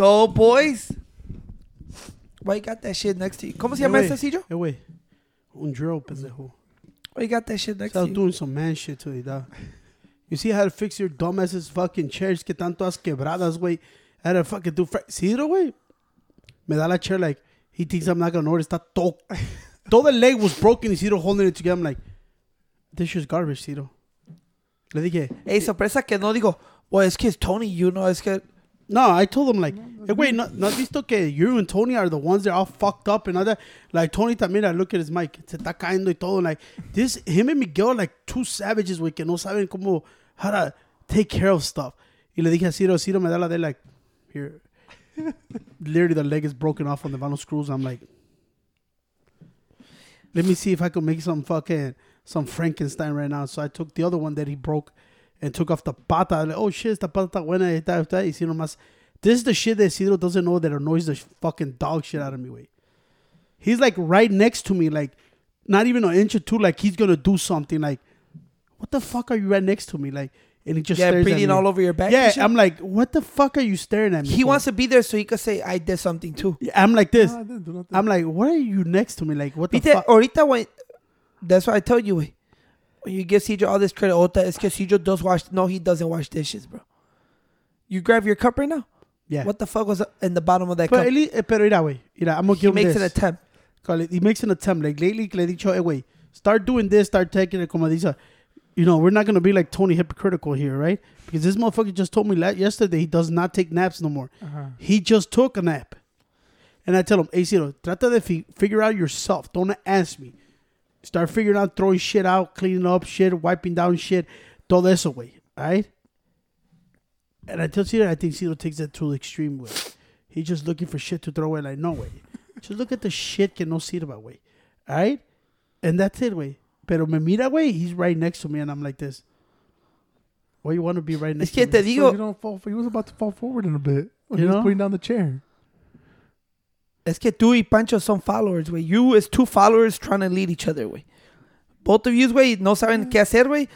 go, boys. Why you got that shit next to you? ¿Cómo se Eh, llama güey. ese sillo? Eh, güey. Un drill, pendejo. Why you got that shit next to you? doing some man shit today, dog. You see how to fix your dumbasses fucking chairs que están todas quebradas, güey. How to fucking do... Ciro, güey. Me da la chair like, he thinks I'm not gonna notice. Está todo... todo el leg was broken y Ciro holding it together. I'm like, this shit's garbage, Ciro. Le dije, Ey, sorpresa que no digo, well, es que es Tony, you know, es que... No, I told him like, hey, wait, no, no has visto que you and Tony are the ones that are all fucked up and all that. Like Tony también, I look at his mic, se está cayendo y todo. Like this, him and Miguel are like two savages, güey, que no saben cómo how to take care of stuff. Y le dije a Ciro, Ciro me da la de like, here, literally the leg is broken off on the vinyl screws. I'm like, let me see if I can make some fucking some Frankenstein right now. So I took the other one that he broke and took off the pata. Like, oh shit, esta pata está buena. y tal, tal. Y Ciro más. This is the shit that Ciro doesn't know that annoys the fucking dog shit out of me, way. He's like right next to me, like not even an inch or two, like he's gonna do something. Like, what the fuck are you right next to me? Like, and he just Yeah, stares breathing at me. all over your back. Yeah. I'm like, what the fuck are you staring at me? he for? wants to be there so he could say, I did something too. Yeah, I'm like this. No, I didn't do I'm like, what are you next to me? Like, what the Viste, fuck? ahorita when, that's what I told you, güey. When you give Cedro all this credit, Ota, es que Cedro does wash, no, he doesn't wash dishes, bro. You grab your cup right now? Yeah. What the fuck was in the bottom of that But, cup? Eli, eh, pero mira, güey. Mira, I'm gonna He give makes this. an attempt. Call it- He makes an attempt. Like lately, le he dicho, hey, wait, start doing this, start taking it como dice. You know, we're not gonna be like Tony hypocritical here, right? Because this motherfucker just told me la- yesterday he does not take naps no more. Ajá. He just took a nap. And I tell him, hey, Ciro, trata de fi- figure out yourself. Don't ask me. Start figuring out throwing shit out, cleaning up shit, wiping down shit, todo eso, way. Right? And I tell Ciro, I think Ciro takes that to the extreme way. He's just looking for shit to throw away. Like, no, way. Just look at the shit que no sirva, way. All right? And that's it, way. Pero me mira, way. He's right next to me, and I'm like this. Why you want to be right next Es que to te me? So you don't fall. He was about to fall forward in a bit when You he was know? putting down the chair. Es que tú y Pancho son followers, güey. You is two followers trying to lead each other, güey. Both of you, güey, no saben qué hacer, güey.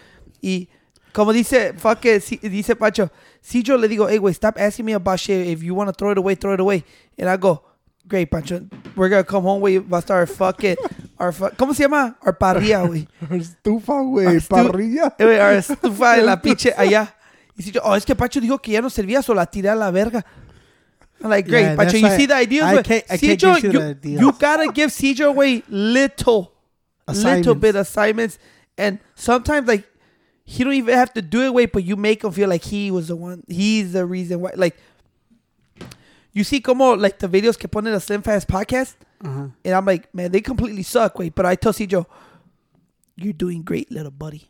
Y como dice, fuck it, si- dice Pancho, si yo le digo, hey, güey, stop asking me about shit. If you want to throw it away, throw it away. And I go, great, Pancho. We're going to come home, güey. Va a estar fucking, our, fu- ¿cómo se llama? Our parrilla, güey. Estufa, güey. Parrilla. Eh, güey, our estufa en la pinche allá. Y si yo, oh, es que Pancho dijo que ya no servía, so la tiré a la verga. I'm like, great, Yeah, Pancho, you see the ideas, I can't- I can't Cijo, you you, the ideas. you gotta give Cijo away little, little Assignments. bit assignments, and sometimes like he don't even have to do it, wait, but you make him feel like he was the one, he's the reason why. Like, you see, como like the videos que ponen the Slim Fast podcast, Uh-huh. and I'm like, man, they completely suck, wait. But I tell Cijo, you're doing great, little buddy.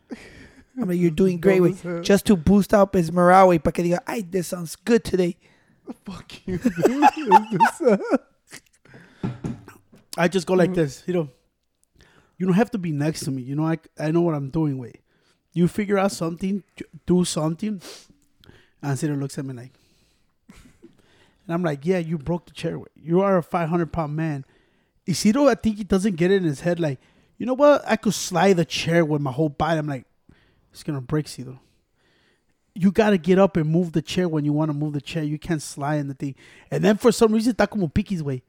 I mean, you're doing great, wait. Just to boost up his morale, wait, para que diga, ay, this sounds good today. Fuck you, dude. I just go like this, you know. You don't have to be next to me. You know, I, I know what I'm doing. Wait, you figure out something, do something, and Ciro looks at me like, and I'm like, yeah, you broke the chair. You are a 500 pound man. Isidro, I think he doesn't get it in his head. Like, you know what? I could slide the chair with my whole body. I'm like, it's gonna break, Isidro. You gotta get up and move the chair when you want to move the chair. You can't slide in the thing. And then for some reason, está como piquis, way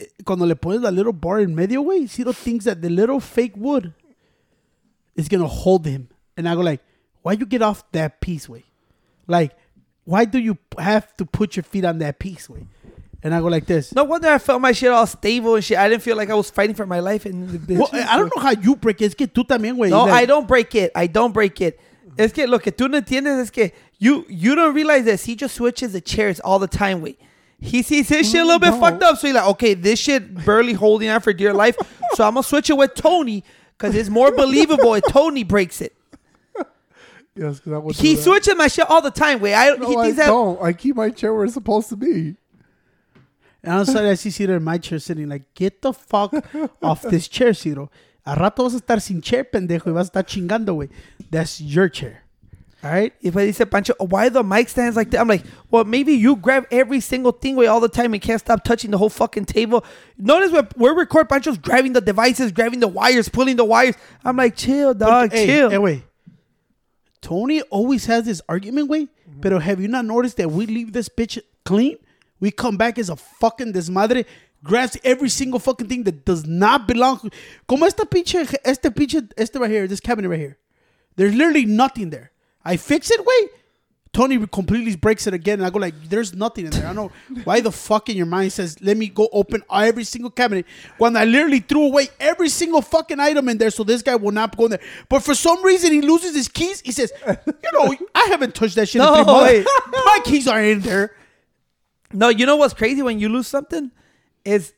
eh, cuando le pones la little bar en medio, güey, Ciro thinks that the little fake wood is gonna hold him. And I go like, why you get off that piece, way? Like, why do you have to put your feet on that piece, way? And I go like this. No wonder I felt my shit all stable and shit. I didn't feel like I was fighting for my life. And Well, I don't know how you break it. Es que tú también, güey. No, like- I don't break it. I don't break it. Es que lo que tú no entiendes es que you you don't realize that he just switches the chairs all the time, wait. He sees his shit a little bit No. fucked up, so he's like, okay, this shit barely holding on for dear life, so I'm gonna switch it with Tony because it's more believable if Tony breaks it. yes, because I would. He switches my shit all the time, wait. I No, he I that don't. I keep my chair where it's supposed to be. And all of a sudden I see Ciro in my chair sitting like, get the fuck off this chair, Ciro. A rato vas a estar sin chair, pendejo, y vas a estar chingando, güey. That's your chair. All right? If I said Pancho, why the mic stands like that? I'm like, well, maybe you grab every single thing way all the time and can't stop touching the whole fucking table. Notice when we're recording, Pancho's grabbing the devices, grabbing the wires, pulling the wires. I'm like, chill, dog, hey, chill. Hey, wait. Tony always has this argument, way. But mm-hmm. have you not noticed that we leave this bitch clean? We come back as a fucking desmadre. Grabs every single fucking thing that does not belong. Como esta pinche, este pinche, este right here, this cabinet right here. There's literally nothing there. I fix it, wait. Tony completely breaks it again, and I go like, "There's nothing in there." I don't know why the fuck in your mind says, "Let me go open every single cabinet," when I literally threw away every single fucking item in there, so this guy will not go in there. But for some reason, he loses his keys. He says, "You know, I haven't touched that shit No, in three months. My keys are in there." No, you know what's crazy when you lose something is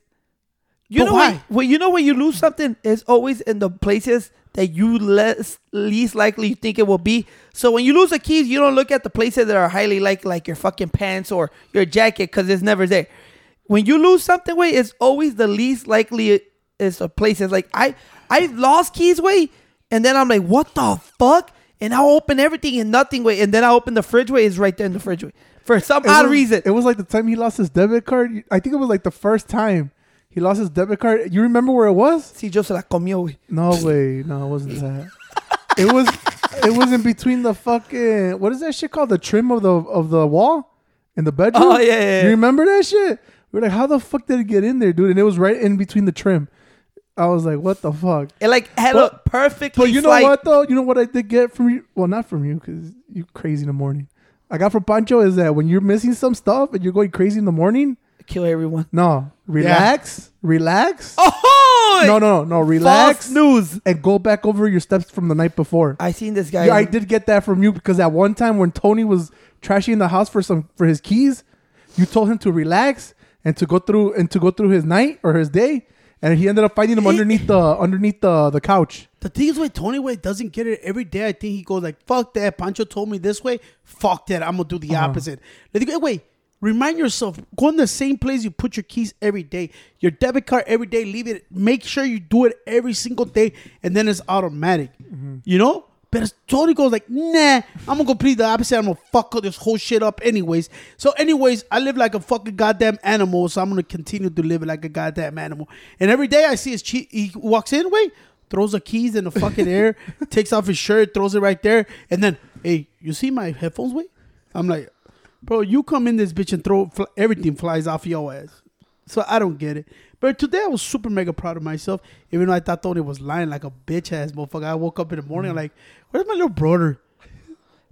you know why? when, you know when you lose something it's always in the places that you less least likely you think it will be. So when you lose the keys, you don't look at the places that are highly like like your fucking pants or your jacket because it's never there. When you lose something, way it's always the least likely is the places. Like I I lost keys, way, and then I'm like, what the fuck? And I'll open everything and nothing, way, and then I open the fridge, way, it's right there in the fridge, way. For some It odd was- reason. It was like the time he lost his debit card. I think it was like the first time he lost his debit card. You remember where it was? Si yo se la comió, güey. No way, no, it wasn't that. it was, it was in between the fucking what is that shit called? The trim of the of the wall in the bedroom. Oh, yeah, yeah, yeah. You remember that shit? We are like, how the fuck did it get in there, dude? And it was right in between the trim. I was like, what the fuck? It like had But- a perfectly But you know what though? You know what I did get from you? Well, not from you because you crazy in the morning. I got from Pancho is that when you're missing some stuff and you're going crazy in the morning, kill everyone. no, relax, relax. Oh No, no, no, False relax news. and go back over your steps from the night before. I seen this guy. Yeah, I did get that from you because at one time when Tony was trashing the house for some for his keys, you told him to relax and to go through and to go through his night or his day, and he ended up finding him underneath the underneath the the couch. The thing is, why Tony Way doesn't get it every day. I think he goes like, "Fuck that." Pancho told me this way. Fuck that. I'm gonna do the uh-huh. opposite. Let it go. Wait. Remind yourself. Go in the same place you put your keys every day. Your debit card every day. Leave it. Make sure you do it every single day, and then it's automatic. Mm-hmm. You know. But Tony goes like, "Nah, I'm gonna complete the opposite. I'm gonna fuck this whole shit up, anyways." So, anyways, I live like a fucking goddamn animal. So I'm gonna continue to live like a goddamn animal. And every day I see his che- he walks in, wait, throws the keys in the fucking air, takes off his shirt, throws it right there, and then, hey, you see my headphones, wait? I'm like, bro, you come in this bitch and throw fl- everything flies off your ass. So I don't get it. But today I was super mega proud of myself, even though I thought Tony was lying like a bitch ass motherfucker. I woke up in the morning Mm. like, where's my little brother?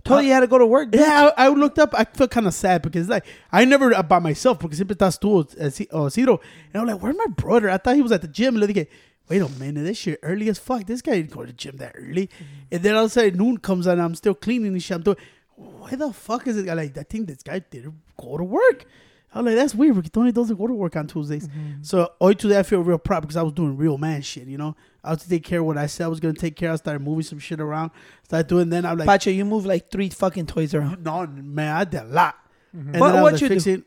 told you you had to go to work. bitch. Yeah, I, I looked up. I felt kind of sad because like I never uh, by myself porque siempre estás tú uh, uh, Ciro. And I'm like, where's my brother? I thought he was at the gym. And like, wait a minute, this shit early as fuck. This guy didn't go to the gym that early. And then all of a sudden noon comes and I'm still cleaning and shit. I'm doing. Why the fuck is it? Like I think this guy didn't go to work. I'm like, that's weird. Because Tony doesn't go to work on Tuesdays. Mm-hmm. So, hoy today I feel real proud because I was doing real man shit, you know? I was to take care of what I said I was going to take care of. I started moving some shit around. Started doing, then I'm like, Pacho, you move like three fucking toys around. no, man, I did a lot. Mm-hmm. And What- what was you do? fixing-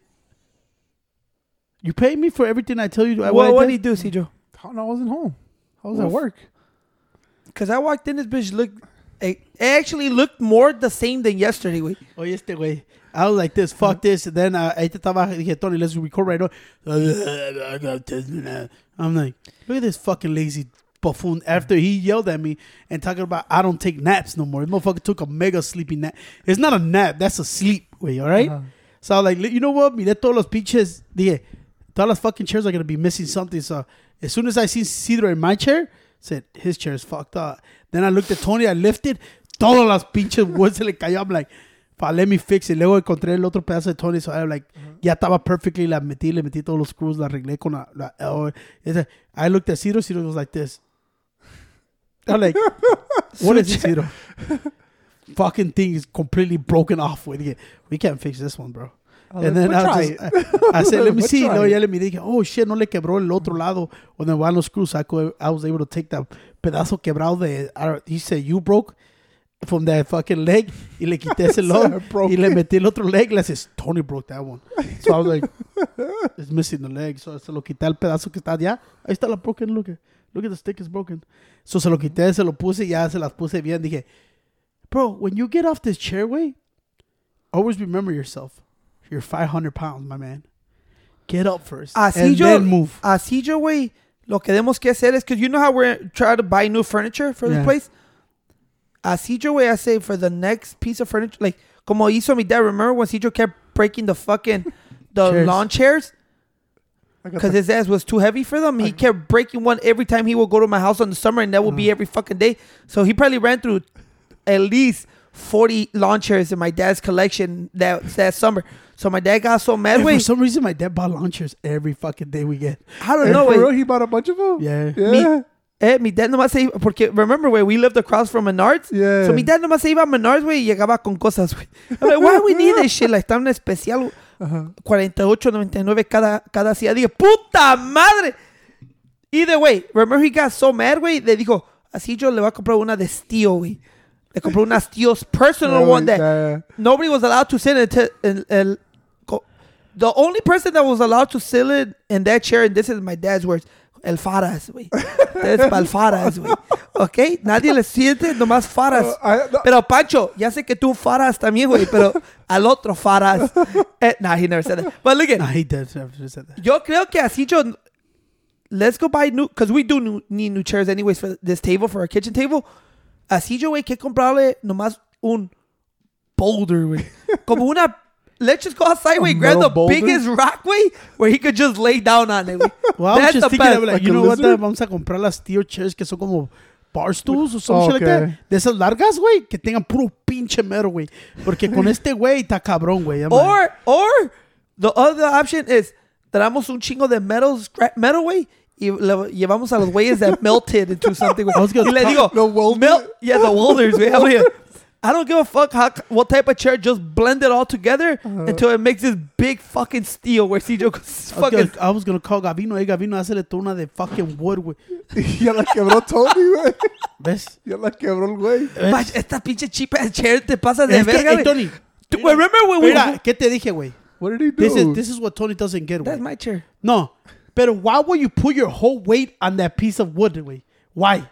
You pay me for everything I tell you. I, What, I what did? he do, Cedro? Oh, I wasn't home. I was at work. Because I walked in, this bitch looked. It it actually looked more the same than yesterday. Wait. Oye, este güey. Oh, I was like this, fuck this. And then uh, ahí te estaba, dije, Tony, let's record right now. I'm like, look at this fucking lazy buffoon. After he yelled at me and talking about, I don't take naps no more. This motherfucker took a mega sleepy nap. It's not a nap, that's a sleep, way, all right? Uh-huh. So I was like, you know what? Mire todos los pinches. Dije, todas las fucking chairs are going to be missing something. So as soon as I see Cedro in my chair, said, his chair is fucked up. Then I looked at Tony, I lifted, todas las pinches wood se le cayó. I'm like, let me fix it. Luego encontré el otro pedazo de Tony, so I'm like, ya estaba perfectly, la metí, le metí todos los screws, la arreglé con la, la oh, esa- I looked at Cedro, Cedro was like this. I'm like, what is Cedro? Fucking thing is completely broken off with it. We can't fix this one, bro. I was And then "But I, just, it." I, I said, let me see. try it. ya le miré, dije, oh shit, no le quebró el otro lado. Donde van los screws. I, co- I was able to take that pedazo quebrado de, I he said, you broke from that fucking leg. Y le quité ese log. y le metí el otro leg. Le says, Tony broke that one. So I was like, it's missing the leg. So se lo quité el pedazo que está allá. Ahí está la broken. Look at, look at the stick is broken. So se lo quité, se lo puse, ya se las puse bien. Dije, bro, when you get off this chair, way, always remember yourself. You're 500 pounds, my man. Get up first. Así and yo, then move. así yo, güey, lo que tenemos que hacer es, because you know how we're trying to buy new furniture for Yeah. this place? Así yo, güey, I say for the next piece of furniture, like, como hizo mi dad, remember when Cedro kept breaking the fucking, the Chairs. lawn chairs because his ass was too heavy for them. He kept breaking one every time he would go to my house on the summer, and that would be every fucking day. So he probably ran through at least forty lawn chairs in my dad's collection that that summer. So my dad got so mad. And for some reason, my dad bought lawn chairs every fucking day we get. I don't Eh, know. for real, he bought a bunch of them. Yeah. yeah, Me- Eh, mi dad nomás se iba, porque remember, güey, we lived across from Menards. Yeah. So mi dad nomás se iba a Menards, güey, y llegaba con cosas, güey. I'm like, why we need this shit? Like, tan especial, Ajá. 48.99 cada, cada día. Dije, puta madre. Either way, remember he got so mad, güey, le dijo, así yo le voy a comprar una de Steel, güey. Le compró una Steel's personal Yeah, one that yeah. nobody was allowed to sit in. T- in, co- the only person that was allowed to sit in, in that chair, and this is my dad's words, el faras, güey. Es para el faras, güey. ¿Ok? Nadie le siente, nomás faras. Pero Pancho, ya sé que tú faras también, güey, pero al otro faras. Eh, nah, he never said that. But look at, Nah, he does never said that. yo creo que así yo, let's go buy new, because we do new, need new chairs anyways for this table, for our kitchen table. Así yo, güey, que comprarle nomás un boulder, güey. Como una, let's just go outside, güey, A grab the boulder? biggest rock, güey, where he could just lay down on it. Well, I was That's just the thinking best. of like, Like you a know what? lizard? Vamos a comprar las steel chairs que son como bar stools o some Oh, shit like okay. that. De esas largas, güey, que tengan puro pinche metal, güey. Porque con este güey está cabrón, güey. I'm like, Or, or, the other option is, traemos un chingo de metal, scrap metal, güey, y le llevamos a los güeyes that melted into something, güey. I was gonna Y le digo, The welder? melt, yeah, the welders, güey. I'm like, I don't give a fuck how, what type of chair, just blend it all together uh-huh. until it makes this big fucking steel where CJ goes, fucking, gonna, I was gonna call Gavino. Hey, Gavino, hazle tú una de fucking wood, güey. ya la quebró Tony, güey. ¿Ves? Ya la quebró el güey. Esta pinche cheap ass eh, chair te pasa de Es que, hey. Tony. Tú- güey, Remember when we, Mira, ¿qué te dije, güey? What did he do? This is, this is what Tony doesn't get, that's güey. my chair. No. Pero why would you put your whole weight on that piece of wood, güey? Why?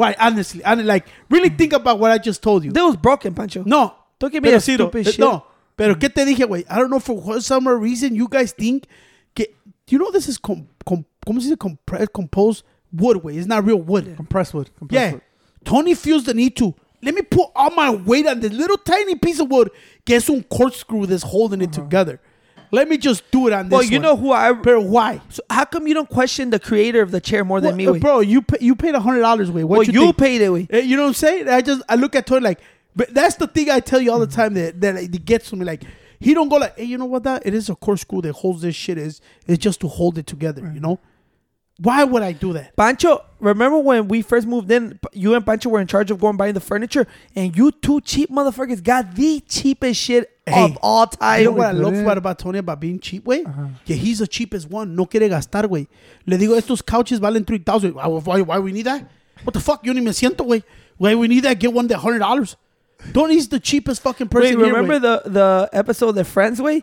Why? Honestly. And like, really think about what I just told you. That was broken, Pancho. No. Don't give me that Ciro, stupid eh, shit. No. Pero ¿qué te dije, güey? I don't know for what some reason you guys think que you know this is com, com, ¿cómo se dice? Compressed, composed wood, güey. It's not real wood. compressed wood. Compressed Yeah. wood. Tony feels the need to let me put all my weight on this little tiny piece of wood que es un corkscrew that's holding it together. Let me just do it on this Well, you one. know who I. Pero why? So how come you don't question the creator of the chair more than Well, me, uh, bro, you pay, you paid a hundred dollars, way. What Well, you, you paid it, güey. Eh, You know what I'm saying? I just I look at Tony like, but that's the thing I tell you all the time that that it gets to me. Like he don't go like, hey, you know what? That it is a corkscrew that holds this shit. Is it's just to hold it together. You know? Why would I do that? Pancho, remember when we first moved in? You and Pancho were in charge of going buying the furniture, and you two cheap motherfuckers got the cheapest shit Hey, of all time. You know what I love about, about Tony about being cheap, güey? Que he's the cheapest one. No quiere gastar, güey. Le digo, estos couches valen 3000 why, why, why we need that? What the fuck? Yo ni me siento, way. Why we need that? Get one that $100. Tony's the cheapest fucking person Wait, remember güey. the the episode of Friends way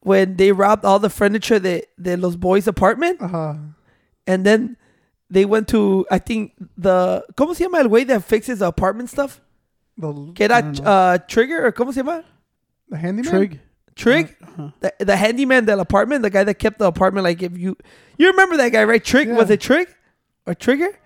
when they robbed all the furniture that the los boys' apartment, Uh-huh. And then they went to I think the ¿Cómo se llama el güey that fixes the apartment stuff? The, Que era uh, Trigger or ¿Cómo se llama? the handyman? Trig. Trig, Uh-huh. the, the handyman del apartment, the guy that kept the apartment. Like if you, you remember that guy, right? Trig Yeah. was it Trig or Trigger?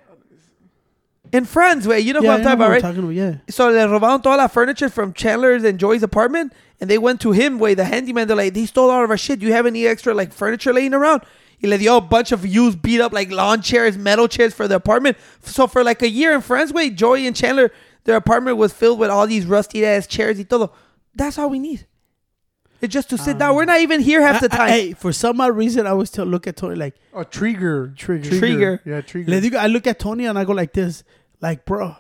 In Friends, way you know Yeah, who I I'm talking about, right? talking about, yeah. So le robaron toda la furniture from Chandler's and Joey's apartment, and they went to him, way the handyman. They're like, they stole all of our shit. Do you have any extra like furniture laying around? He le dio a bunch of used, beat up like lawn chairs, metal chairs for the apartment. So for like a year in Friends, way Joey and Chandler, their apartment was filled with all these rusty ass chairs y todo. That's all we need. It's just to sit down. We're not even here half the I- I- time. hey, for some odd reason, I always tell, look at Tony like, Oh, Trigger. Trigger. Trigger. Yeah, Trigger. Le digo, I look at Tony and I go like this, like, bro,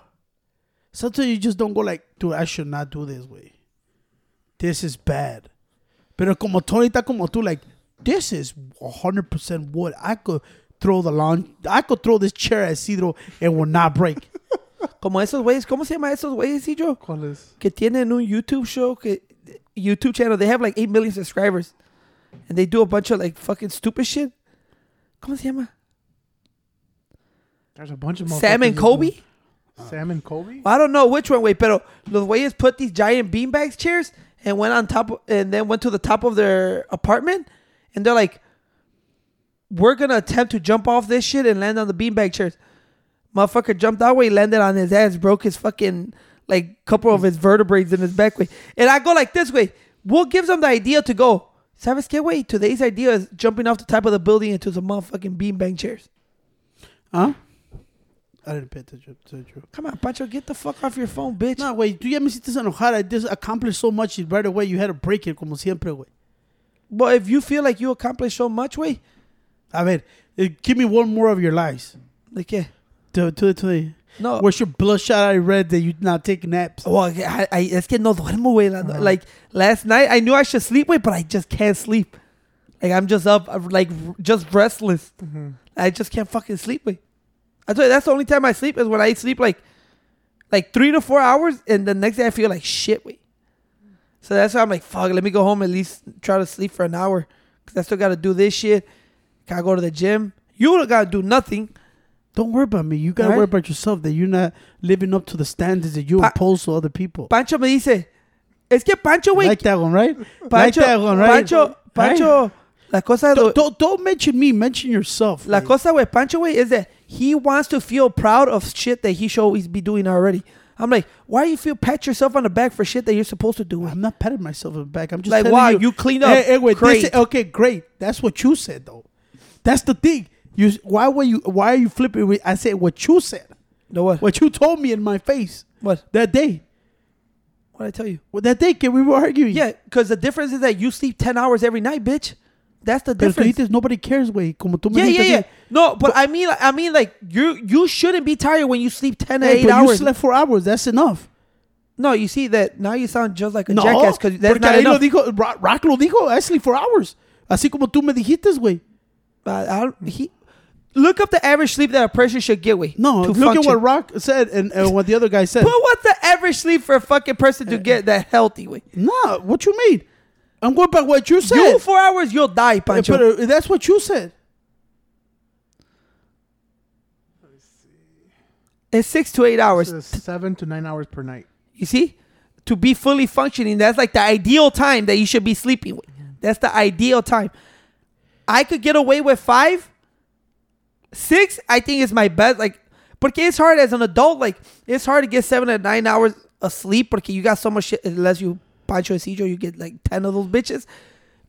sometimes you just don't go like, dude, I should not do this way. This is bad. Pero como Tony está como tú, like, this is 100% wood. I could throw the lawn, I could throw this chair at Isidro and will not break. Como esos güeyes, ¿cómo se llama esos güeyes, Isidro? ¿Cuál es? que tienen un YouTube show, que YouTube channel. They have like 8 million subscribers. And they do a bunch of like fucking stupid shit. ¿Cómo se llama? There's a bunch of Sam and motherfuckers Colby? that uh, Sam and Colby? I don't know which one, wait, pero los güeyes put these giant beanbags chairs and went on top of- and then went to the top of their apartment and they're like, we're gonna attempt to jump off this shit and land on the beanbag chairs. Motherfucker jumped that way, landed on his ass, broke his fucking like couple of his vertebrae in his back way. And I go like this way. What gives them the idea to go? ¿Sabes qué, güey? Today's idea is jumping off the top of the building into some motherfucking beanbag chairs. Huh? I didn't pay attention to you. Come on, Pancho, get the fuck off your phone, bitch. No, güey, tú ya me hiciste enojar. I just accomplished so much right away. You had to break it, como siempre, güey. But if you feel like you accomplished so much, way, A ver, eh, give me one more of your lies. like, yeah. To, to, to the, No. where's your bloodshot I read that you not take naps? Well, I, I, es que no duermo, güey. La- Like, last night, I knew I should sleep, güey, but I just can't sleep. Like, I'm just up, I'm, like, just restless. I just can't fucking sleep, güey. I tell you, that's the only time I sleep is when I sleep, like, like three to four hours, and the next day I feel like shit, güey. So that's why I'm like, fuck, let me go home at least try to sleep for an hour. Because I still got to do this shit. Gotta go to the gym. You don't got to do nothing. Don't worry about me. You gotta Right. worry about yourself that you're not living up to the standards that you Pa- impose to other people. Pancho me dice, es que Pancho, güey, like that one, right? like Pancho, that one, right? Pancho, Pancho, la cosa, Don't, don't, don't mention me. Mention yourself. la güey. cosa with Pancho, güey, is that he wants to feel proud of shit that he should always be doing already. I'm like, why do you feel pat yourself on the back for shit that you're supposed to do? I'm not patting myself on the back. I'm just Like, wow, you. you cleaned up. Hey, hey, wait, this- okay, great. That's what you said, though. That's the thing. You why were you why are you flipping? with- I said what you said. No what? What you told me in my face What? that day. What I tell you? Well, that day, can we were arguing. Yeah, because the difference is that you sleep ten hours every night, bitch. That's the Pero tú difference. dices, nobody cares, güey. Como tú me Yeah, yeah, yeah. No, but I mean, I mean, like you, you shouldn't be tired when you sleep ten to eight but you hours. slept four hours. That's enough. no, you see that now you sound just like a No, jackass because that's not ahí lo enough. dijo, Rock, Rock lo dijo, I sleep four hours. Así como tú me dijiste, güey. But don't, he, look up the average sleep that a person should get, way. No, look at what Rock said and, and what the other guy said. But what's the average sleep for a fucking person to eh, get that healthy, way? no, what you mean? I'm going by what you said. You four hours, you'll die, Pancho. But uh, that's what you said. Let me see. It's six to eight hours. It's seven to nine hours per night. You see, to be fully functioning, that's like the ideal time that you should be sleeping with. That's the ideal time. I could get away with five, six. I think is my best. Like, porque it's hard as an adult. Like, it's hard to get seven to nine hours of sleep because you got so much shit. Unless you Pancho Isidro, you get like ten of those bitches.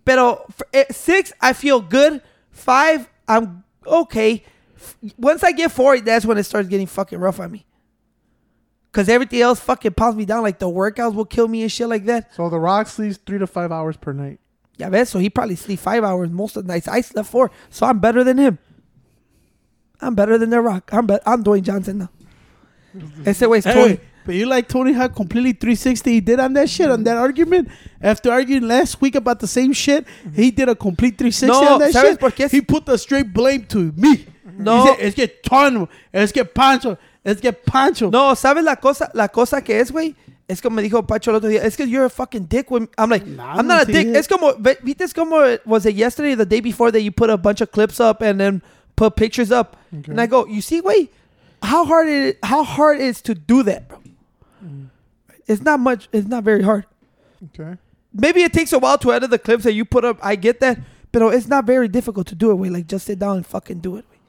Pero for, eh, six, I feel good. Five, I'm okay. Once I get four, that's when it starts getting fucking rough on me. Cause everything else fucking pounds me down. Like the workouts will kill me and shit like that. So the Rock sleeps three to five hours per night. Yeah, man. So he probably sleep five hours most of the nights. I slept four, so I'm better than him. I'm better than the Rock. I'm be- I'm Dwayne Johnson now. Ese güey's Hey, Tony. But you like Tony Hawk completely 360 he did on that shit on that argument after arguing last week about the same shit he did a complete 360 No, on that ¿sabes shit por qué? he put the straight blame to me No. he said, es que Tono es que Pancho es que Pancho No, ¿sabes la cosa? La cosa que es, güey. Es como me dijo Pacho el otro día. Es que you're a fucking dick. When I'm like, Nah, I'm not a dick. sé. Es como, ¿viste? Es como, eh, was it yesterday or the day before that you put a bunch of clips up and then put pictures up? And I go, you see, wait, how hard it, how hard it is to do that, bro? It's not much. It's not very hard. Okay. Maybe it takes a while to edit the clips that you put up. I get that, but oh, it's not very difficult to do it. Wait, like just sit down and fucking do it. Wait.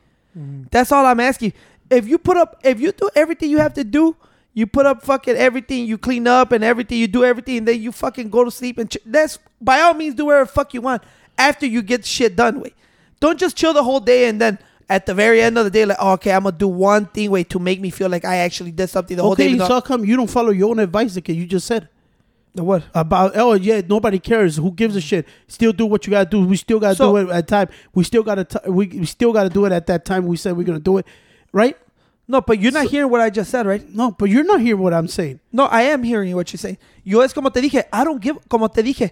Mm. That's all I'm asking. If you put up, if you do everything you have to do, you put up fucking everything, you clean up and everything, you do everything, and then you fucking go to sleep and ch- that's by all means do whatever fuck you want after you get shit done. Wait, don't just chill the whole day and then. At the very end of the day, like, oh, okay, I'm gonna do one thing, wait, to make me feel like I actually did something the whole day. okay so how come you don't follow your own advice that you just said The what? about oh yeah nobody cares who gives a shit still do what you gotta do we still gotta So- do it at time we still gotta t- we, we still gotta do it at that time we said we're gonna do it right No, but you're not hearing what I just said, right? no but you're not hearing what I'm saying No, I am hearing what you're saying. Yo es como te dije, I don't give, como te dije,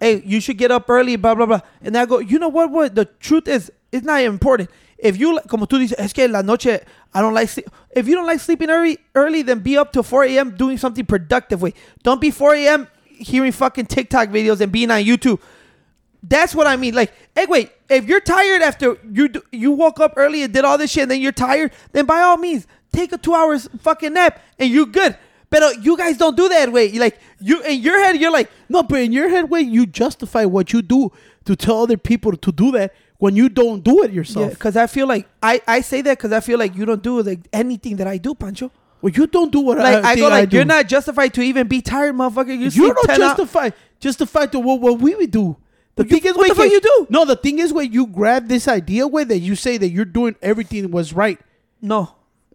hey, you should get up early, blah, blah, blah. And I go, you know what, what? The truth is, it's not important. If you, como tú dices, es que la noche, I don't like. If you don't like sleeping early, early, then be up till 4 a.m. doing something productive. Way. Don't be 4 a.m. hearing fucking TikTok videos and being on YouTube. That's what I mean. Like, hey, wait, if you're tired after you do, you woke up early and did all this shit and then you're tired, then by all means, take a two hours fucking nap and you're good. But you guys don't do that way. Like, you in your head, you're like, no but in your head way you justify what you do to tell other people to do that when you don't do it yourself because I feel like I, I say that because I feel like you don't do like anything that I do, Pancho. well you don't do what Like I, I, go like do. you're not justified to even be tired, motherfucker. You you sleep don't 10 hours. justify justify to what, what we would do The You- thing is, what the fuck you do? No, the thing is, when you grab this idea, way that you say that you're doing everything was right. No,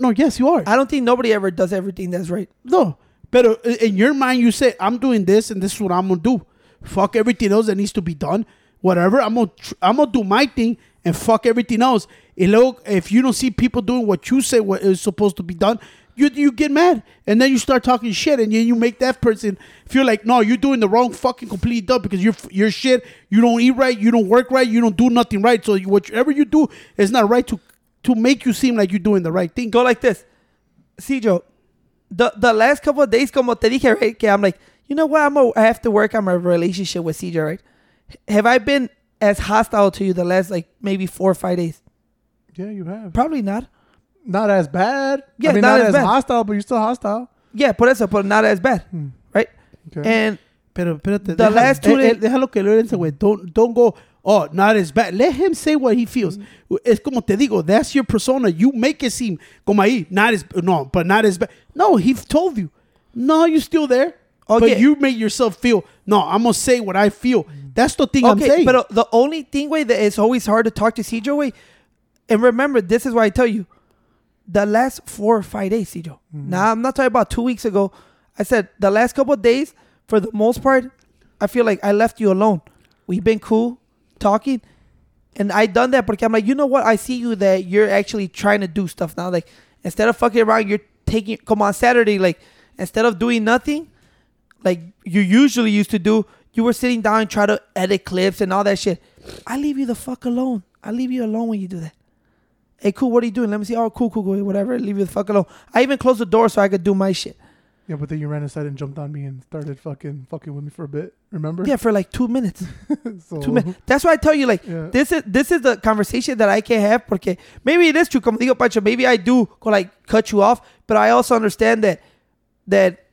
No, yes, you are. I don't think nobody ever does everything that's right. No, but in your mind, you say, "I'm doing this, and this is what I'm gonna do. Fuck everything else that needs to be done. Whatever. I'm gonna, tr- I'm gonna do my thing, and fuck everything else. And look, if you don't see people doing what you say what is supposed to be done, you you get mad, and then you start talking shit, and then you make that person feel like, no, you're doing the wrong fucking complete dumb because you're you're shit. You don't eat right. You don't work right. You don't do nothing right. So whatever you do is not right to to make you seem like you're doing the right thing. Go like this. See, Joe, the the last couple of days, como te dije, right? I'm like, you know what? I'm a, I have to work on my relationship with CJ, right? Have I been as hostile to you the last like maybe four or five days? Yeah, you have. Probably not. Not as bad. Yeah, I mean, not not, as as, bad. hostile, but you're still hostile. Yeah, por eso, but not as bad, Hmm. right? Okay. And Pero espérate, The deja- last two eh, eh, days- déjalo que lo piense, güey. Don't, don't go, oh, not as bad. Let him say what he feels. Es como te digo, that's your persona. You make it seem como ahí, not as, no, but not as bad. No, he told you. No, you're still there. Oh, but yeah. you made yourself feel, no, I'm going to say what I feel. That's the thing I'm okay, saying. but the only thing way that it's always hard to talk to CJ way, and remember, this is why I tell you, the last four or five days, CJ. Mm-hmm. Now I'm not talking about two weeks ago. I said the last couple of days, for the most part, I feel like I left you alone. We've been cool, talking, and I done that because I'm like, you know what? I see you that you're actually trying to do stuff now. Like instead of fucking around, you're taking. Come on Saturday, like instead of doing nothing, like you usually used to do, you were sitting down and try to edit clips and all that shit. I leave you the fuck alone. I leave you alone when you do that. Hey, cool. What are you doing? Let me see. Oh, cool, cool, cool. Whatever. I leave you the fuck alone. I even closed the door so I could do my shit. yeah, but then you ran inside and jumped on me and started fucking fucking with me for a bit. Remember? Yeah, for like two minutes. so, Two minutes. That's why I tell you, like, Yeah. this is this is the conversation that I can have. Porque maybe it is true. Como digo, Pancho, maybe I do go like cut you off, but I also understand that that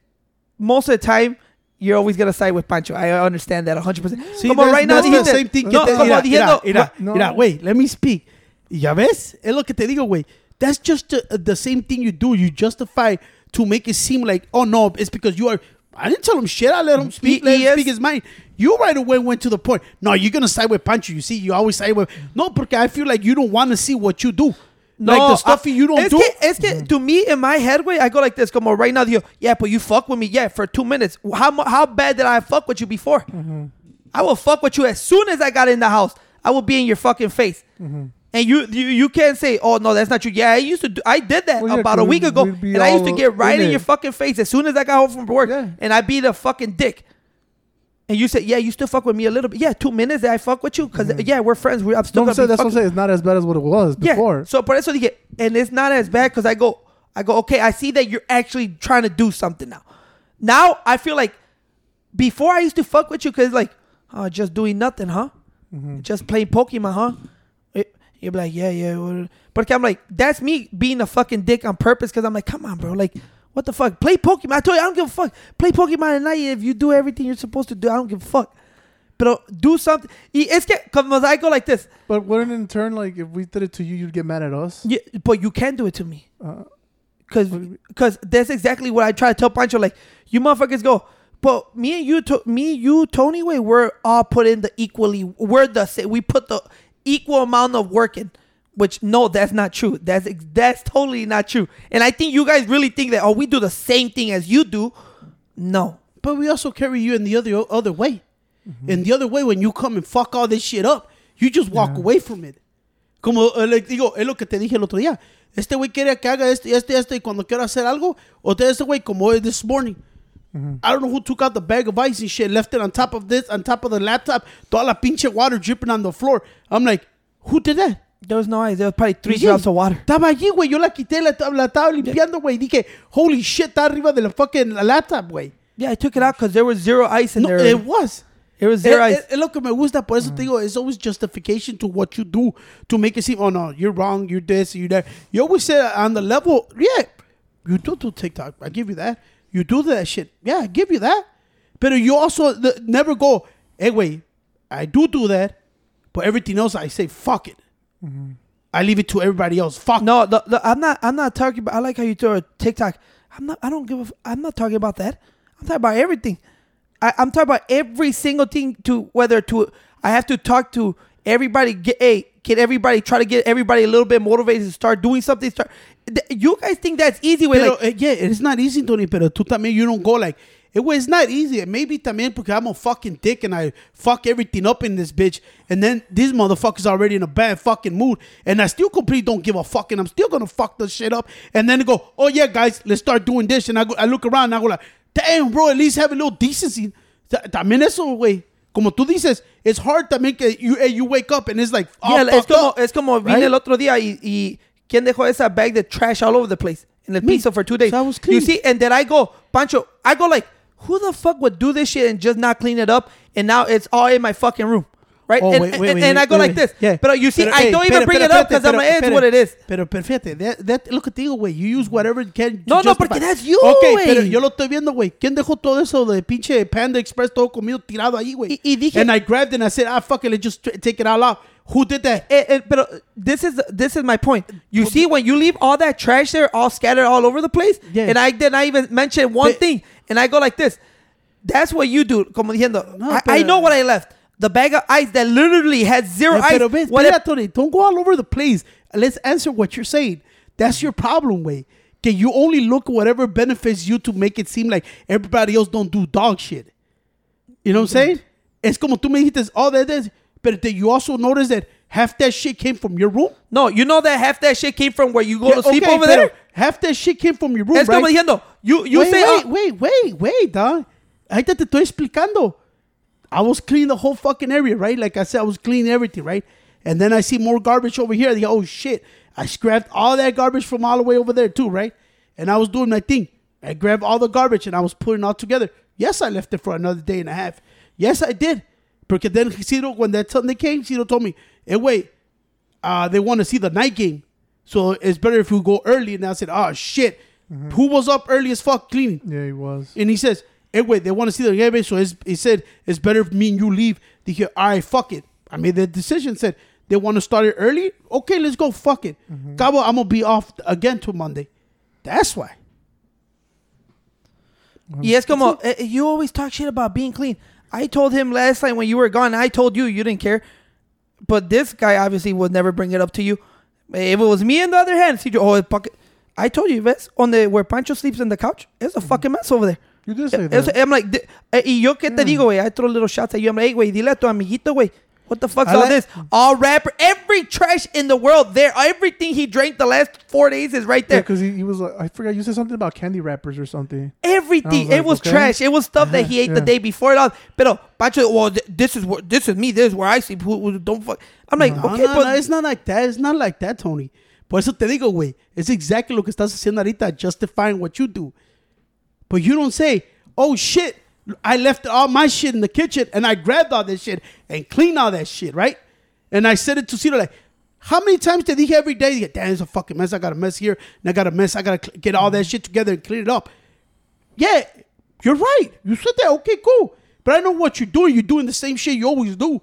most of the time you're always gonna side with Pancho. I understand that 100. percent Como right now, the dijiste- same thing. No, te, como mira, diciendo- mira, mira, No. mira, wait, let me speak. Y Ya ves? Es lo que te digo, güey. That's just the, the same thing you do. You justify to make it seem like, oh no, it's because you are. I didn't tell him shit. I let him speak. Let him speak his mind. You right away went to the point. No, you're gonna side with Pancho. You see, you always side with. No, because I feel like you don't want to see what you do. Like the stuff I- you don't es do. Que, es que to me, in my head, way, I go like this. Como right now, digo, yeah, but you fuck with me, yeah, for two minutes. How how bad did I fuck with you before? Mm-hmm. I will fuck with you as soon as I got in the house. I will be in your fucking face. Mm-hmm. And you, you you can't say, oh no, that's not true. Yeah, I used to do. I did that Well, yeah, about a week ago, and I used to get right in in your fucking face as soon as I got home from work, Yeah. and I be the fucking dick. And you said, yeah, you still fuck with me a little bit. Yeah, two minutes that I fuck with you because yeah, we're friends. We, I'm still Mm-hmm. No, I'm saying, be that's what I'm saying. It's not as bad as what it was before. yeah. So por eso dije, and it's not as bad because I go, I go, okay, I see that you're actually trying to do something now. Now I feel like before I used to fuck with you because like, oh, just doing nothing, huh? Mm-hmm. Just playing Pokemon, huh? You'd be like, yeah, yeah. But I'm like, that's me being a fucking dick on purpose because I'm like, come on, bro. Like, what the fuck? Play Pokemon. I told you, I don't give a fuck. Play Pokemon at night. If you do everything you're supposed to do, I don't give a fuck. But do something. Y es que, como I go like this, But wouldn't in turn, like, if we did it to you, you'd get mad at us? Yeah, but you can do it to me. Uh, Cause, cause that's exactly what I try to tell Pancho. Like, you motherfuckers go, but me and you, to, me, you, Tony, way, we're all put in the equally. We're the sa- we put the equal amount of work in. Which no, that's not true. That's that's totally not true. And I think you guys really think that oh, we do the same thing as you do. No, But we also carry you in the other other way. In the other way, when you come and fuck all this shit up, you just walk Yeah. away from it. Como eh, le digo, es lo que te dije el otro día. Este güey quiere que haga este, este, este, y cuando quiero hacer algo, o te este güey como this morning. I don't know who took out the bag of ice and shit, left it on top of this, on top of the laptop, toda la pinche water dripping on the floor. I'm like, who did that? There was no ice. There was probably three Yeah. drops of water. Estaba allí, güey. Yo la quité, la, la estaba limpiando, güey. Dije, holy shit, está arriba de la fucking laptop, güey. Yeah, I took it out because there was zero ice in No, there. it was. It was zero Es, ice. es- es lo que me gusta, por eso te mm. digo, it's always justification to what you do to make it seem, oh no, you're wrong, you're this, you're that. You always say on the level, yeah, you do do TikTok, I give you that. You do that shit, yeah, I give you that. But you also the, never go, hey, wait, I do do that, but everything else I say, fuck it. I leave it to everybody else. Fuck No, the, the, I'm not. I'm not talking about. I like how you throw a TikTok. I'm not. I don't give a. f- I'm not talking about that. I'm talking about everything. I, I'm talking about every single thing. To whether to. I have to talk to everybody. Get hey, get everybody. Try to get everybody a little bit motivated to start doing something. Start. You guys think that's easy? Way Pero, like, eh, yeah, it's not easy, Tony, pero tú también, you don't go like, it was not easy. Maybe también porque I'm a fucking dick and I fuck everything up in this bitch. And then this motherfucker's already in a bad fucking mood. And I still completely don't give a fuck. And I'm still gonna fuck the shit up. And then they go, oh yeah, guys, let's start doing this. And I, go, I look around and I go like, damn, bro, at least have a little decency. Ta- También eso, güey. Como tú dices, it's hard también que you, you wake up and it's like, all yeah, es como, up, es como vine right? el otro día y, y quién dejó esa bag de trash all over the place in the Me. piso for two days. So I was You clean. see, and then I go, Pancho, I go like, who the fuck would do this shit and just not clean it up? And now it's all in my fucking room. Right? Oh, and, wait, wait, and, wait, and I go like this. Yeah. But you see, Pero, I hey, don't pero, even bring pero, it up because I'm like, it's what it is. Pero perfecto, that, that, lo que te digo, güey, you use whatever you can. No, no, justify. porque that's you, Ok, güey. pero yo lo estoy viendo, güey. ¿Quién dejó todo eso de pinche Panda Express todo comido tirado ahí, güey? Y- y dije- And I grabbed it and I said, ah, fuck it, let's just take it all out. Who did that? Eh, eh, pero this is this is my point. You see, when you leave all that trash there, all scattered all over the place, Yeah. and I did not even mention one Pe- thing, and I go like this. That's what you do. Como diciendo, No, I, I know what I left. The bag of ice that literally had zero Eh, ice. pero ves, What if- don't go all over the place. Let's answer what you're saying. That's your problem, way. Que you only look whatever benefits you to make it seem like everybody else don't do dog shit. You know what I'm saying? Es como tú me dijiste, all that is, but did you also notice that half that shit came from your room. no, you know that half that shit came from where you go Yeah, to sleep okay, over there. Half that shit came from your room, Es right? como diciendo, you you wait, say, wait, oh, wait, wait, wait, dog. Ahorita te estoy explicando. I was cleaning the whole fucking area, right? Like I said, I was cleaning everything, right? And then I see more garbage over here. I think, oh shit. I scrapped all that garbage from all the way over there too, right? And I was doing my thing. I grabbed all the garbage and I was putting it all together. Yes, I left it for another day and a half. Yes, I did. Because then Ciro, when that Sunday came, Ciro told me, hey, wait, uh, they want to see the night game. So it's better if we go early. And I said, oh shit. Who was up early as fuck cleaning? Yeah, he was. And he says, Eh, hey, wait, they want to see the game. So it's, he said, it's better if me and you leave. Dije, all right, fuck it. I made the decision. Said, they want to start it early? Okay, let's go. Fuck it. Mm-hmm. Cabo, I'm going to be off again till Monday. That's why. y es como, eh, eh, you always talk shit about being clean. I told him last night when you were gone. I told you you didn't care, but this guy obviously would never bring it up to you. Eh, if it was me, on the other hand, see, oh, it. I told you, ves, on the where Pancho sleeps in the couch, it's a mm-hmm. fucking mess over there. You did say that. I'm like, eh, y yo qué te digo, güey? I throw little shots at you. I'm like, hey, güey, dile a tu amiguito, güey. What the fuck's I all like- this? All rapper, every trash in the world there. Everything he drank the last four days is right Yeah, there. because he, he was like, I forgot, you said something about candy wrappers or something. Everything. I was it was okay. trash. It was stuff that he ate the Yeah. day before it all. Pero Pancho, well, th- this is where this is me. This is where I sleep. Who, who don't fuck? I'm like, No, okay, no, but no, it's not like that. It's not like that, Tony. Por eso te digo, güey. It's exactly lo que estás haciendo ahorita, justifying what you do. But you don't say, oh shit, I left all my shit in the kitchen and I grabbed all this shit and cleaned all that shit, right? And I said it to Cito like, how many times did he every day? He Damn, it's a fucking mess. I got a mess here and I got a mess. I got to get all that shit together and clean it up. Yeah, you're right. You said that. Okay, cool. But I know what you're doing. You're doing the same shit you always do.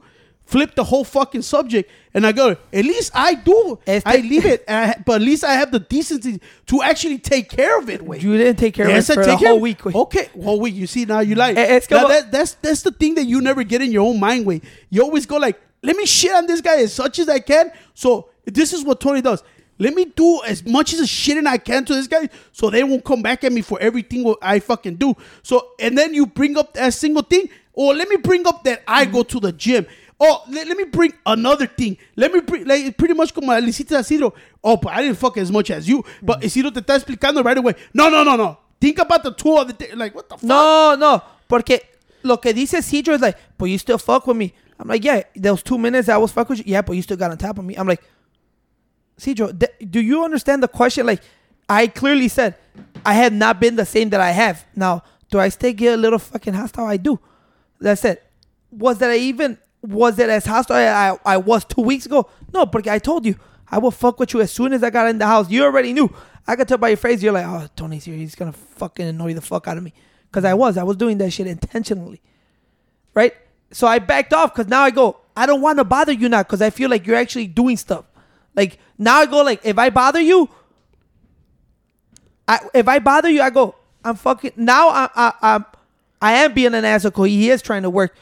Flip the whole fucking subject. And I go, at least I do. Este- I leave it. and I- but at least I have the decency to actually take care of it. Wait. you didn't take care Yes, of it for take the care whole of- week. güey. Okay, whole week. You see now you like. Eh, es Now that, that's that's the thing that you never get in your own mind. Way you always go like, let me shit on this guy as such as I can. So this is what Tony does. Let me do as much as a shitting I can to this guy, so they won't come back at me for everything what I fucking do. So and then you bring up that single thing, or let me bring up that I go to the gym. Oh, let, let me bring another thing. Let me bring, like, pretty much como a Isidro. Oh, but I didn't fuck as much as you. But mm. Isidro te está explicando right away. No, no, no, no. Think about the two other things. Like, what the fuck? No, no, porque lo que dice Cedro is like, but you still fuck with me. I'm like, yeah, those two minutes I was fuck with you. Yeah, but you still got on top of me. I'm like, Cedro, th- do you understand the question? Like, I clearly said I have not been the same that I have. Now, do I still get a little fucking hostile? I do. That's it. Was that I even was it as hostile I, I was two weeks ago? No, because I told you I will fuck with you as soon as I got in the house. You already knew. I could tell by your phrase. You're like, oh, Tony's here. He's gonna fucking annoy the fuck out of me. Because I was. I was doing that shit intentionally. Right. So I backed off because now I go. I don't want to bother you now because I feel like you're actually doing stuff. Like now I go like if I bother you, I if I bother you, I go. I'm fucking now. I I I'm, I am being an asshole. He is trying to work,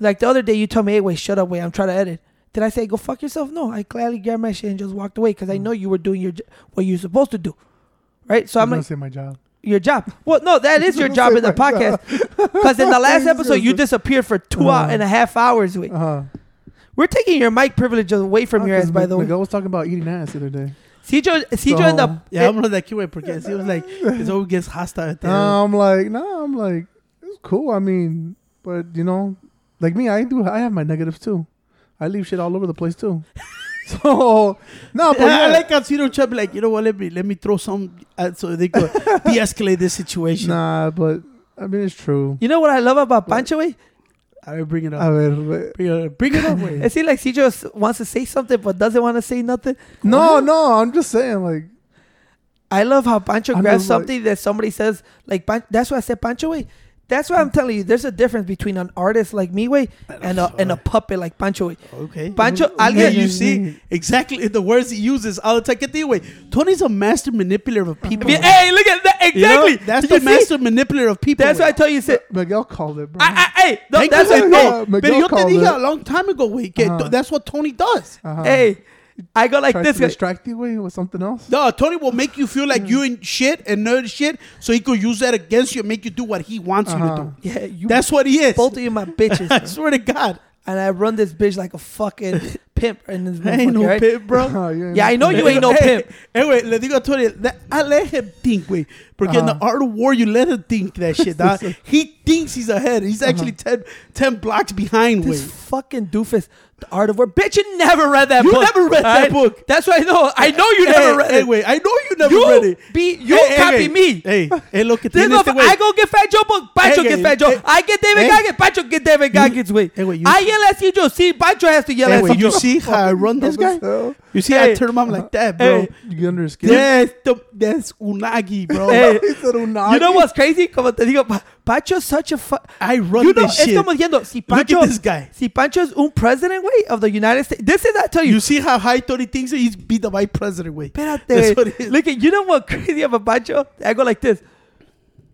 Like the other day, you told me, "Hey, wait, shut up, wait, I'm trying to edit." Did I say go fuck yourself? No, I gladly grabbed my shit and just walked away because I know you were doing your what you're supposed to do, right? So I'm I'm gonna like, say my job. your job. Well, no, that is your job in the podcast. Because in the last episode, you disappeared for 2 Uh-huh. and a half hours. Wait, Uh huh. we're taking your mic privileges away from your ass, by the way. Miguel was talking about eating ass the other day. Cijo, Cijo in the So- Yeah, I'm not that cute because he was like, it always gets hostile at the end. I'm like, no, I'm like, it's cool. I mean, but you know, like me, I do. I have my negatives too. I leave shit all over the place too. so no, but Yeah, I like how Tito Chubb be like, you know what? Let me let me throw some uh, so they could de-escalate this situation. nah, but I mean, it's true. You know what I love about Pancho, way? I will bring it A up. ver, ve- Bring it up. Bring it up. güey. It seems like Cijo just wants to say something but doesn't want to say nothing. no, no, I'm just saying, like, I love how Pancho grabs just like- something that somebody says, like, Pan- that's why I said Pancho, way. That's why I'm telling you, there's a difference between an artist like me, way, and a, and a puppet like Pancho, way. Okay. Pancho, Yeah, alguien, you see exactly the words he uses all the time. ¿Qué te digo, güey? Tony's a master manipulator of people. Yeah, güey. Hey, look at that. You know? Exactly. That's You the see? master manipulator of people. That's güey. why I tell you, sit. Miguel called it, bro. I, I, hey, no, Thank that's you, what, güey. hey, No, Miguel Pero yo te called dije it. a long time ago, güey, que Uh-huh. that's what Tony does. uh-huh. hey, I go like Tries this. to guy. distract you way with something else. No, Tony will make you feel like you in shit and nerd shit, so he could use that against you and make you do what he wants you Uh-huh. to do. Yeah, you That's what he is. both of you my bitches. I bro. swear to God, and I run this bitch like a fucking pimp in this I ain't no right? pimp, bro. You Yeah, I know you ain't no pimp. Hey, güey, le digo a Tony, that- I let him think, güey. Porque in the Uh-huh. art of war, you let him think that shit, dog. he thinks he's ahead. He's actually 10, 10 blocks behind, This güey. fucking doofus, The Art of War. Bitch, you never read that You book. never read that book. That's what I know. I know you Hey, never read hey, it. güey, I know you never You read it. be- you Hey, hey, copy hey, me. Hey, hey, look at This tiene este motherfucker- güey. I go get Fat Joe book. Pancho Hey, gets hey, Fat Joe. hey. I get David Hey. Goggins. Pancho get David Goggins. Wait. Hey, wait, you- I yell at Cijo. See, Pancho has to yell Hey, at wait, you Cijo. see how I run this guy? Hell, You see, Hey. I turn him on like that, bro. Hey. You get under his skin. That's the that's unagi, bro. Hey. Unagi. You know what's crazy? Como te digo, Pa- Pancho's such a fu- I run You know, this shit. como diciendo, si Look at this guy. si Pancho's un president, way of the United States. This is, I tell you, You see how high Tony thinks he's be the vice president, way. Espérate. It is. Look at you know what crazy about Pancho? I go like this.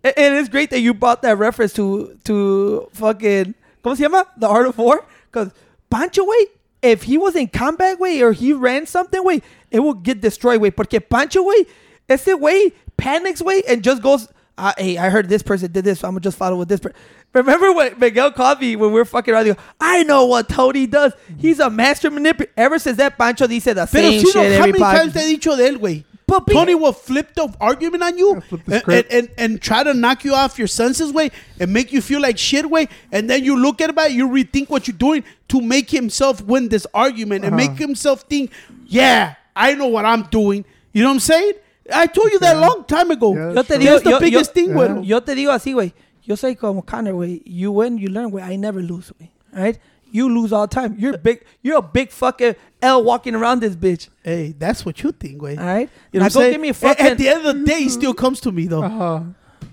And it's great that you brought that reference to to fucking ¿Cómo se llama? The Art of War. Because Pancho, way, if he was in combat, way, or he ran something, way, it will get destroyed, way. Porque Pancho, way, ese way panics, way, and just goes, ah, hey, I heard this person did this, so I'm gonna just follow with this person. Remember when Miguel me when we were fucking around? He goes, I know what Tony does. He's a master manipulator. Ever since that, Pancho dice the Pero same Chino, shit how every many times te he dicho de él, güey? But be- Tony will flip the argument on you and, and, and, and try to knock you off your senses, way, and make you feel like shit, way. And then you look at it, and you rethink what you're doing to make himself win this argument and Uh-huh. make himself think, yeah, I know what I'm doing. You know what I'm saying? I told you that a long time ago. Yeah, Yo te digo, That's the yo, biggest yo- thing, Yeah. yo te digo así, güey. Yo soy como Conor, güey. You win, you learn, güey. I never lose, güey. Right? You lose all the time. You're big. You're a big fucking L walking around this bitch. Hey, that's what you think, way. All right. You now know what I'm saying? give me a At- fucking. At the end of the day, he still comes to me, though. Uh-huh.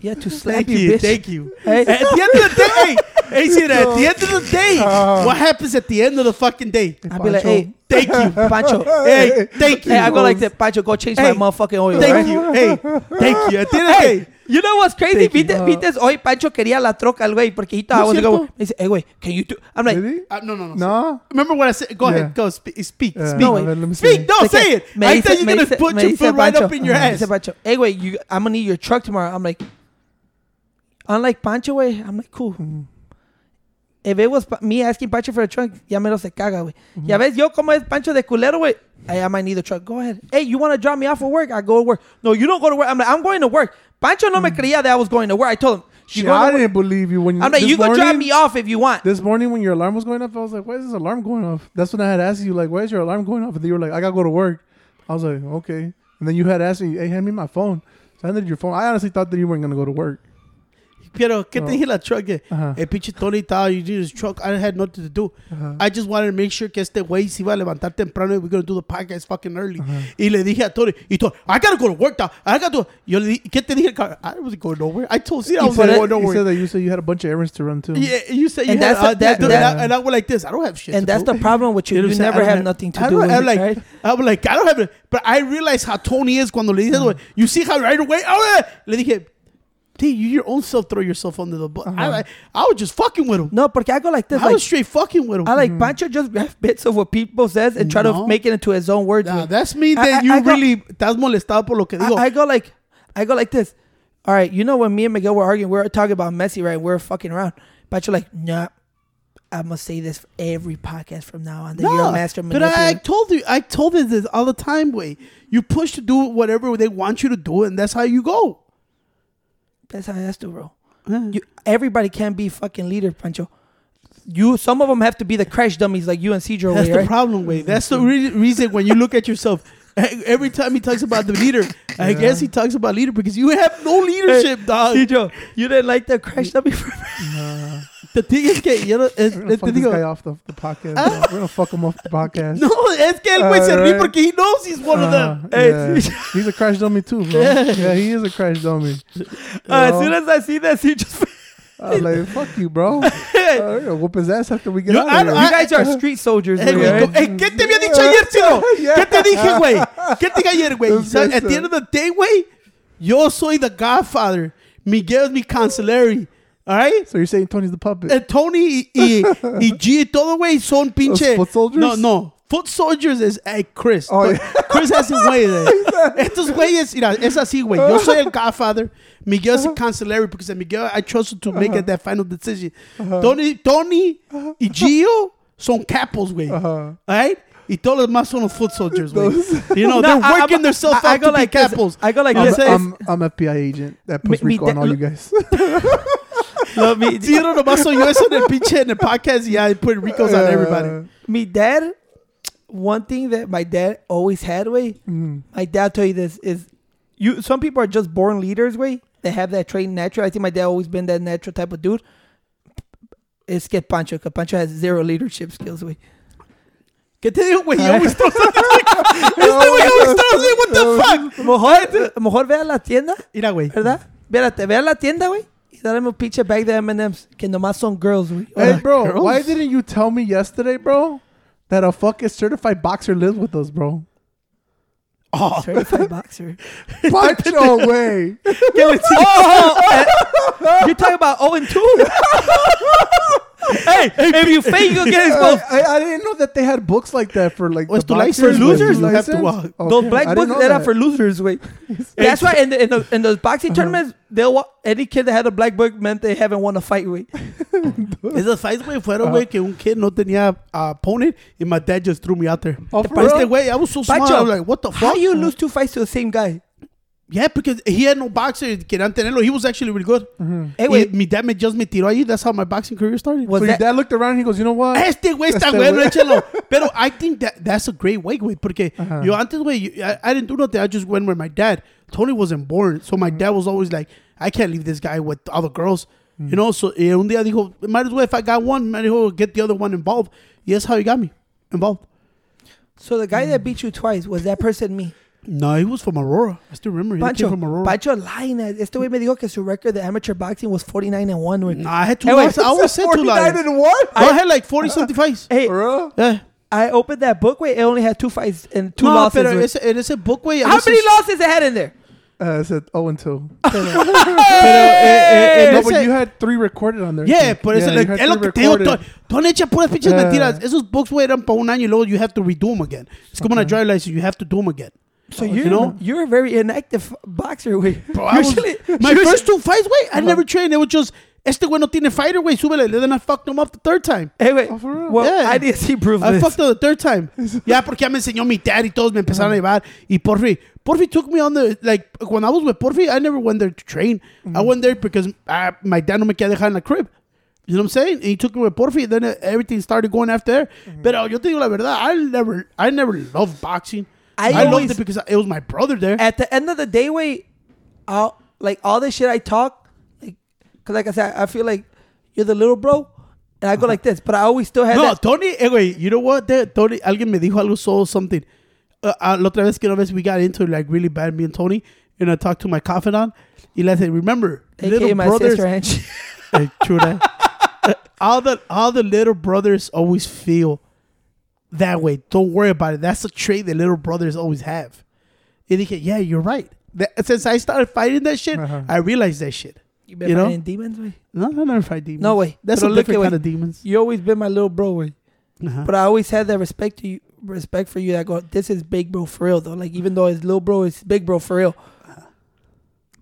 Yeah, to slap Thank you, you, bitch. thank you. Hey. At the end of the day, hey, hey, see that? At the end of the day, Uh. what happens at the end of the fucking day? I'll be like, hey, Thank you. Pancho. Hey, thank you. Hey, I go like that. Pancho, go change Hey, my motherfucking oil. Thank right? you. Hey, thank you. At the end of the Hey, day, you know what's crazy? Thank you. ¿Viste, viste hoy Pancho quería la troca al güey porque he thought I was gonna go. cierto? Me dice, hey, güey, can you do? I'm like, Did he? uh, no, no, no. No. Remember what I said? Go Yeah. ahead. Go speak. Speak. Yeah. speak. No, a ver, let me Speak. see. No, Like, say it. me I dice- thought you're me gonna dice- put me your dice foot right Pancho. up in your Me ass. dice Pancho, hey, güey, you, I'm gonna need your truck tomorrow. I'm like, unlike Pancho, güey, I'm like, cool. If it was me asking Pancho for a truck, ya me lo se caga, güey. Ya ves, yo como es Pancho de culero, güey. I, I might need a truck. Go ahead. Hey, you want to drop me off for work? I go to work. No, you don't go to work. I'm like, I'm going to work. Pancho no me mm. creía that I was going to work. I told him, you Shit, I didn't believe you when you. I'm like, you can drop me off if you want. This morning when your alarm was going off, I was like, why is this alarm going off? That's when I had asked you, like, why is your alarm going off? And then you were like, I gotta go to work. I was like, okay. And then you had asked me, hey, hand me my phone. So I handed your phone. I honestly thought that you weren't gonna go to work. Pero, ¿qué No. te dije la truck? eh? Ajá. El pinche Tony estaba using his truck. I had nothing to do. Ajá. I just wanted to make sure que este güey se iba a levantar temprano y we're going to do the podcast fucking early. Y le dije a Tony, y Tony, I gotta go to work now. I gotta do. Yo le dije, ¿qué te dije? I wasn't going nowhere. I told you I He was said, going he nowhere. said that you said you had a bunch of errands to run too. Yeah, you said you And had, that's uh, a- that- dude, that- and, I, and I was like this. I don't have shit. and to that's do. the problem with you. You know You, what never have have- nothing to I do with I'm it, like, right? I'm like, I don't have it. But I realize how Tony is cuando le dices, güey, you see how right away, oh, yeah. le dije, Dude, you your own self throw yourself under the bus. I, uh-huh. like, I was just fucking with him. No, porque I go like this. I Like, was straight fucking with him. I like mm-hmm. Pancho just grab bits of what people says and try No. to make it into his own words. Nah, güey. that's me. Then I- you I go- really estás molestado por lo que digo. I, I go like, I go like this. All right, you know when me and Miguel were arguing, we are talking about Messi, right? We are fucking around. Pancho like, nah, I must say this for every podcast from now on. That you're a master but I, I told you, I told you this all the time. Way you push to do whatever they want you to do, and that's how you go. That's how it has to. Yeah. You, everybody can't be fucking leader, Pancho. You, some of them have to be the crash dummies like you and Cedro, That's way, the right? problem, way. That's the re- reason when you look at yourself. Every time he talks about the leader, I guess he talks about leader because you have no leadership, dog. Cedro, you didn't like the crash dummy for Nah, The thing is que yo no, es, we're gonna te fuck this digo, guy off the, the podcast. bro. We're gonna fuck him off the podcast. no, es que el güey se ríe Alright. porque he knows he's one of them. Uh, Hey, yeah. see- he's a crash dummy too, bro. Yeah, he is a crash dummy. Uh, as soon as I see that, Cedro, I was like, fuck you, bro. Uh, we're gonna whoop his ass after we get Yo, out I- of here. you guys are street soldiers, Hey, güey, güey, right? hey, ¿qué te había dicho ayer, Chino? Yeah. ¿Qué te dije, güey? ¿Qué te dije ayer, güey? Don't At so. the end of the day, güey, yo soy the godfather. Miguel es mi cancelary. All right? so you're saying Tony's the puppet? Eh, Tony y, y, G y todo, güey, son pinche. foot soldiers? No, no. Foot soldiers es eh, Chris. Oh, But Chris has a way de. Estos güeyes, mira, es así, güey. Yo soy el godfather. Miguel es el cancelary because Miguel, I trust him to make Uh-huh. that final decision. Tony, Tony y Gio son capos, güey. Uh-huh. All right? Y todos los demás son los foot soldiers, güey. You know, No, they're I- working I'm- themselves I- I out go to like be this. capos. I go like I'm this. I'm, I'm FBI agent that puts Me- me RICO on all you guys. No, mi, no, nomás soy yo eso en el pinche en el podcast y ya put RICOs on everybody. mi dad, one thing that my dad always had, way, Mm. my dad tell you this is, you. Some people are just born leaders, way. They have that trait natural. I think my dad always been that natural type of dude. Es que Pancho, que Pancho has zero leadership skills, way. ¿Qué te digo, güey? Yo throw something Este güey me, what the fuck? Mejor, mejor ve a la tienda, Mira, güey. ¿verdad? Vérate, ve a la tienda, güey. Y dale un pinche bag de M&M's, que nomás son girls, güey. Hey, bro, girls. why didn't you tell me yesterday, bro, that a fucking certified boxer lives with us, bro? Oh, Certified boxer. Pancho, way. oh, eh, you're talking about 0 and 2? hey, if you fail, you'll get exposed. I, I didn't know that they had books like that for like What's the the boxers For losers, you have to walk. Okay, Those black books, didn't they're for losers, wait. That's why in, the, in, the, in those boxing tournaments, they'll wa- any kid that had a black book meant they haven't won a fight, wait. Esas fights, güey, fueron, güey, que un kid no tenía uh, opponent and my dad just threw me out there. Oh, for real? güey, I was so smart. I Pacho, was like, what the How fuck? you lose two fights to the same guy? Yeah, because he had no boxer. Querían tenerlo. He was actually really good. Mm-hmm. Hey, Y wait, mi dad me just me tiró ahí. That's how my boxing career started. was So your dad looked around and he goes, you know what? Este güey está bueno, échalo. Pero I think that that's a great way, güey. Porque Ajá. yo antes, güey, I, I didn't do nothing. I just went with my dad. Tony wasn't born. So my mm-hmm. dad was always like, I can't leave this guy with other girls. You mm. know, so eh, un día dijo, might as well, if I got one, might as well get the other one involved. Y that's how he got me involved. so the guy mm. that beat you twice, was that person me? No, he was from Aurora. I still remember. He came from Aurora. Pancho lying. Este güey me dijo que su record de amateur boxing was 49 and 1, güey. Nah, I had two Hey, wait, losses. I always said two 49 and one? I had like 40 something fights. Hey, For real? Yeah. I opened that book, güey. It only had two fights and two no, losses. pero güey. ese, en ese book, güey. How veces- many losses it had in there? Uh, it said 0 and 2. Pero, eh, eh, no, but you had three recorded on there. Yeah, think. por eso Yeah, like, you had es lo three que te digo. recorded. Don Don echa puras pinches mentiras. Esos books, güey, eran para un año y luego you have to redo them again. Es como una drive license. You have to do them again. So You you're, know? you're a very inactive boxer, güey. I Usually, my usually- first two fights, güey, I never trained. It was just, este güey no tiene fighter, güey, súbele. Then I fucked him up the third time. Hey, wait. Oh? Well, Yeah. I didn't see proof I this. fucked up the third time. yeah, porque ya me enseñó mi dad y todos me empezaron a llevar. Y Porfi, Porfi took me on the, like, when I was with Porfi, I never went there to train. I went there because uh, my dad no me quería dejar en la crib. You know what I'm saying? And he took me with Porfi, then everything started going after there. Pero yo te digo la verdad, I never, I never loved boxing. I I, loved it because it was my brother there. At the end of the day, wait, all like all this shit I talk, like, cause like I said, I feel like you're the little bro, and I go like this, but I always still have No, that. Tony, eh, güey, you know what? There, Tony, alguien me dijo algo so something. Uh, uh, la otra vez que una vez we got into like really bad, me and Tony, and I talked to my confidant. Y le said, remember, AKA little my brothers. sister and Eh, true that. All the all the little brothers always feel that way. Don't worry about it. That's a trait that little brothers always have. Y dije, yeah, you're right. That, since I started fighting that shit, Uh-huh. I realized that shit. You been You know? fighting demons, way? No, I never fight demons. No way. That's Pero a look different kind way. of demons. You always been my little bro, way. Uh-huh. But I always had that respect to you, respect for you. That go, this is big bro for real though. Like even though it's little bro, it's big bro for real.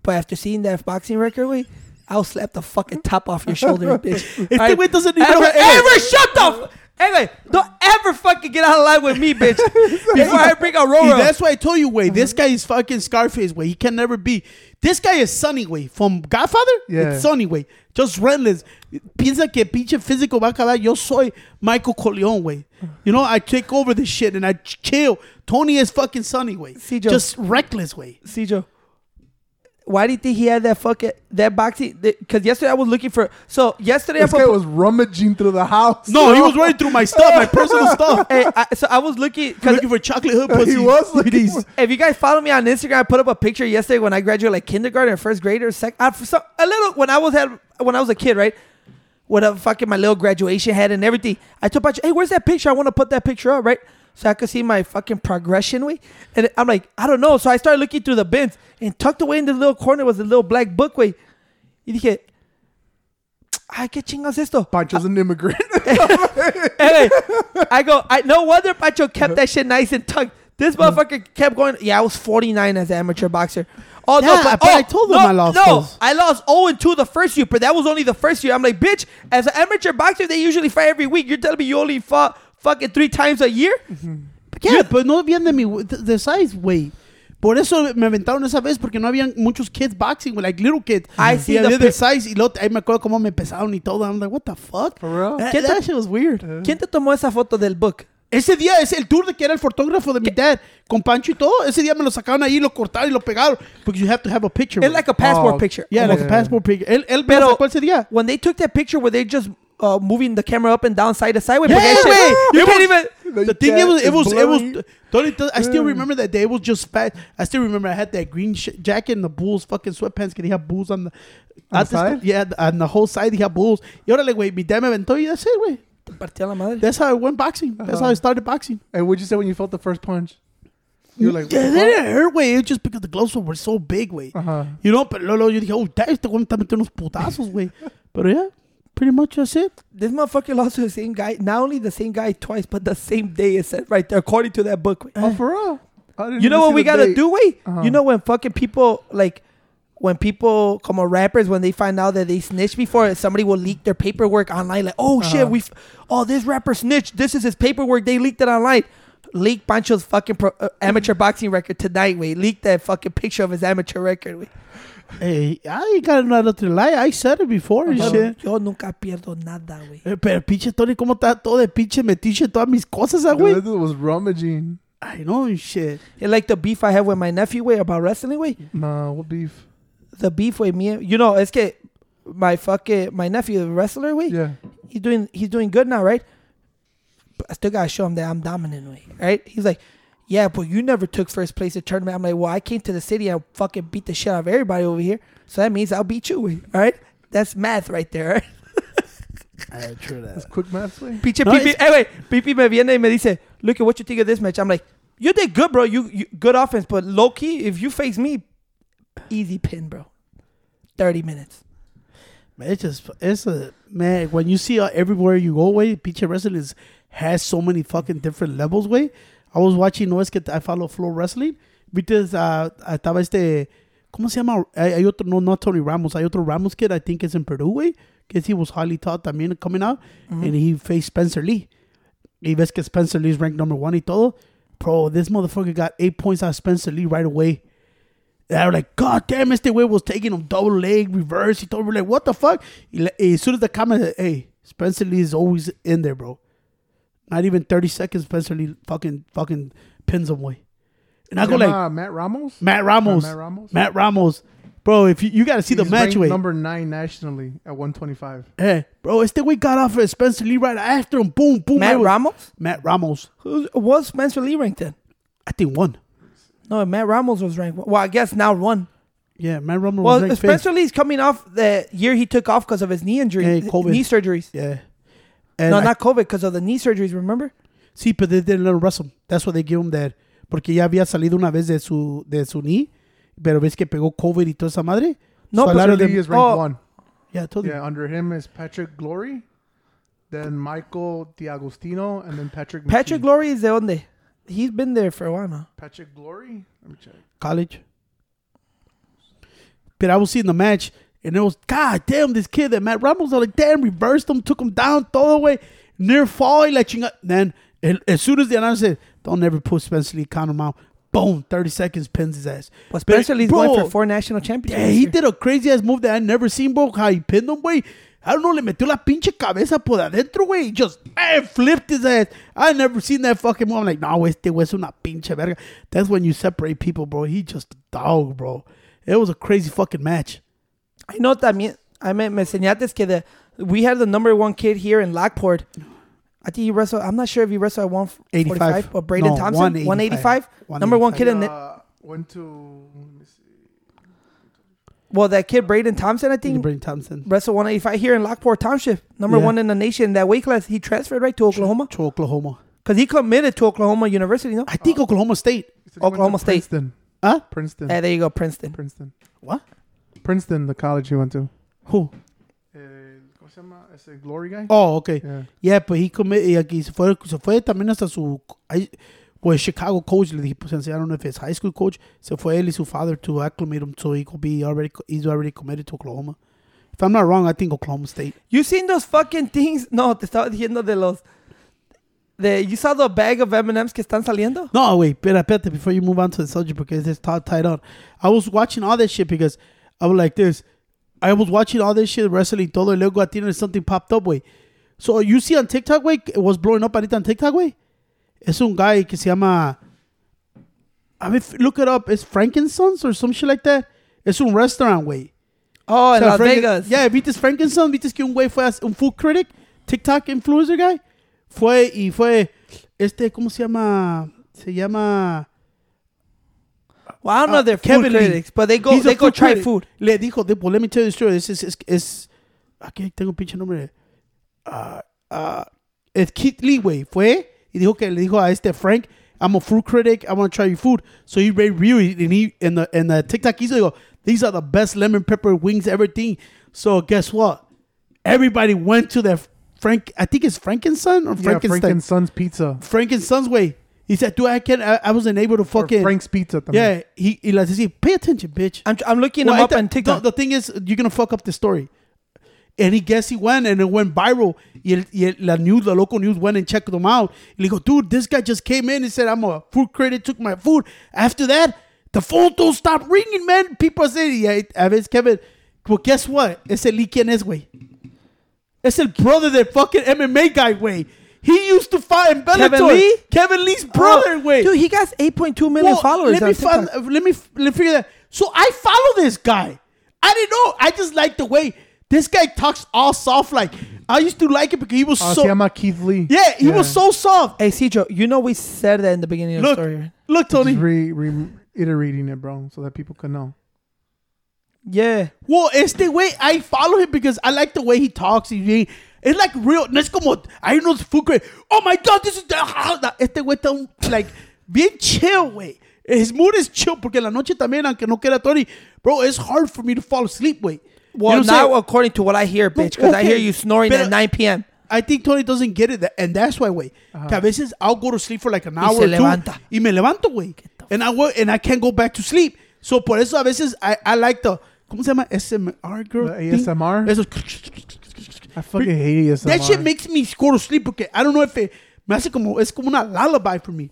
But after seeing that boxing record, way, I'll slap the fucking top off your shoulder, bitch. Este Alright? güey doesn't even Ever, know- ever shut the. F- anyway, don't ever fucking get out of line with me, bitch. Before I bring a Y Roro. that's why I told you, way. This guy is fucking Scarface, way. He can never be. This guy is Sonny, way. From Godfather, Yeah. it's Sonny, way. Just relentless. Piensa que pinche físico va a acabar. Yo soy Michael Corleone, way. You know, I take over this shit and I ch- chill. Tony is fucking Sonny, way. See, Joe. Just reckless, way. Cijo, why do you think he had that fucking that boxing? Because yesterday I was looking for. So yesterday This I guy was rummaging through the house. No, he was running through my stuff, my personal stuff. Hey, I, so I was looking Looking for chocolate hood pussy. He was looking for- if you guys follow me on Instagram, I put up a picture yesterday when I graduated like kindergarten or first grade or sec. Uh, for some, a little when I was had when I was a kid, right? With a fucking my little graduation hat and everything. I took a bunch. Hey, where's that picture? I want to put that picture up, right? So I could see my fucking progression way. And I'm like, I don't know. So I started looking through the bins and tucked away in the little corner was a little black book way. Y dije, ay, qué chingas esto. Pancho's an immigrant. Hey, I go, I no wonder Pacho kept that shit nice and tucked. This uh-huh. motherfucker kept going. Yeah, I was 49 as an amateur boxer. Oh no, but, but oh, I told them no, I lost No, those. I lost 0 and 2 the first year, but that was only the first year. I'm like, bitch, as an amateur boxer, they usually fight every week. You're telling me you only fought fucking three times a year? Yeah, pues no vienen de mi de, de size, güey. Por eso me aventaron esa vez porque no habían muchos kids boxing, güey, like little kids. I see y the había de size y luego ahí me acuerdo cómo me pesaron y todo. I'm like, what the fuck? For real? That, ¿Quién te- that shit was weird. ¿Quién te tomó esa foto del book? Ese día es el tour de que era el fotógrafo de mi dad con Pancho y todo. Ese día me lo sacaron ahí, lo cortaron y lo pegaron. Because you have to have a picture. It's like a passport Oh, picture. yeah, like Yeah. a passport picture. Él, él me Pero- lo sacó ese día. When they took that picture, were they just uh, moving the camera up and down, side to side? Wait, Yeah, porque that. You It can't was- even. The thing it was, it was, it was. blurry. Tony, Tony, I still remember that day. It was just fat. I still remember I had that green sh- jacket and the Bulls fucking sweatpants. Que he had Bulls on the, On the side? Yeah, on the whole side he had Bulls. Y órale, güey, mi dad me aventó y that's it, güey. Te partió la madre. That's how I went boxing. That's how I started boxing. And what'd you say when you felt the first punch? You're like, yeah, that didn't hurt, güey. It was just because the gloves were so big, güey. uh huh. You know, pero luego yo dije, oh, damn, este güey me está metiendo unos putazos, güey. Pero yeah, pretty much that's it. This motherfucker lost to the same guy. Not only the same guy twice, but the same day. It said right there, according to that book. Oh, for real? You know what we gotta date. do, wait? Uh-huh. You know when fucking people like when people come on rappers when they find out that they snitch before, somebody will leak their paperwork online. Like, oh shit, Uh-huh. we, f- oh this rapper snitched. This is his paperwork. They leaked it online. Leak Pancho's fucking pro, uh, amateur boxing record tonight. Wait, leak that fucking picture of his amateur record. Wait. Hey, I ain't got another lie. I said it before and Yo, shit. yo nunca pierdo nada, güey. Eh, Pero pinche Tony, ¿cómo está todo de pinche metiche todas mis cosas, ah, güey? Dude, This was rummaging. I know shit. It's like the beef I have with my nephew, way about wrestling, way. Nah, what beef? The beef with me, you know, it's que my fucking my nephew, the wrestler, way. Yeah. he's doing he's doing good now, right? But I still gotta show him that I'm dominant, way, right? He's like, yeah, but you never took first place at tournament. I'm like, well, I came to the city and fucking beat the shit out of everybody over here, so that means I'll beat you, way, all right? That's math right there. Right? I true that. That's quick math way. Piche No, Pipi, it's- anyway, Pipi me viene y me dice, look at what you think of this match. I'm like, you did good, bro. You, you good offense, but low key, if you face me, easy pin, bro. Thirty minutes. Man, it's just it's a man. When you see uh, everywhere you go, way pinche wrestling is, has so many fucking different levels, way. I was watching, no es que I follow FloWrestling, because uh, estaba este, ¿cómo se llama? Hay, hay otro, no, not Tony Ramos, hay otro Ramos kid, I think is in Peru, way. Because he was highly taught también coming out, and he faced Spencer Lee. Y ves que Spencer Lee's ranked number one y todo. Bro, this motherfucker got eight points out of Spencer Lee right away. And I was like, God damn, este way was taking him double leg, reverse. He told me, like, what the fuck? As soon as the comment, hey, Spencer Lee is always in there, bro. Not even 30 seconds, Spencer Lee fucking fucking pins him away. And I go like, uh, Matt Ramos. Matt Ramos. Matt Ramos? Matt Ramos. Bro, if you, you got to see the match, ranked way. number nine nationally at 125. Hey, bro, este we got off of Spencer Lee right after him. Boom, boom. Matt was- Ramos? Matt Ramos. Who was Spencer Lee ranked in? I think one. No, Matt Ramos was ranked. Well, I guess now one. Yeah, Matt Ramos was Well, ranked Spencer fifth. Lee's coming off the year he took off because of his knee injury, Yeah, COVID. knee surgeries. Yeah. And no, I- not COVID, because of the knee surgeries. Remember? Sí, pero they didn't let him wrestle. That's why they give him that. Porque ya había salido una vez de su, de su knee, pero ves que pegó COVID y toda esa madre. No, So a but lot of Lee them- is oh. ranked oh, one. Yeah, I told you. Yeah, under him is Patrick Glory, then Michael DeAugustino, and then Patrick. Patrick McKee. Glory is de donde? He's been there for a while now. Patrick Glory. Let me check. college. But I was seeing the match, and it was God damn this kid that Matt Ramos was like damn reversed him, took him down all the way, near falling like chinga. Then as soon as the announcer said, "Don't ever put Spencer Lee, count him out," boom, thirty seconds pins his ass. But Spencer Lee's bro, going for four national championships. Yeah, he did a crazy ass move that I never seen, bro. How he pinned him, güey. I don't know, le metió la pinche cabeza por adentro, güey. Just eh, flipped his ass. I never seen that fucking move. I'm like, no, este güey es una pinche verga. That's when you separate people, bro. He just a dog, bro. It was a crazy fucking match. I know también. I mean, me enseñaste que the we had the number one kid here in Lockport. I think he wrestled. I'm not sure if he wrestled at 145, 85. but Braden No, Thompson, 185. 185. Number one kid in the, Uh, went to. Let me see. well, that kid Braden Thompson, I think, Braden Thompson. wrestled 185 here in Lockport Township. Number Yeah. one in the nation in that weight class. He transferred right to Oklahoma To Oklahoma. because he committed to Oklahoma University. No, I think Oklahoma State. He said he went to Oklahoma State. Princeton. Huh? Princeton. Eh, there you go, Princeton. Princeton. What? Princeton, the college he went to. Who? Eh, ¿Cómo se llama? Ese Glory guy. Oh, okay. Yeah. Yeah, pues he commit, y aquí se fue, se fue también hasta su, ahí- pues Chicago coach, le dije, pues I don't know if it's high school coach, se fue él y su father to acclimate him so he could be already, he's already committed to Oklahoma. If I'm not wrong, I think Oklahoma State. You seen those fucking things? No, te estaba diciendo de los. De, you saw the bag of M&Ms que están saliendo? No, wait, espera, espérate, before you move on to the subject, because it's tied, tied on. I was watching all that shit because I was like this. I was watching all this shit, wrestling, todo, y luego a ti something popped up, way. So you see on TikTok, way, it was blowing up ahorita on TikTok, way. Es un guy que se llama. I mean, look it up. It's Frankensons or some shit like that. Es un restaurant, way. Oh, O sea, Las Franken- Vegas. Yeah, viste Frankenstein, viste que un güey fue a- un food critic, TikTok influencer guy, fue y fue este, ¿cómo se llama? Se llama Well, I don't know uh, if they're food Kevin Lee. critics, but they go He's they go food try critic. food. Le dijo, de- well, let me tell you the story. Es, es, es, es aquí tengo un pinche nombre. Uh, uh, es Keith Lee, güey. Fue y dijo que le dijo a este Frank, I'm a food critic. I want to try your food. So he made review and he in the in the TikTok hizo digo, these are the best lemon pepper wings everything. So guess what? Everybody went to the Frank. I think it's Frankenstein or Yeah, Frankenstein. Frank and Son's Pizza. Frankenstein's way. He said, "Dude, I can't. I, I wasn't able to Or fucking Frank's Pizza. También. yeah." He he like says, "Pay attention, bitch." I'm, I'm looking Well, them I up thought- on TikTok. The, the thing is, you're gonna fuck up the story. And he guess he went and it went viral. Y, el, y el- la news, the local news went and checked them out. Y le go, dude, this guy just came in and said, I'm a food critic, took my food. After that, the phone don't stop ringing, man. People are saying, yeah, a veces, Kevin, well, guess what? Ese Lee, ¿quién es, güey? Es el brother that fucking MMA guy, güey. He used to fight in Bellator. Kevin Lee? Kevin Lee's brother, Oh, güey. Dude, he got 8.2 million Well, followers Let me, TikTok. find, let me let me figure that. So I follow this guy. I didn't know. I just like the way this guy talks all soft. Like I used to like it because he was Uh, so. se llama Keith Lee. yeah, he was so soft. Hey, Cijo, you know we said that in the beginning of Look, the story. right? look, Just Tony. re, reiterating it, bro, so that people can know. Yeah. Well, it's the way I follow him because I like the way he talks. He, it's like real. No es como I know it's food great. Oh my god, this is the. Este güey está un, like bien chill, güey. His mood is chill porque en la noche también, aunque no quiera Tony, bro, it's hard for me to fall asleep, güey. You know Well, I'm now according to what I hear, bitch, because I hear you snoring Pero- at 9 p.m. I think Tony doesn't get it, and that's why, güey. Que a veces I'll go to sleep for like an hour se or two, levanta. y me levanto, güey. And I wo- and I can't go back to sleep. So por eso a veces I, I like the ¿cómo se llama? SMR girl. The? ASMR? Eso- I fucking hate ASMR. that shit makes me go to sleep porque I don't know if it me hace como es como una lullaby for me.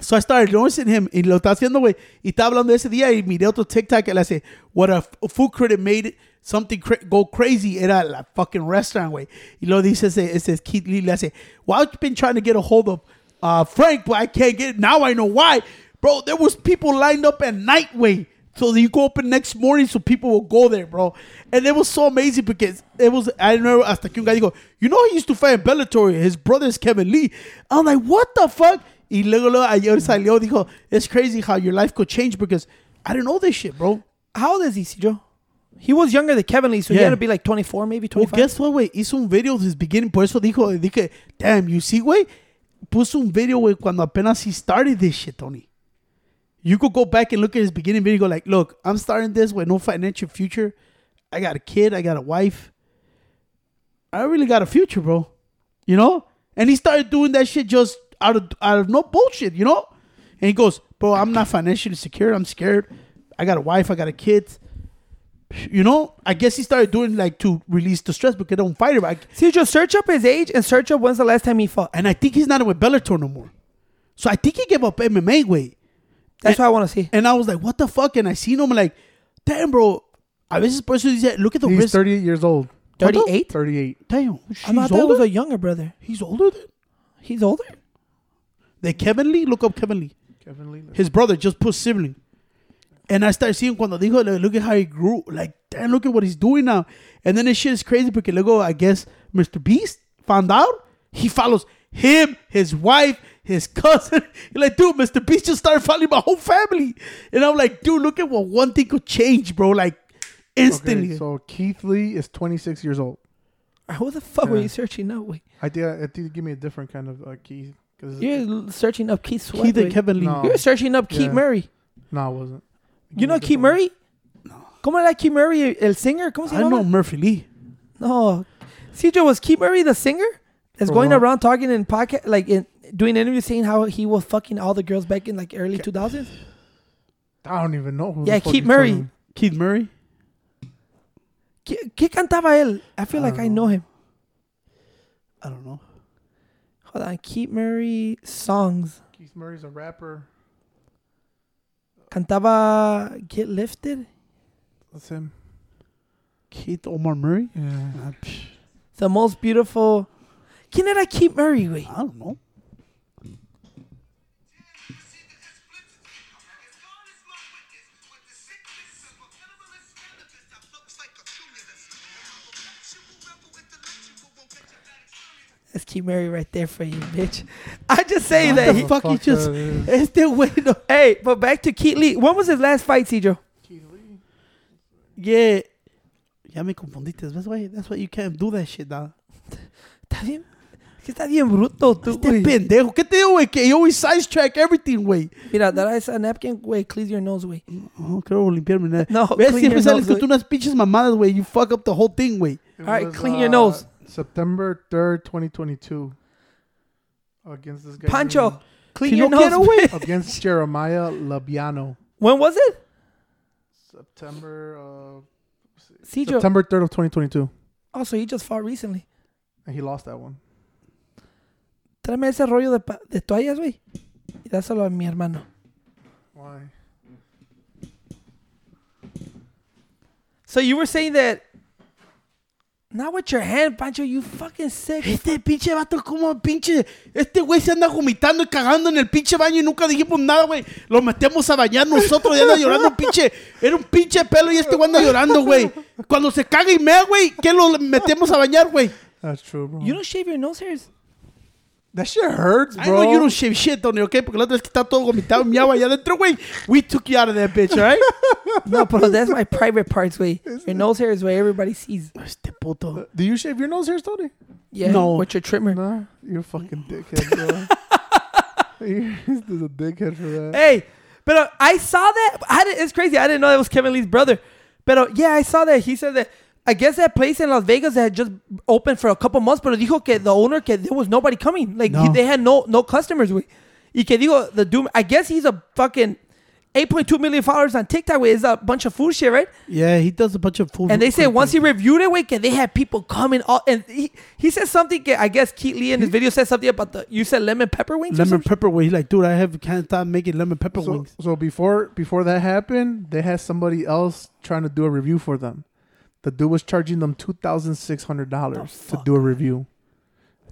So I started noticing him y lo está haciendo, güey. Y está hablando ese día y miré otro TikTok que le hace, what a, f- food critic made it something cra- go crazy era la fucking restaurant, güey. Y lo dice ese, ese Keith Lee, le hace, well, I've been trying to get a hold of uh, Frank, but I can't get it. Now I know why. Bro, there was people lined up at night, way. So you go open next morning so people will go there, bro. And it was so amazing because it was, I remember hasta que un guy dijo, you know he used to fight in Bellator, his brother is Kevin Lee. I'm like, what the fuck? Y luego, luego ayer salió, dijo, it's crazy how your life could change because I didn't know this shit, bro. How old is he, Cijo? He was younger than Kevin Lee, so he had to be like 24, maybe 25. Well, 25. guess what, güey? Hizo un video desde beginning, por eso dijo, dije, damn, you see, güey? Puso un video, güey, cuando apenas he started this shit, Tony. You could go back and look at his beginning video. Go like, look, I'm starting this with no financial future. I got a kid. I got a wife. I really got a future, bro. You know. And he started doing that shit just out of out of no bullshit. You know. And he goes, bro, I'm not financially secure. I'm scared. I got a wife. I got a kid. You know. I guess he started doing like to release the stress because they don't fight it. I- See, just search up his age and search up when's the last time he fought. and I think he's not with Bellator no more. So I think he gave up MMA weight. That's what I want to see. And I was like, what the fuck? And I seen him like, damn, bro. A veces por eso dice, look at the He's wrist. 38 years old. 38? 38. Damn, I he's thought that older. was a younger brother. he's older than He's older. the Kevin Lee. Look up Kevin Lee. Kevin Lee. His brother just put sibling. And I started seeing cuando dijo, like, look at how he grew. Like, damn, look at what he's doing now. And then this shit is crazy because luego, I guess, Mr. Beast found out. He follows him, his wife, his cousin. You're like, dude, Mr. Beast just started following my whole family. And I'm like, dude, look at what one thing could change, bro. Like, instantly. Okay, so Keith Lee is 26 years old. Who the fuck were you searching now? Wait, I did. I think give me a different kind of uh, Keith. Cause you're searching up Keith Sweat. Keith and. Kevin Lee. No. You're searching up Keith Yeah. Murray. no, I wasn't. You know Keith Murray? No. ¿Cómo era Keith Murray, el singer? ¿Cómo se I know? Murphy Lee. No. CJ, was Keith Murray the singer? That's For going what? around talking in podcast, like in doing interview saying how he was fucking all the girls back in like early 2000s? I don't even know. Who the Yeah, fuck Keith you're Murray. talking- Keith Murray. ¿Qué, qué cantaba él? I feel I like don't I know him. I don't know. Hold on. Keith Murray songs. Keith Murray's a rapper. Cantaba Get Lifted. That's him. Keith Omar Murray. Yeah. Ah, The most beautiful. ¿Quién era Keith Murray, güey? I don't know. That's Keith Murray right there for you, bitch. I just say What that. the He, fuck? he just- that is. Este güey no. hey, but back to Keith Lee. When was his last fight, Cijo? Keith Lee. Yeah. Ya me confundiste. That's why, that's why you can't do that shit, dog. Está bien. Que está bien bruto tú, Este güey. pendejo. ¿Qué te digo, güey? Que you always sidetrack everything, güey. Mira, that is a napkin, güey. Clean your nose, güey. Oh, quiero limpiarme. nada. No, ¿Ves? clean Siempre your sales nose, con unas pinches mamadas, güey. You fuck up the whole thing, güey. All right, clean your uh, nose. September 3rd, 2022. Against this guy. Pancho, named- clean your nose, quiero, güey. Against Jeremiah Labiano. When was it? September uh, Cijo. September 3rd of 2022. Oh, so he just fought recently. And he lost that one. Tráeme ese rollo de, pa- de toallas, güey. Y dáselo a mi hermano. Why? So you were saying that. Not with your hand, Pancho. You fucking sick. Este pinche vato, como pinche. Este güey se anda vomitando y cagando en el pinche baño y nunca dijimos nada, güey. Lo metemos a bañar nosotros y anda llorando, pinche. Era un pinche pelo y este güey anda llorando, güey. Cuando se caga y mea, güey, ¿qué lo metemos a bañar, güey? That's true, bro. You don't shave your nose hairs. That shit hurts, bro. I know you don't shave shit, Tony, ¿ok? Porque la otra vez que está todo vomitado y miau allá adentro, güey. We took you out of that bitch, alright? No, but that's my private parts, güey. Your nose hair is where everybody sees. Este puto. Do you shave your nose hairs, Tony? Yeah, No. with your trimmer. Nah, you're a fucking dickhead, bro. You're just a dickhead for that. Hey, but I saw that. I didn't, it's crazy. I didn't know that was Kevin Lee's brother. But yeah, I saw that. He said that. I guess that place in Las Vegas that had just opened for a couple months, pero dijo que the owner que there was nobody coming. Like he- they had no no customers. güey. Y que digo the doom. I guess he's a fucking 8.2 million followers on TikTok. With is a bunch of food shit, right? Yeah, he does a bunch of food. And they say once he reviewed it, wait, que they had people coming. All and he, he said something. que I guess Keith Lee in his video said something about the you said lemon pepper wings. lemon pepper wings. He's like, dude, I have can't stop making lemon pepper So, wings. so before before that happened, they had somebody else trying to do a review for them. The dude was charging them two thousand six hundred dollars to do a review.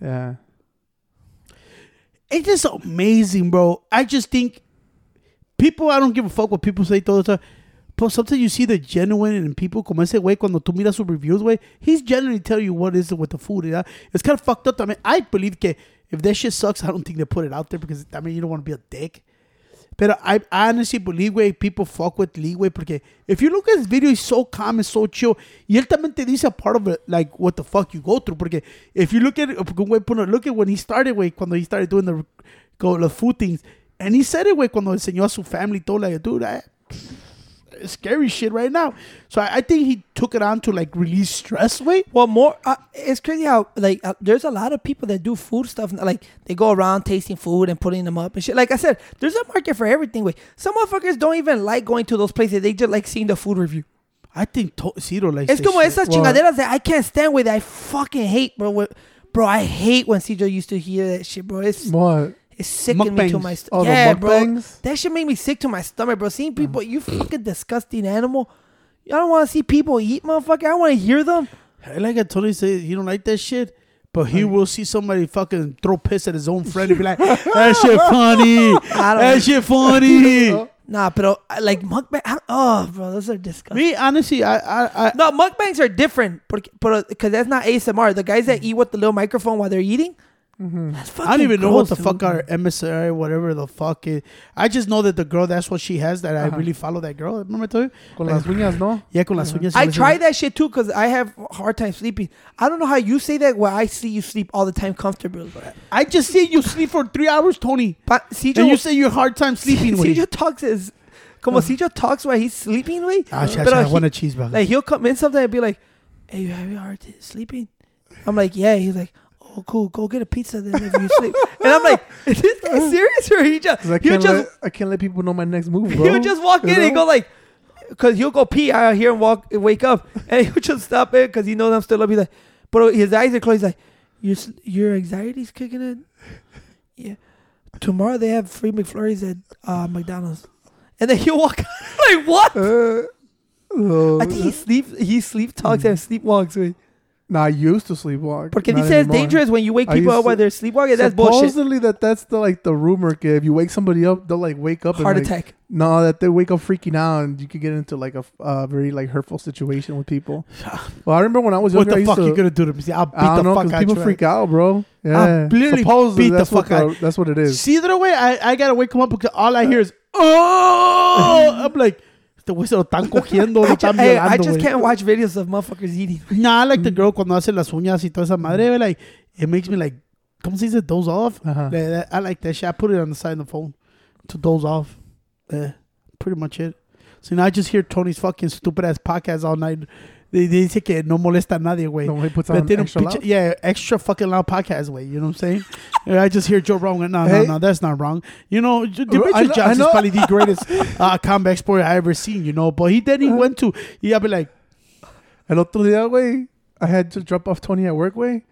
Yeah, It's just amazing, bro. I just think people, I don't give a fuck what people say todo the time. But sometimes you see the genuine in people como ese güey cuando tú miras sus reviews, güey. He's genuinely tell you what is it with the food. Yeah? It's kind of fucked up. I mean, I believe que if that shit sucks, I don't think they put it out there because, I mean, you don't want to be a dick. But I, honestly believe, güey, people fuck with Lee, güey, porque if you look at his video, he's so calm and so chill. Y él también te dice a part of it, like, what the fuck you go through. Porque if you look at güey, look at when he started, güey, cuando he started doing the, go, the food things, And he said it, güey, cuando enseñó a su family, todo, like, dude, I, scary shit right now. So I, I think he took it on to, like, release stress, way. Well, more. Uh, it's crazy how like uh, there's a lot of people that do food stuff. Like they go around tasting food and putting them up and shit. Like I said, there's a market for everything. Wait, some motherfuckers don't even like going to those places. They just like seeing the food review. I think to- Ciro likes Es this como shit. esas Well- chingaderas that I can't stand with. I fucking hate, bro. Bro, I hate when CJ used to hear that shit, bro. It's What? It's sickening me to my stomach. Oh, yeah, bro. That shit made me sick to my stomach, bro. Seeing people, you fucking disgusting animal. I don't want to see people eat, motherfucker. I want to hear them. Like I Tony said, you don't like that shit. But he will see somebody fucking throw piss at his own friend and be like, that shit funny. That shit funny. Nah, uh, like mukbang. I- Oh, bro, those are disgusting. Me, honestly, I, I, I, No, mukbangs are different, because that's not ASMR. The guys that eat with the little microphone while they're eating, that's fucking I don't even know what the gross, fuck our MSI, whatever the fuck is. I just know that the girl, that's what she has, that I Uh-huh. really follow that girl. Remember I told you? Con las uñas, no? Yeah, con las uñas. I try that shit too because I have hard time sleeping. I don't know how you say that where I see you sleep all the time comfortably. I just see you sleep for three hours, Tony. But CJ, And you say you have hard time sleeping with CJ talks is como CJ talks while he's sleeping, way. Ah, shit, Pero I he- want a cheeseburger. Like he'll come in sometimes and be like, "Hey, you having a hard time sleeping?" I'm like, "Yeah." He's like, "Oh, cool. Go get a pizza then if you sleep." and I'm like, "Is this guy serious or he just 'Cause I he'll can't, just let, I can't let people know my next move, bro. he'll just walk You in and know? go like, because he'll go pee. out here and walk, wake up, and he'll just stop it because he knows I'm still up. He's like, but his eyes are closed. He's like, your s- your anxiety's kicking in. Yeah. Tomorrow they have free McFlurries at uh, McDonald's, and then he'll walk. like what? Uh, oh, I think he sleep he sleep talks and sleepwalks with. Nah, I used to sleepwalk. Porque dice it's dangerous when you wake people up while they're sleepwalking. That's bullshit. Supposedly that that's the like the rumor. que If you wake somebody up, they'll like wake up. Heart and, like, attack. No, that they wake up freaking out, and you could get into like a uh, very like hurtful situation with people. Well, I remember when I was what younger, the fuck to, you gonna do to me? See, I'll beat I the know fuck out people you. freak out, bro. Yeah, i literally supposedly beat the fuck out- That's what it is. See, either way, I, I gotta wake him up because all I hear is, oh! I'm like, este güey se lo están cogiendo, lo están hey, I just güey. can't watch videos of motherfuckers eating. Nah, I like the girl cuando hace las uñas y toda esa madre, güey, like, it makes me like, ¿cómo se dice? Doze off? Uh-huh. Like, that- I like that shit. I put it on the side of the phone to doze off. Yeah, pretty much it. So now I just hear Tony's fucking stupid ass podcast all night. They, they dice que no molesta a nadie, güey. No, he puts on extra loud. yeah, extra fucking loud podcast way. You know what I'm saying? I just hear Joe Rogan. No, no, Hey. no, that's not wrong. You know, J- Bro, I Demetrious know- I Johnson's know. probably the greatest uh, combat export I ever seen. You know, but he then he went to. Yeah, be like, El otro día, güey, I had to drop off Tony at work, güey.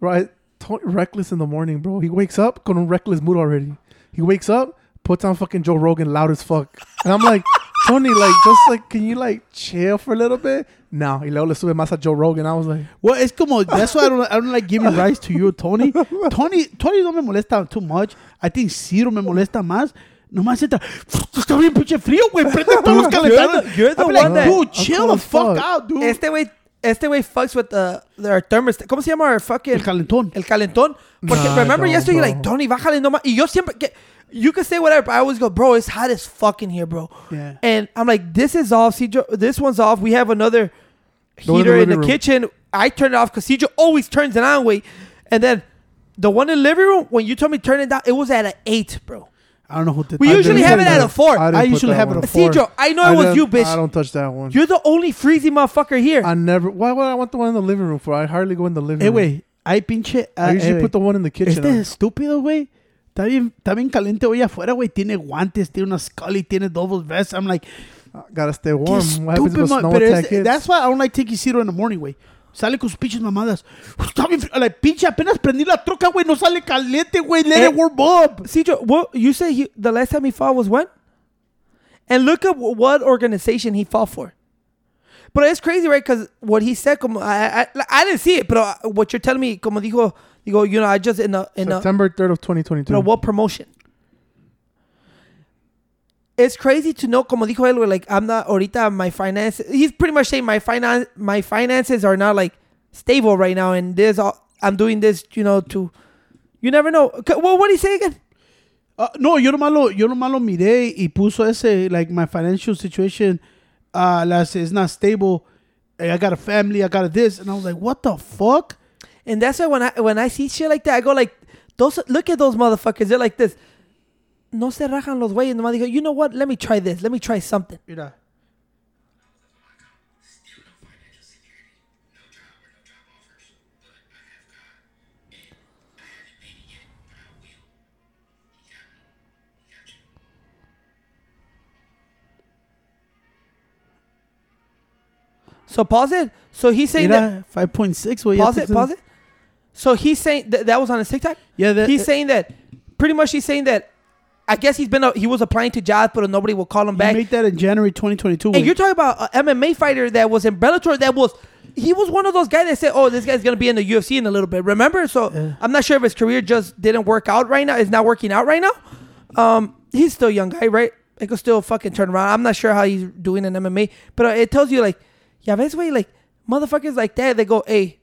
Right, Tony, reckless in the morning, bro. He wakes up con un reckless mood already. He wakes up, puts on fucking Joe Rogan loud as fuck, and I'm like, Tony, like, just like, can you like chill for a little bit? No, y luego le sube más a Joe Rogan. I was like, well, it's como. That's why I don't. I don't like giving rights to you, Tony. Tony, Tony no me molesta too much. I think Ciro me molesta más. Nomás entra. Está bien pinche frío, güey. Prende todos los calentados. you're the like, one that- dude, chill the fuck fuck. out, dude. Este way, este way fucks with the their thermostat. ¿Cómo se llama? Our fucking El calentón. el calentón. Porque Nah, remember no, yesterday, you're bro. like, Tony, bájale no más. Y yo siempre, que, you can say whatever, but I always go, bro, it's hot as fucking here, bro. Yeah. And I'm like, this is off. Cijo, this one's off. We have another The one in heater the in the, kitchen. I turn it off because Cijo always turns it on, wait. And then the one in the living room, when you told me turn it down, it was at an eight, bro. I don't know who did We that. usually have it at a four. didn't I usually that have it one. a four. Cijo, I know it was you, bitch. I don't touch that one. You're the only freezy motherfucker here. I never. Why would I want the one in the living room for? I hardly go in the living Eh, room. güey, hay pinche. I ah, usually eh, put the one in the kitchen. Este es estúpido, güey. Está bien, está bien caliente hoy afuera, güey. Tiene guantes, tiene una Scully, tiene double vest. I'm like, I gotta stay warm. a man. snow Pero es- that's why I don't like taking Ciro in the morning, güey. Sale con sus pinches mamadas. Está bien frío. Like, pinche, apenas prendí la troca, güey. No sale caliente, güey. Let Eh, it warm up. Cijo, what you say he, the last time he fought was when? And look at wh- what organization he fought for. But it's crazy, right? Because what he said, como, I, I, I didn't see it, but uh, what you're telling me, como dijo, digo, you know, I just in the in a September third of 2022. pero what promotion? It's crazy to know, como dijo él, like I'm not ahorita my finances. He's pretty much saying my finance, my finances are not like stable right now, and this all I'm doing this, you know, to you never know. Well, what did he say again? Uh, no, yo nomás, lo, yo nomás lo miré y puso ese, like, my financial situation, uh, las, is not stable. I got a family, I got this. And I was like, what the fuck? And that's why when I when I see shit like that, I go like, those look at those motherfuckers. They're like this. no se rajan los güeyes. Nomás dijo, you know what? Let me try this. Let me try something. Mira. So pause it. So he's saying that. 5.6, Pause it. Pause it. So he's saying that that was on his TikTok. Yeah, that, he's saying that pretty much he's saying that I guess he's been a, he was applying to jobs, but nobody will call him back. he made that in January 2022. And you're talking about an MMA fighter that was in Bellator that was he was one of those guys that said, "Oh, this guy's gonna be in the UFC in a little bit." Remember? So Yeah. I'm not sure if his career just didn't work out right now. It's not working out right now. Um, he's still a young guy, right? It could still fucking turn around. I'm not sure how he's doing in MMA, but uh, it tells you like, yeah, ves way like motherfuckers like that. They go, "Hey,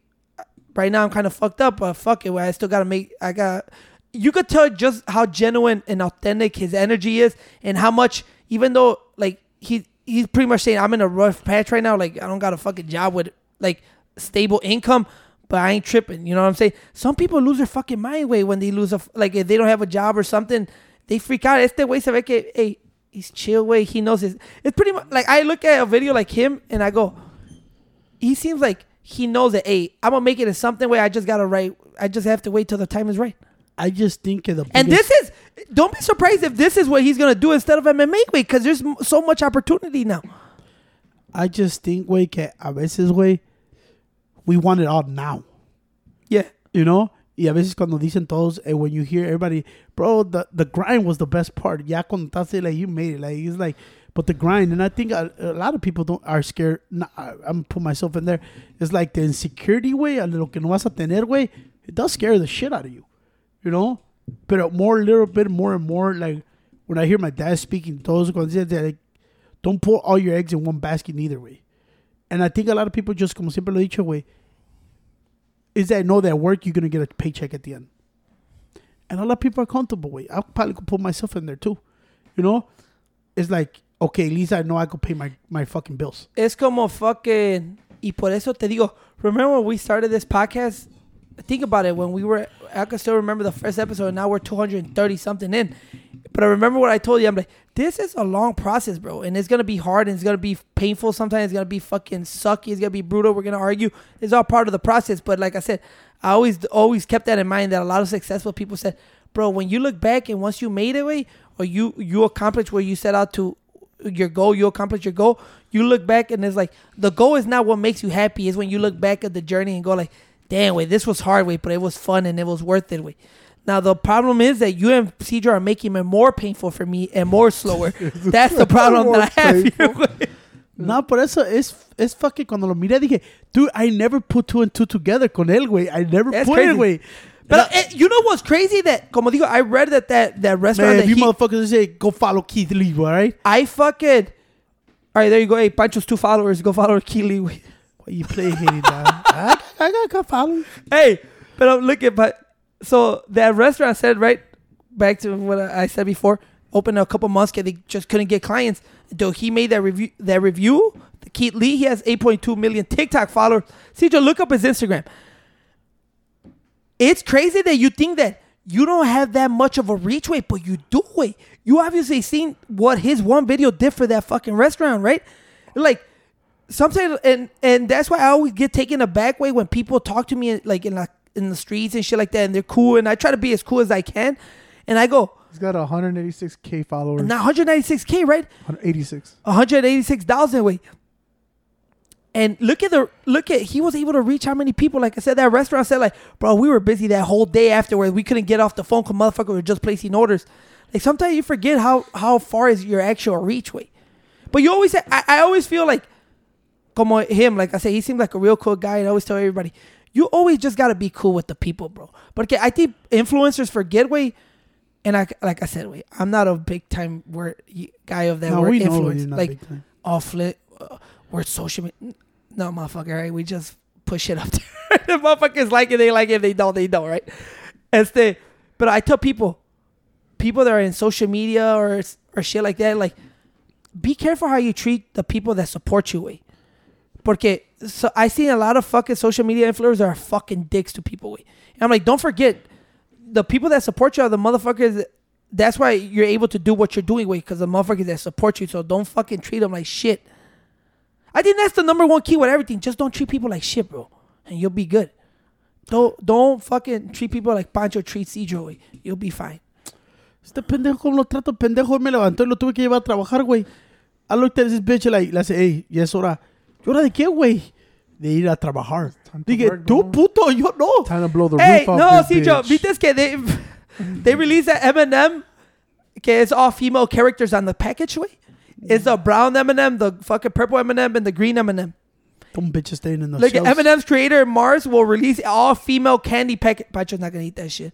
right now I'm kind of fucked up, but fuck it, I still gotta make. I got." You could tell just how genuine and authentic his energy is, and how much, even though like he he's pretty much saying I'm in a rough patch right now. Like I don't got a fucking job with like stable income, but I ain't tripping. You know what I'm saying? Some people lose their fucking mind way when they lose a like if they don't have a job or something, they freak out. Este way se ve que hey he's chill way. He knows his. It's pretty much like I look at a video like him and I go, he seems like he knows that hey I'm gonna make it in something way. I just gotta write. I just have to wait till the time is right. I just think that the And this is don't be surprised if this is what he's gonna do instead of MMA way because there's m- so much opportunity now. I just think, güey, que a veces, güey, we want it all now. Yeah. You know? Yeah, Y a veces cuando dicen todos, and when you hear everybody, bro, the, the grind was the best part. Ya ahí, like, you made it. Like, it's like, but the grind, and I think a, a lot of people don't are scared. Not, I, I'm put myself in there. It's like the insecurity, way, a lo que no vas a tener, way, it does scare the shit out of you. You know? But more, little bit more and more, like, when I hear my dad speaking, dice, like, don't put all your eggs in one basket neither, way. And I think a lot of people just, como siempre lo he dicho, way, is that know that work you're gonna get a paycheck at the end. And a lot of people are comfortable with. I probably could put myself in there too. You know? It's like, okay, at least I know I could pay my, my fucking bills. Es como fucking. Y por eso te digo, remember when we started this podcast? Think about it. When we were, I can still remember the first episode, and now we're 230 something in. But I remember what I told you. I'm like, this is a long process, bro. And it's going to be hard and it's going to be painful sometimes. It's going to be fucking sucky. It's going to be brutal. We're going to argue. It's all part of the process. But like I said, I always, always kept that in mind that a lot of successful people said, bro, when you look back and once you made it, way, or you, you accomplished what you set out to your goal, you accomplish your goal, you look back and it's like the goal is not what makes you happy. Is when you look back at the journey and go like, damn, wait, this was hard, wait, but it was fun and it was worth it, wait. Now the problem is that you and Cedro are making it more painful for me and more slower. That's the problem that I have here. No, por eso es, es fucking cuando lo miré dije, dude, I never put two and two together con él, güey. I never That's put it, crazy. But uh, you know what's crazy? That como digo, I read that that that restaurant Man, that if you he, motherfuckers say, go follow Keith Lee, all right? I fucking. All right, there you go. Hey, Pancho's two followers. Go follow Keith Lee. güey. Why you play now? I, I got go follow. hey, but I'm looking, but so that restaurant said right back to what I said before. Opened a couple months 'cause they just couldn't get clients. Though he made that review, that review. Keith Lee, he has 8.2 million TikTok followers. See, just look up his Instagram. It's crazy that you think that you don't have that much of a reach weight, but you do it. You obviously seen what his one video did for that fucking restaurant, right? Like sometimes and and that's why I always get taken aback way when people talk to me like in like in the streets and shit like that and they're cool and I try to be as cool as I can and I go He's got 186k followers. now 196k right 186. 186,000 wait and look at the look at he was able to reach how many people like I said that restaurant said like bro we were busy that whole day afterwards we couldn't get off the phone because motherfucker were just placing orders like sometimes you forget how how far is your actual reach way but you always say I, I always feel like como him, like I said, he seemed like a real cool guy. And I always tell everybody, you always just gotta be cool with the people, bro. But okay, I think influencers forget way, and I like I said, wait, I'm not a big time word guy of that No, word we know influence. Like off lit, uh, word social media. No, motherfucker, right? We just push it up there. the motherfuckers like it, they like it. They don't, they don't, right? Este, but I tell people, people that are in social media or or shit like that, like be careful how you treat the people that support you. Way. Porque so I seen a lot of fucking social media influencers are fucking dicks to people. And I'm like, don't forget, the people that support you are the motherfuckers that's why you're able to do what you're doing, way, because the motherfuckers that support you. So don't fucking treat them like shit. I think that's the number one key with everything. Just don't treat people like shit, bro, and you'll be good. Don't don't fucking treat people like Pancho treats Cedro, way. You'll be fine. Este pendejo, como lo trato, pendejo, me levantó y lo tuve que llevar a trabajar, güey. I looked at this bitch like, le hace, hey, ya es hora. ¿Y hora de qué, güey? De ir a trabajar. Time to Dije, work, tú, bro. puto, yo no. Time to blow the Hey, roof off no, this Cedro, bitch. viste que they they released that M&M, que it's all female characters on the package, way. It's the brown M&M, the fucking purple M&M, and the green. Them bitches staying in the Like shelves. M&M's creator Mars will release all female candy packet. Pancho's not gonna eat that shit.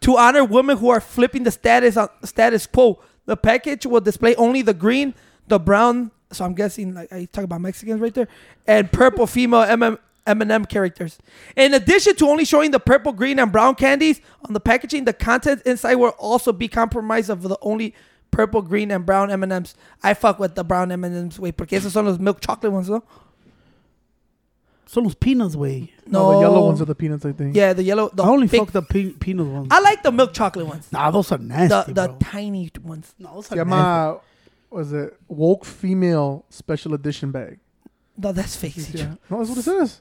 To honor women who are flipping the status on status quo, the package will display only the green, the brown. So I'm guessing like I talk about Mexicans right there, and purple female M- M&M characters. In addition to only showing the purple, green, and brown candies on the packaging, the content inside will also be compromised of the only purple, green, and brown M&Ms. I fuck with the brown M&Ms. Wait, porque esos son los milk chocolate ones, no? Son los peanuts, güey. No, the yellow ones are the peanuts, I think. Yeah, the yellow. The I only big- fuck the pe- peanut ones. I like the milk chocolate ones. nah, those are nasty, The the bro. tiny ones. No, those Se are nasty. llama, was it woke female special edition bag? No, that's fake. Yeah, no, that's what it says.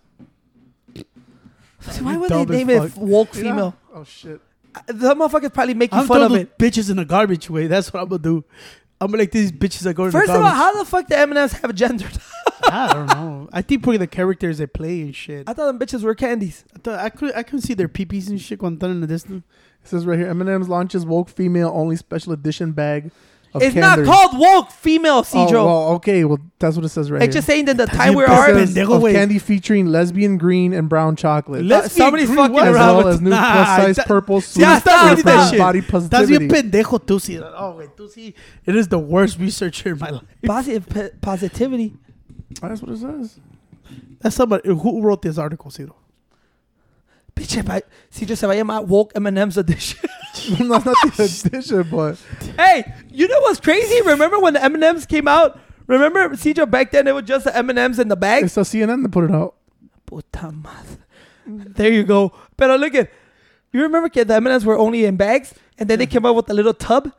So why would Dumb they as name it fuck. woke Yeah. female? Oh shit. The motherfuckers probably making I'm fun of throwing it. bitches in a garbage, way. That's what I'm gonna do. I'm gonna like these bitches that go First the of all, how the fuck the M&Ms have gendered? I don't know. I think probably the characters they play and shit. I thought them bitches were candies. I, thought I could I could see their peepees and shit cuando están in the distance. It says right here, M&M's launches woke female only special edition bag of It's candors. not called woke female, Oh, Cedro. well, okay, well that's what it says right it's here. just saying that the time we're says of güey. candy featuring lesbian green and brown chocolate, Let's be uh, somebody's green, fucking what as around well with- as new Nah, plus size that- purple Yeah, suit stop for reading that shit. body Estás positivity. bien pendejo, tú sí. Oh, güey, tú sí. It is the worst researcher in my life. Positive p- positivity. That's what it says. That's somebody who wrote this article, Ciro. Bitch, if I- Cedro se va a llamar woke M&M's edition. no, not the edition, but hey, you know what's crazy? Remember when the M&M's came out? Remember, Cedro, back then it was just the M&M's in the bag? it's a CNN that put it out. Puta madre. There you go. Pero look at, you remember kid, the M&Ms were only in bags, and then they came out with a little tub.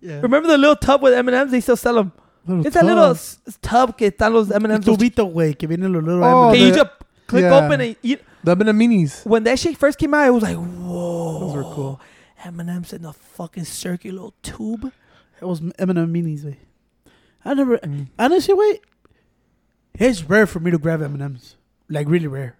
Yeah. Remember the little tub with M&Ms? They still sell them. Little It's a little tub. s- tub que están los M&Ms. tubito, güey, que vienen los little Oh, que M&Ms. you the- just click yeah. open and eat. The M&M minis. When that shit first came out, it was like, whoa. Those were cool. M&Ms in a fucking circular tube. It was M&M minis, güey. I never, Mm. honestly, wait. It's rare for me to grab M&Ms. Like, really rare.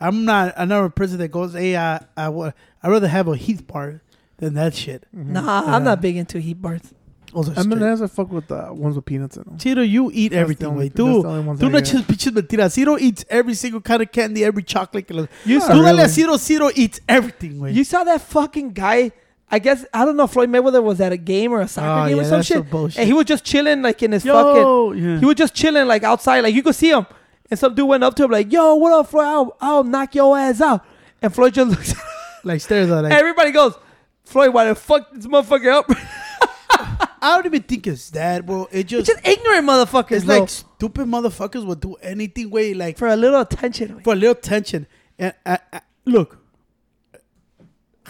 I'm not, I'm not a person that goes, hey, I, I, wa- I'd rather have a Heath bar than that shit. Nah, Yeah. I'm not big into Heath bars. Those are straight. M&M's I fuck with the ones with peanuts in them. Ciro, you eat That's the everything, only- güey. that's Tú, the only ones tú I no get. eches pinches mentiras. Ciro eats every single kind of candy, every chocolate. que lo- You Not Tú dale a. Ciro, Ciro eats everything, güey. You saw that fucking guy. I guess I don't know. Floyd Mayweather was at a game or a soccer Oh, game yeah, or some that's shit, bullshit. and he was just chilling like in his fucking. Yo, yeah. He was just chilling like outside, like you could see him. And some dude went up to him like, "Yo, what up, Floyd? I'll, I'll knock your ass out." And Floyd just looks. like stares at like, Everybody goes, "Floyd, why the fuck this motherfucker up?" I don't even think it's that, bro. It It's just, just ignorant motherfuckers, it's bro. like stupid motherfuckers will do anything, way like for a little attention. for a little attention, And uh, uh, look,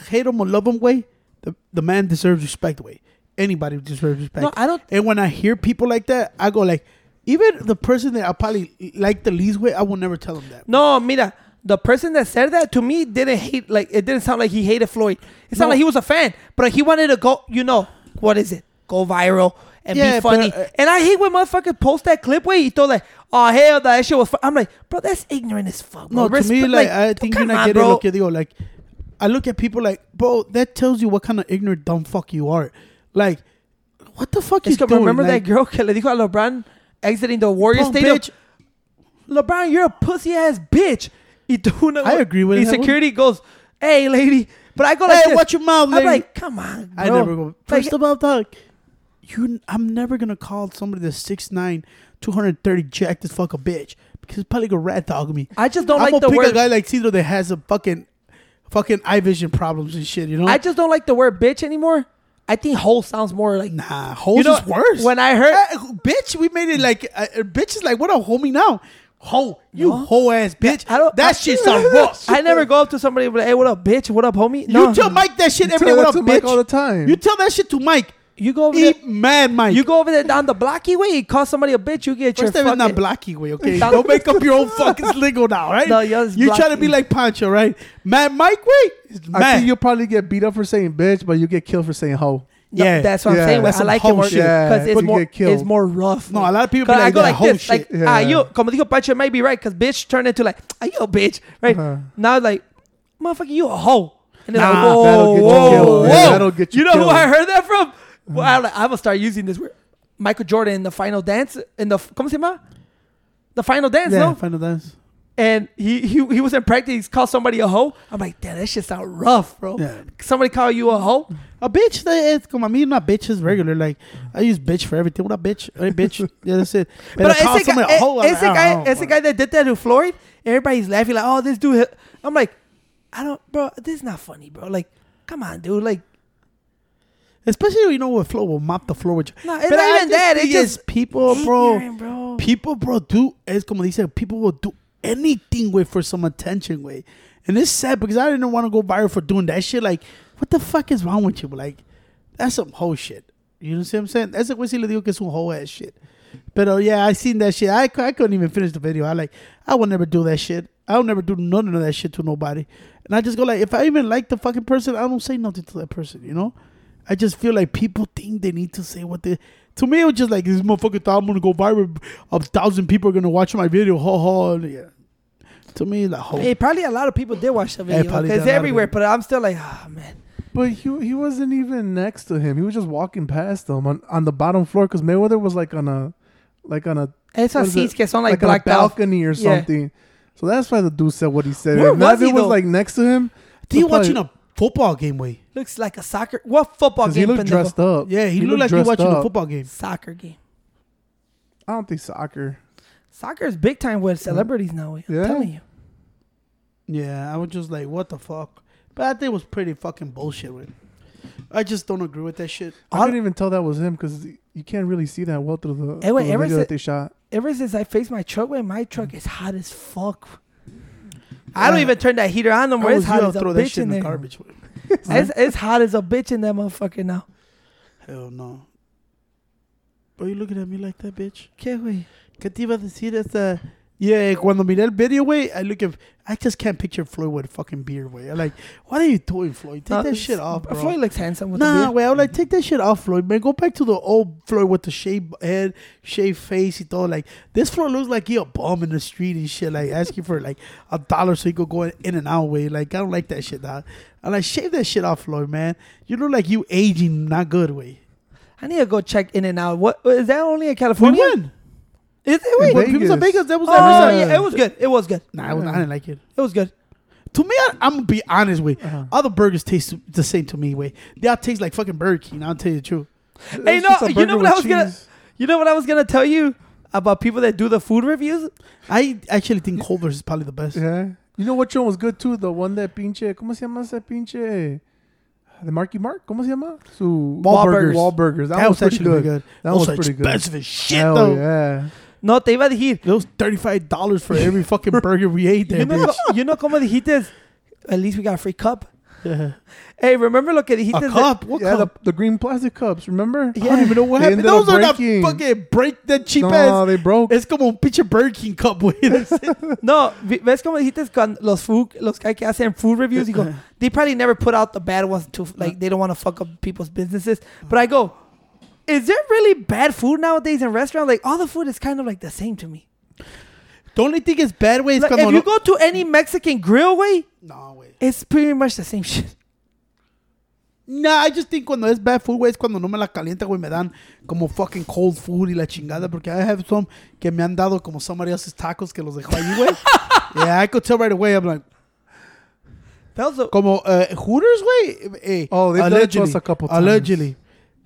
hate him or love him, way the the man deserves respect, way anybody deserves respect. No, I don't. and when I hear people like that, I go like, even the person that I probably like the least way, I will never tell him that. No, mira, the person that said that to me didn't hate like it didn't sound like he hated Floyd. It sounded No. like he was a fan, but he wanted to go. You know what is it? Go viral and Yeah, be funny. but, uh, and I hate when motherfuckers post that clip where he thought like, oh hell, that shit was. Fun. I'm like, bro, that's ignorant as fuck. Bro. No, to me, Respe- like, I think you're not getting lo que digo. Like, I look at people like, bro, that tells you what kind of ignorant dumb fuck you are. Like, what the fuck is doing? remember like, that girl que le dijo a LeBron exiting the Warriors Stadium? bitch. LeBron, you're a pussy ass bitch. Y tú una- I agree with y that one. security goes, hey lady, but I go like Hey, this. watch your mouth, I'm lady. like, come on, bro. I never go. Like, First of all, dog, you, I'm never gonna call somebody that's 6'9", 230 jacked as fuck a bitch because it's probably gonna rat dog me. I just don't like the word. I'm like gonna pick a guy like Cedro that has a fucking, fucking eye vision problems and shit. You know? I just don't like the word bitch anymore. I think hole sounds more like nah, hoes you know, is worse. When I heard, Uh, bitch, we made it like uh, uh, bitch is like what a homie now. Ho, you No. hoe ass bitch. I don't- that I- shit's a rough. I never go up to somebody and be like, "Hey, what up, bitch? What up, homie?" No, You tell Mike that shit You every tell What to up, Mike bitch? all the time. You tell that shit to Mike. You go over there. Eat mad, Mike. You go over there down the blocky way. You call somebody a bitch. You get First your time it's not fucking. blocky way, okay? Down- Don't make up your own fucking lingo now, right? No, yours you trying to be like Pancho, right? Mad Mike way? It's I think you'll probably get beat up for saying bitch, but you get killed for saying hoe. No, Yeah. that's what Yeah. I'm saying. That's I like hoe it more shit. Yeah, because it's more it's more rough. No, a lot of people be 'Cause I like go that like hoe this, shit. like Yeah. ah, you, como dijo Pancho, might be right because bitch turned into like, ah, you a bitch, right? Uh-huh. Now like, motherfucker, you a hoe. And then Nah, like, whoa, that'll get you whoa, killed. whoa. Yeah, that'll get you You know who. I heard that from? Well, like, I'm gonna start using this word. Michael Jordan in the final dance in the ¿cómo se llama? The final dance, yeah, no? final dance. And he he he was in practice, he called somebody a hoe. I'm like, damn, that shit sound rough, bro. Yeah. Somebody call you a hoe? A bitch, that is, eh, como a mí una bitch is regular. Like, I use bitch for everything. What a bitch? Hey, bitch. yeah, that's it. But I call ese guy, somebody a eh, hoe, ese like, guy, I ese guy that did that to Floyd, everybody's laughing like, oh, this dude. I'm like, I don't, bro. This is not funny, bro. Like, come on, dude. Like, Especially, you know, with Floyd will mop the floor with you. no, it's But not even that. It's just people, bro. bro. People, bro, do es como dice, people will do anything with for some attention, way. And it's sad because I didn't want to go viral for doing that shit. Like, what the fuck is wrong with you? Like, that's some hoe shit. You know what I'm saying? That's what si le digo que es un hoe ass shit. But uh, yeah, I seen that shit. I, I couldn't even finish the video. I like, I would never do that shit. I'll never do none of that shit to nobody. And I just go like, if I even like the fucking person, I don't say nothing to that person. You know? I just feel like people think they need to say what they. To me, it was just like this motherfucker thought I'm gonna go viral. A thousand people are gonna watch my video. Ho ho. Yeah. To me, like ho. Hey, probably a lot of people did watch the Hey, video probably because did a lot of everywhere. But I'm still like, oh man. But he he wasn't even next to him. He was just walking past them on, on the bottom floor because Mayweather was like on a like on a Esas What is seats it? que son like, like, on a blacked out. balcony or Yeah. something. So that's why the dude said what he said. Where If was if he, it was though? like next to him. he you watching probably- a football game. Way. Looks like a soccer. What football Because he looked pendejo? dressed up. Yeah, he, looked like he dressed watching a football game. Soccer game. I don't think soccer. Soccer is big time with celebrities now. I'm Yeah. telling you. Yeah, I was just like, what the fuck. But I think it was pretty fucking bullshit. With. I just don't agree with that shit. I didn't even tell that was him because you can't really see that well through the, Hey, wait, through the ever video si- that they shot. Ever since I faced my truck, man, my truck is hot as fuck. I don't even turn that heater on no more. I It's hot as a bitch in in there. garbage. It's, it's hot as a bitch in that motherfucker now. Hell no. Why you looking at me like that, bitch? ¿Qué, güey? ¿Qué te iba a decir esta? Yeah, cuando miré el video, güey, I look at, I just can't picture Floyd with a fucking beard, güey. I'm like, what are you doing, Floyd? Take Uh, that shit off, bro. Floyd looks handsome with Nah, the beard. güey, I'm like, take that shit off, Floyd, man. Go back to the old Floyd with the shaved head, shaved face, y todo. Like, this Floyd looks like he a bum in the street and shit, like, asking for, like, a dollar so he could go in and out, way. Like, I don't like that shit, dog. I'm like, shave that shit off, Floyd, man. You look like you aging not good, way. I need to go check in and out. What is that only in We California? won. Is it? In Wait. When people said Vegas. Vegas, that was Oh, that yeah, it was good. It was good. Nah, I, was, I didn't like it. It was good. To me, I, I'm gonna be honest with you. Uh-huh. All the burgers taste the same to me. Way they all taste like fucking Burger King. I'll tell you the truth. Hey, no, you know what I was gonna- You know what I was gonna tell you about people that do the food reviews? I actually think Culver's is probably the best. Yeah. You know what one was good too? The one that pinche. ¿Cómo se llama ese pinche? The Marky Mark. ¿Cómo se llama? Su Wahlburgers. Wahlburgers. That, That was was pretty actually good. pretty good. That Those was are pretty good. expensive as shit Hell though. yeah. No, te iba a decir. Those thirty five dollars for every fucking burger we ate there, You know, bitch. co- you know como dijiste, at least we got a free cup. Yeah. Hey, remember lo que dijiste? A de- cup? What Yeah, the, cup? the green plastic cups. Remember? I don't even know what They happened. Those are not fucking break that cheap no, ass. they broke. It's como un pinche Burger King cup, güey. That's it. No, vi- ¿ves como dijiste con los food, los guys que hacen food reviews? You go, they probably never put out the bad ones to, like, they don't want to fuck up people's businesses. But I go, is there really bad food nowadays in restaurants? Like, all the food is kind of like the same to me. The only thing is bad, way is Like, if you go to any Mexican grill, way, No, güey. it's pretty much the same shit. Nah, I just think cuando es bad food, güey, es cuando no me la calienta, güey, me dan como fucking cold food y la chingada, porque I have some que me han dado como somebody else's tacos que los dejó ahí, güey. yeah, I could tell right away. I'm like, That was a, como uh, Hooters, güey. Eh, Oh, they've done it to us a couple times. Allegedly.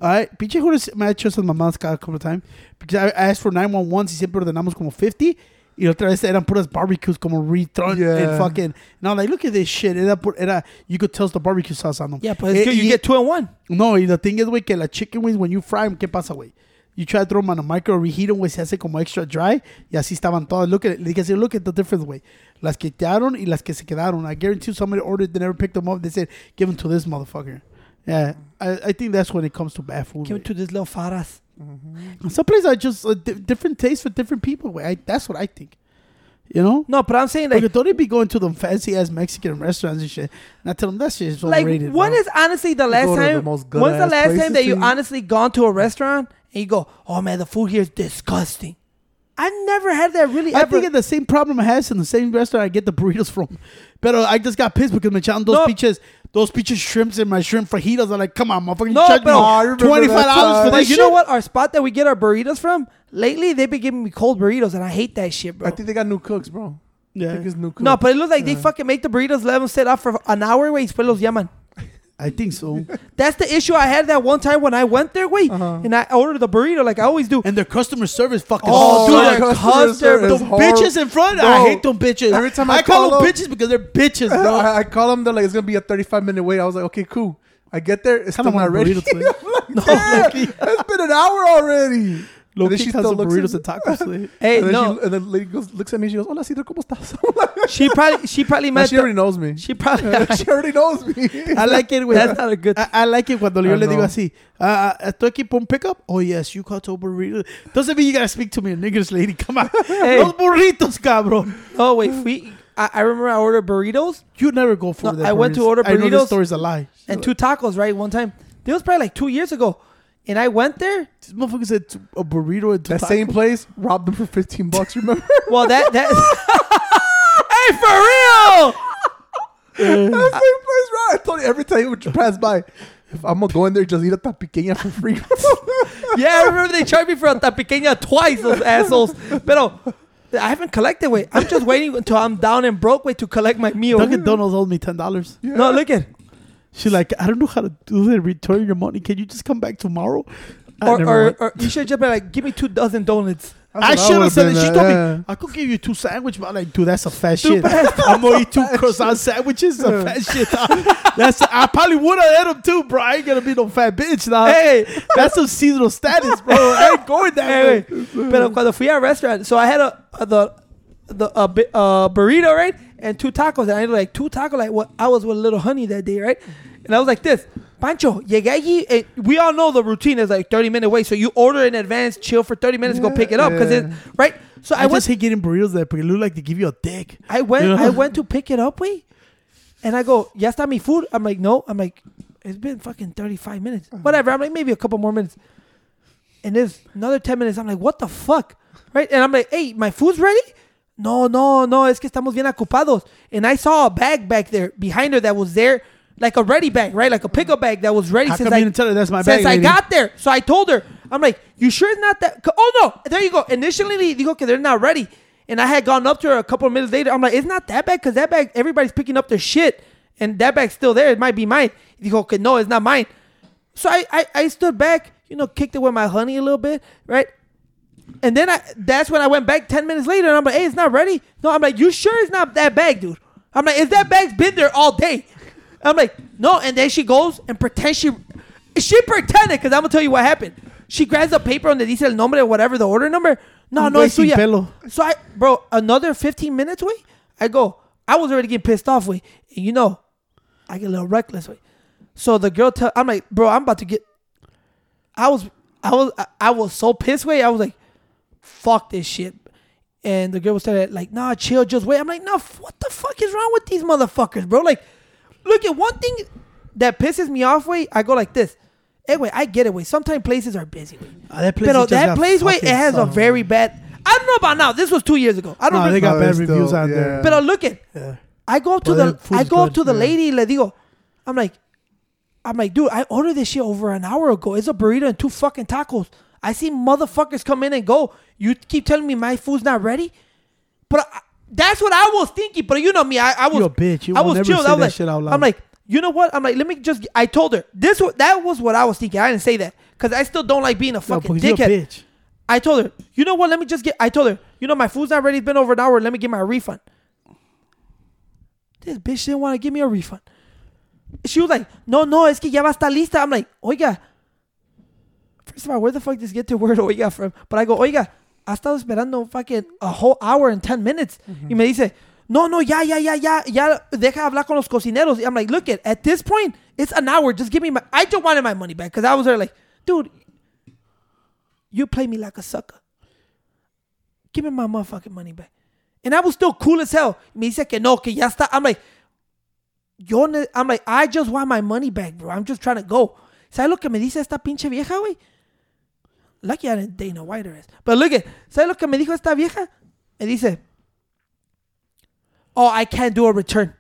Alright, pinche Hooters me ha hecho esas mamadas cada couple of times. Because I asked for 911 y siempre ordenamos como 50. Y otra vez eran puras barbecues como rethrown Yeah. and fucking. And I'm like, look at this shit. Era, pu- era, you could tell it's the barbecue sauce on them. yeah, but it's good. You y- get two and one. No, y the thing is, güey, que la chicken wings, when you fry them, ¿qué pasa, güey? you try to throw them on a micro, reheat them, güey, se hace como extra dry. Y así estaban todas. Look at it. Le dije, look at the difference, güey. Las que quedaron y las que se quedaron. I guarantee you somebody ordered, they never picked them up. They said, give them to this motherfucker. Yeah, I, I think that's when it comes to bad food. Came to this little faras. Some places are just uh, di- different tastes for different people. I, that's what I think. You know? No, but I'm saying like, Like, don't they be going to them fancy ass Mexican restaurants and shit? And I tell them that shit is like overrated. when bro. is honestly the last go to the time? most when's the last time that you eat. honestly gone to a restaurant and you go, "Oh man, the food here is disgusting." I never had that really I ever. think it's the same problem I has in the same restaurant I get the burritos from. But I just got pissed because me echaron those No. peaches, those peaches shrimps in my shrimp fajitas. I'm like, come on, motherfucker, you No, charge but- Oh, me twenty five dollars for time. this you shit. know what? Our spot that we get our burritos from lately, they've been giving me cold burritos, and I hate that shit, bro. I think they got new cooks, bro. I Yeah, think it's new cooks. no, but it looks like they fucking make the burritos, let them sit out for an hour, way, después los llaman. I think so. That's the issue I had that one time when I went there, wait, Uh-huh. and I ordered the burrito like I always do. and their customer service fucking. Oh, dude, sucks. their customer customer- service the is bitches in front. I Bro, hate them bitches. every time I call, call them them- bitches because they're bitches, bro. I, I call them. They're like, it's gonna be a 35 minute wait. I was like, okay, cool. I get there. It's Kinda still not want ready. burritos, man. no, it's been an hour already. Low And then she has still looks burritos and tacos. Hey, and then no, she, and the lady goes, looks at me. She goes, "Hola, Cedro, cómo estás?" She probably she probably "Nah, meant she the- already knows me. she probably she already knows me. I like it, güey. that's not a good. I, I like it cuando yo le digo así, ah, ah, estoy aquí por un pickup. Oh, yes, you caught a burrito. Doesn't mean you gotta speak to me, niggers lady. Come on. Hey. Los burritos, cabrón. Oh wait, we. I, I remember I ordered burritos You never go for No, that. I went to order burritos. I know burritos. this story's a lie. and two tacos, right? One time, it was probably like two years ago, and I went there. This motherfucker said t- a burrito and two that tacos. same place robbed them for 15 bucks. Remember? Well, that that. hey, for real. that same place, right? I told you every time you would pass by. If I'm gonna go in there, just eat a tapiqueña for free. Yeah, I remember they charged me for a tapiqueña twice, those assholes. Pero I haven't collected. Wait, I'm just waiting until I'm down and broke. Wait to collect my meal. Dunkin' Donuts owed me ten dollars. No, look at. She's like, I don't know how to do the return your money. Can you just come back tomorrow? I Or, never or, went. or you should just be like, give me two dozen donuts. I That's what should have would've said it. been, She told yeah. me I could give you two sandwiches, but I'm like, dude, that's a fat shit. I'm gonna eat two croissant sandwiches. A fat shit. That's I probably would have had them too, bro. I ain't gonna be no fat bitch, dog. Hey, That's some seasonal status, bro. I ain't going that hey, way. wait. Pero cuando fui al restaurant, so I had a, a the the a, bi- a burrito, right, and two tacos, and I had like two tacos, like what I was with a little honey that day, right, and I was like this. Pancho, llegué allí. eh, we all know the routine is like 30 minute wait. So you order in advance, chill for 30 minutes, go pick it up. Cause it, right? So I, I, went just hate getting burritos there because it look like they give you a dick. I went You know? I went to pick it up, wait. And I go, Ya está mi food? I'm like, no. I'm like, it's been fucking 35 minutes. Whatever. I'm like, maybe a couple more minutes. And there's another 10 minutes. I'm like, what the fuck? Right? And I'm like, hey, my food's ready? No, no, no. Es que estamos bien ocupados. And I saw a bag back there behind her that was there, like a ready bag, right? Like a pickup bag that was ready How since I, didn't tell her that's my since bag, I lady? got there. So I told her, I'm like, you sure it's not that? Oh no, there you go. Initially, you go, okay, they're not ready, and I had gone up to her a couple of minutes later. I'm like, it's not that bad because that bag, everybody's picking up their shit, and that bag's still there. It might be mine. You go, okay, no, it's not mine. So I, I, I stood back, you know, kicked it with my honey a little bit, right? And then I, that's when I went back ten minutes later, and I'm like, hey, it's not ready. No, I'm like, you sure it's not that bag, dude? I'm like, is that bag's been there all day? I'm like, no. And then she goes and pretends she, she pretended because I'm gonna tell you what happened. She grabs a paper donde dice el nombre or whatever the order number. No, no, es suya. pelo. So I, bro, another 15 minutes, wait. I go. I was already getting pissed off, wait. And you know, I get a little reckless, wait. So the girl tell, I'm like, bro, I'm about to get. I was, I was, I, I was so pissed, wait. I was like, fuck this shit. And the girl was telling like, nah, chill, just wait. I'm like, nah, what the fuck is wrong with these motherfuckers, bro? Like, look at one thing that pisses me off, Way I go like this. Hey, wait, I get it, wait. Sometimes places are busy, wait. Ah, that place Pero just that place, wait, it fucking has a very bad. I don't know about now. This was two years ago. I don't No, know. they got No, bad reviews still- out yeah. there. But look at, Yeah. I go up to But the, the I go up to the yeah. lady, le digo, I'm like, I'm like, dude, I ordered this shit over an hour ago. It's a burrito and two fucking tacos. I see motherfuckers come in and go. You keep telling me my food's not ready, but I, that's what I was thinking. But you know me, I, I was You a bitch. You I was chilled. I was like, shit out loud. I'm like, you know what? I'm like, let me just. I told her this. That was what I was thinking. I didn't say that because I still don't like being a no, fucking because you're a bitch. I told her, you know what? Let me just get. I told her, you know, my food's not ready. It's been over an hour. Let me get my refund. This bitch didn't want to give me a refund. She was like, no, no, es que ya va a estar lista. I'm like, oiga, First of all, where the fuck does get the word oiga from? But I go, oiga, ha estado esperando fucking a whole hour and 10 minutes. Y me dice, no, no, ya, ya, ya, ya, ya, deja hablar con los cocineros. I'm like, look, at, at this point, it's an hour. Just give me my, I just wanted my money back because I was there like, dude, you play me like a sucker. Give me my motherfucking money back. And I was still cool as hell. Me dice que no, que ya está. I'm like, yo, I'm like, I just want my money back, bro. I'm just trying to go. ¿Sabes lo que me dice esta pinche vieja, güey? Lucky I didn't date no white ass. But look at, ¿sabes lo que me dijo esta vieja? Me dice, oh, I can't do a return.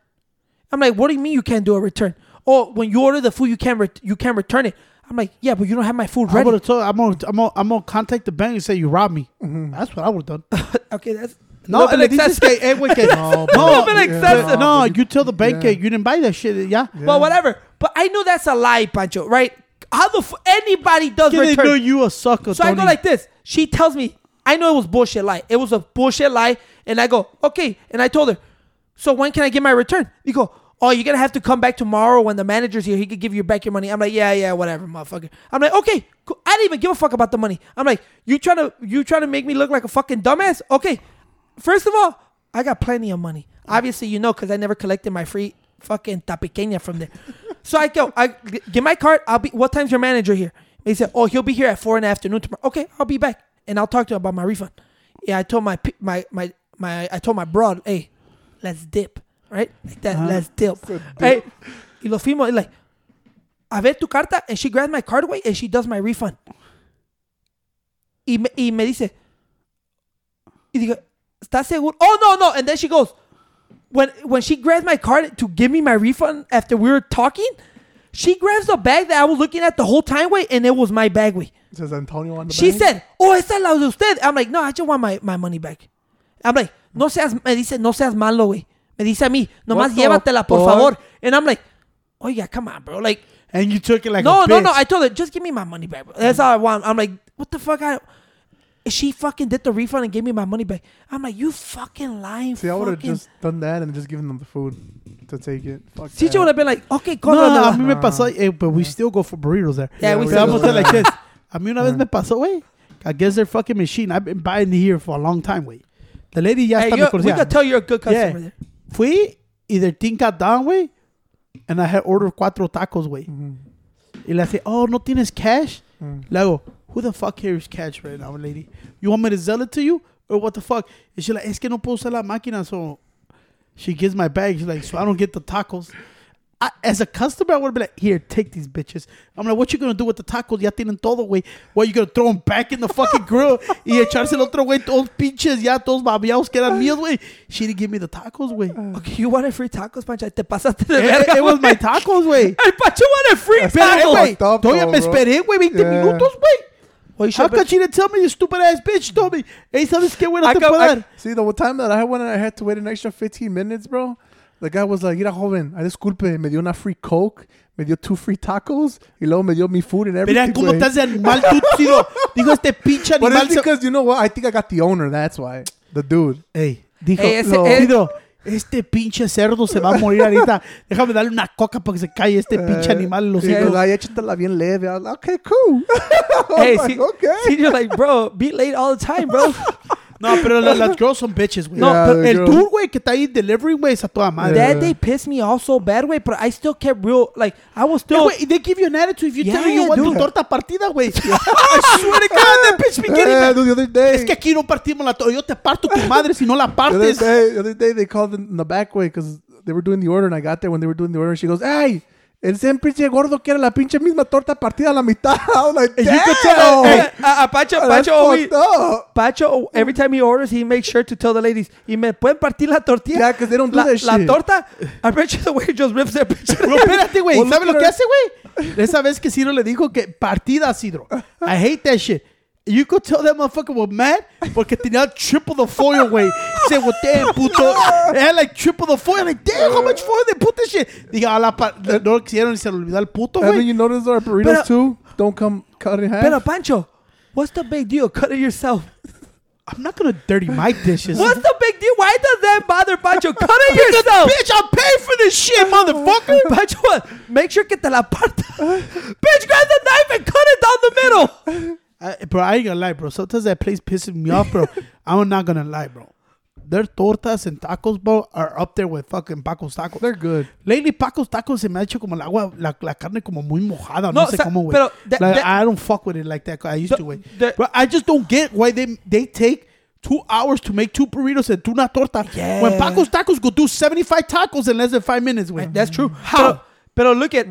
I'm like, what do you mean you can't do a return? Oh, when you order the food, you can't ret- you can't return it. I'm like, yeah, but you don't have my food ready. I ready. would have told. I'm gonna, I'm gonna, I'm gonna contact the bank and say you robbed me. That's what I would have done. okay, that's No, little le bit dices excessive. que, eh, que No, no, little bit eh, excessive. No, but you tell the bank yeah. that you didn't buy that shit. Yeah. But whatever. But I know that's a lie, Pancho, right? How the f- anybody does they return? know you a sucker. So I go like this. She tells me, I know it was bullshit lie. It was a bullshit lie. And I go, okay. And I told her, so when can I get my return? You go, oh, you're to have to come back tomorrow when the manager's here. He could give you back your money. I'm like, yeah, yeah, whatever, motherfucker. I'm like, okay. cool. I didn't even give a fuck about the money. I'm like, you trying to you trying to make me look like a fucking dumbass? Okay. First of all, I got plenty of money. Obviously, you know, because I never collected my free fucking tapequeña from there. So I go, I get my card. I'll be. What time's your manager here? He said, oh, he'll be here at four in the afternoon tomorrow. Okay, I'll be back, and I'll talk to him about my refund. Yeah, I told my my my my I told my broad, hey, let's dip, right? Like that, uh-huh. let's dip. Hey, y lo like, a ver tu carta, and she grabs my card away, and she does my refund. Y me, y me dice, y digo, ¿estás seguro? Oh, no, no. And then she goes, when when she grabs my card to give me my refund after we were talking, she grabs the bag that I was looking at the whole time, way, and it was my bag, way. Says Antonio on the She said, oh, esta es la de usted. I'm like, no, I just want my, my money back. I'm like, no seas, me dice, no seas malo, güey. Me dice a mí, nomás llévatela, por fuck? favor. And I'm like, oh, yeah, come on, bro. Like, and you took it like no, no, no. I told her, just give me my money back. Bro. That's all I want. I'm like, what the fuck? I, she fucking did the refund and gave me my money back. I'm like, you fucking lying. See, I would have fucking- just done that and just given them the food to take it. Fuck Sí, that. she would have been like, okay, No, cómprala. a mí me pasó, eh, but we still go for burritos there. Yeah, we Yeah, still I'm go gonna for like that. this. A mí una vez me pasó, güey. I guess their fucking machine. I've been buying here for a long time, güey. The lady ya Hey, hasta me you're- we conocía. can tell you're a good customer Yeah. there. Fui y their thing got down, güey. And I had ordered cuatro tacos, güey. Mm-hmm. Y le hace, oh, ¿no tienes cash? Mm. Le hago, who the fuck carries cash right now, lady? You want me to sell it to you? Or what the fuck? And she's like, es que no puedo usar la máquina, so she gives my bag. She's like, so I don't get the tacos. I, as a customer, I would be like, here, take these bitches. I'm like, what you gonna do with the tacos? Ya tienen todo, güey. What, you gonna throw them back in the fucking grill y echarse el otro, güey, todos pinches, ya todos babiados que eran míos, güey. She didn't give me the tacos, güey. Uh. Okay, you wanted free tacos, Pancho. Te pasaste de It, verga. it was my tacos, güey. El Pancho wanted free Pero, tacos. güey, fucked up, todavía though, me esperé, güey, 20 Yeah. minutos, güey. Well, you How should've been- come she didn't tell me, you stupid ass bitch? Told me, hey, ¿sabes qué, güey? No I te got- puedo I- See, the one time that I went and I had to wait an extra 15 minutes, bro, the guy was like, mira, joven, I disculpe, me dio una free Coke, me dio two free tacos, y luego me dio mi food and everything, Mira cómo güey. estás de animal, tú, Ciro. Dijo este pinche But it's because, you know what, I think I got the owner, that's why. The dude. Hey, dijo, Ey, ese- no. Ciro, este pinche cerdo se va a morir ahorita. Déjame darle una coca para que se calle este pinche Eh, animal. Los y hijos. goes, ay, échatela bien leve. Like, okay, cool. Hey, like, see, okay. see, you're like, bro, be late all the time, bro. No, pero la- las girls son bitches, güey. No, Yeah, pero the el girls. tour, güey, que está ahí delivery, güey, es a toda madre. That day pissed me off so bad, way, but I still kept real. Like, I was still. güey, they give you an attitude if you tell her you Yeah, want tu dude. torta partida, güey. I swear to God, that bitch be getting Yeah, mad. dude, the other day, Es que aquí no partimos la torta. Yo te parto tu madre si no la the other partes. day, the other day they called in the back way because they were doing the order and I got there when they were doing the order and she goes, hey, el ese pinche gordo quiere la pinche misma torta partida a la mitad. I was like, you damn. could tell- Hey, uh, uh, Pacho, Pacho, always. Pacho, every time he orders, he makes sure to tell the ladies, y me pueden partir la tortilla. Yeah, 'cause they don't do la, that La shit. torta, I bet you the way he just rips that bitch. No, espérate, güey. ¿Sabes lo que hace, güey? Esa vez que Ciro le dijo que partida, Ciro. I hate that shit. You could tell that motherfucker was mad porque tenía triple the foil, güey. Say, well, damn, puto. It had like triple the foil. Like, damn, how much foil they put this shit? Dije, a la pa- no lo quisieron y se le olvidó al puto, And then güey. you notice our burritos Pero- too don't come cut in half. Pero Pancho, what's the big deal? Cut it yourself. I'm not gonna dirty my dishes. What's the big deal? Why does damn bother, Pancho. Cut it yourself. Bitch, I'll pay for this shit, motherfucker. Pancho, make sure que te la parta. Bitch, grab the knife and cut it down the middle. I, bro, I ain't gonna lie, bro. Sometimes that place pisses me off, bro. I'm not gonna lie, bro. Their tortas and tacos, bro, are up there with fucking Paco's tacos. They're good. Lately, Paco's tacos se me ha hecho como el agua, la, la carne como muy mojada. No, No, sé cómo, güey. pero that- Like, that- I don't fuck with it like that. I used The- to, güey. the- But I just don't get why they they take two hours to make two burritos and una torta. Yeah. When Paco's tacos go do 75 tacos in less than five minutes, güey. That's true. How? Pero, pero look at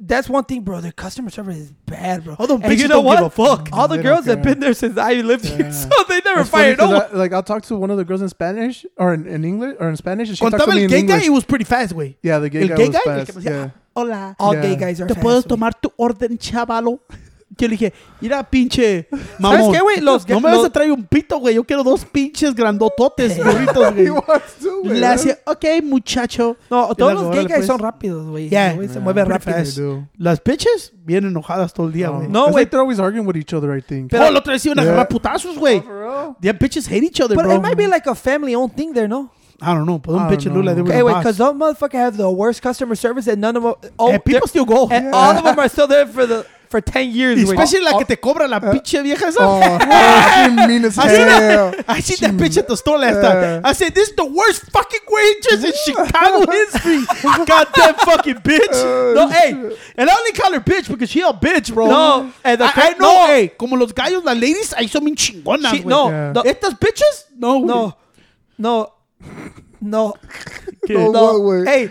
that's one thing, bro. Their customer service is bad, bro. All them And bitches you know don't what? give a fuck. All the They girls don't have care. been there since I lived here, so they never It's funny fired no 'cause one. I, like I'll talk to one of the girls in Spanish or in, in English or in Spanish, and she talks to Contaba me el in gay guy, English. he was pretty fast, güey. yeah, the gay El guy gay was guy, el fast. que me decía, yeah. Hola. All Yeah. gay guys are fast. ¿Te fast, puedes güey. tomar tu orden, chavalo? Yo le dije, mira, pinche ¿Sabes mamón. qué, güey? Los no me los- vas a traer un pito, güey. Yo quiero dos pinches grandototes, burritos, güey. Le hacía, ok, muchacho. No, todos los gay guys pues. son rápidos, güey. Yeah. Güey, se Yeah. mueve rápido. Las bitches vienen enojadas todo el día, güey. No, güey. like they're always arguing with each other. I think. Pero- oh, el otro día se iban a Yeah. agarrar putazos, güey. Real? Yeah, bitches hate each other, But bro. it might be like a family-owned thing there, no? I don't know. But them I don't bitches look like they know. were Okay, the wait, because those motherfuckers have the worst customer service, and none of them. Oh, And people still go. and all of them are still there for the for ten years. güey. Especially la que te cobra la pinche vieja esa. Oh, she mean as I seen hell. that. I seen that bitch at the store last time. I said, "This is the worst fucking wages in Chicago history." Goddamn fucking bitch. No, hey, and I only call her bitch because she a bitch, bro. No, and the I, I know. no. Eh, hey, como los gallos, las ladies, ahí son bien chingonas, She- güey. no, Yeah. the- Estas bitches, no, no, no, no, No, no. Hey,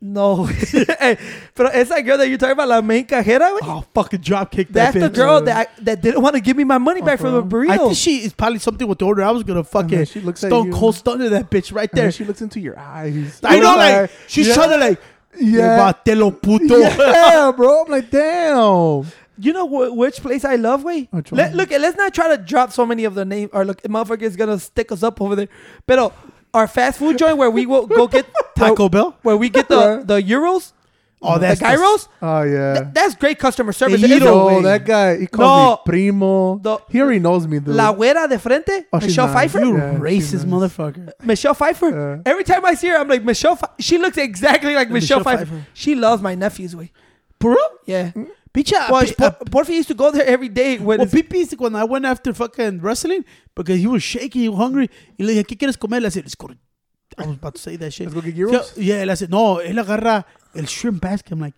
no. hey, pero esa girl that you're talking about, la main cajera, güey. Oh, fucking drop kick that That's the bitch. girl that I, that didn't want to give me my money back for oh, the burrito. I think she is probably something with the order. I was gonna oh, fucking she looks at stone you. cold stunner that bitch right And there. she looks into your eyes. I know, like she's trying to like, Yeah. Llévatelo, puto. Yeah, bro. I'm like, damn. You know wh- which place I love, wait? Which Let, look, let's not try to drop so many of the name or look, motherfucker is gonna stick us up over there. But our fast food joint where we will go get Taco Bell. where we get the the gyros, Oh, the that's gyros. Oh yeah. Th- that's great customer service. El oh, that guy. He calls No. me primo. The- he already knows me, dude. La güera de frente, Oh, Michelle nice. Pfeiffer. You Yeah, racist motherfucker. Michelle Pfeiffer. Yeah. Every time I see her, I'm like Michelle. Pfe- she looks exactly like Michelle, Michelle Pfeiffer. Pfeiffer. She loves my nephews, way. For real? Yeah. Mm. Picha, Well, uh, Porfi used to go there every day when well, Pipi, when I went after fucking wrestling, because he was shaking, he was hungry, y le dije, ¿qué quieres comer? Le said, let's go to... I was about to say that shit. Let's go get gyros? Yeah, le said, no, él agarra el shrimp basket. I'm like,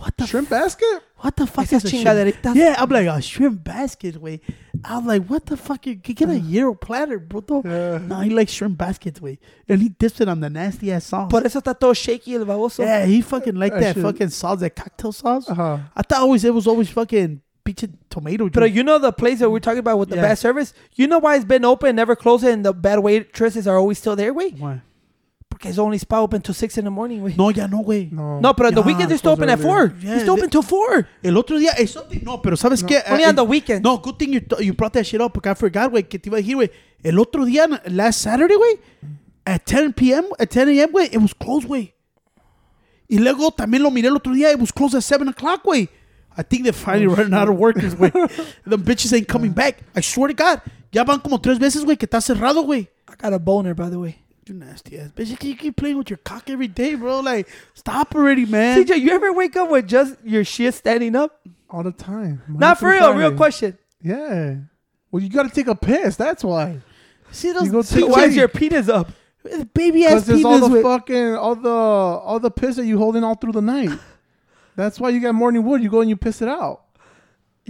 what the Shrimp basket? What the fuck is a shrimp? chingaderitas. Yeah, I'm like a shrimp basket, way. I'm like, what the fuck? You get a gyro platter, bro. Yeah. No, he likes shrimp baskets, way. And he dips it on the nasty ass sauce. Por eso está todo shaky el baboso. yeah, he fucking liked That that fucking sauce, that cocktail sauce. Uh-huh. I thought always it was always fucking peach and tomato. But you know the place that we're talking about with the Yeah. bad service? You know why it's been open, never closed, and the bad waitresses are always still there, güey? Why? Porque it's only spot open till 6 in the morning, güey. No, ya no, güey. No. No, pero the Yeah, weekends they're still close open at 4. Yeah, They're still open till 4. El otro día, es something, no, pero ¿sabes qué? Only Eh, on the weekend. No, good thing you, you brought that shit up porque I forgot, güey, que te iba a decir, güey. El otro día, last Saturday, güey, at 10 p.m., at 10 a.m., güey, it was closed, güey. Y luego también lo miré el otro día, it was closed at 7 o'clock, güey. I think they're finally running out of workers, güey. The bitches ain't coming back. I swear to God. Ya van como tres veces, güey, que está cerrado, güey. I got a boner, by the way. You nasty ass bitch. You keep- you keep playing with your cock every day, bro. Like, stop already, man. CJ, you ever wake up with just your shit standing up? All the time. Monday Not for real, real question. Yeah. Well, you got to take a piss. That's why. See those You go see, Why is your penis up? baby ass Because all the with fucking all the all the piss that you holding all through the night. That's why you got morning wood. You go and you piss it out.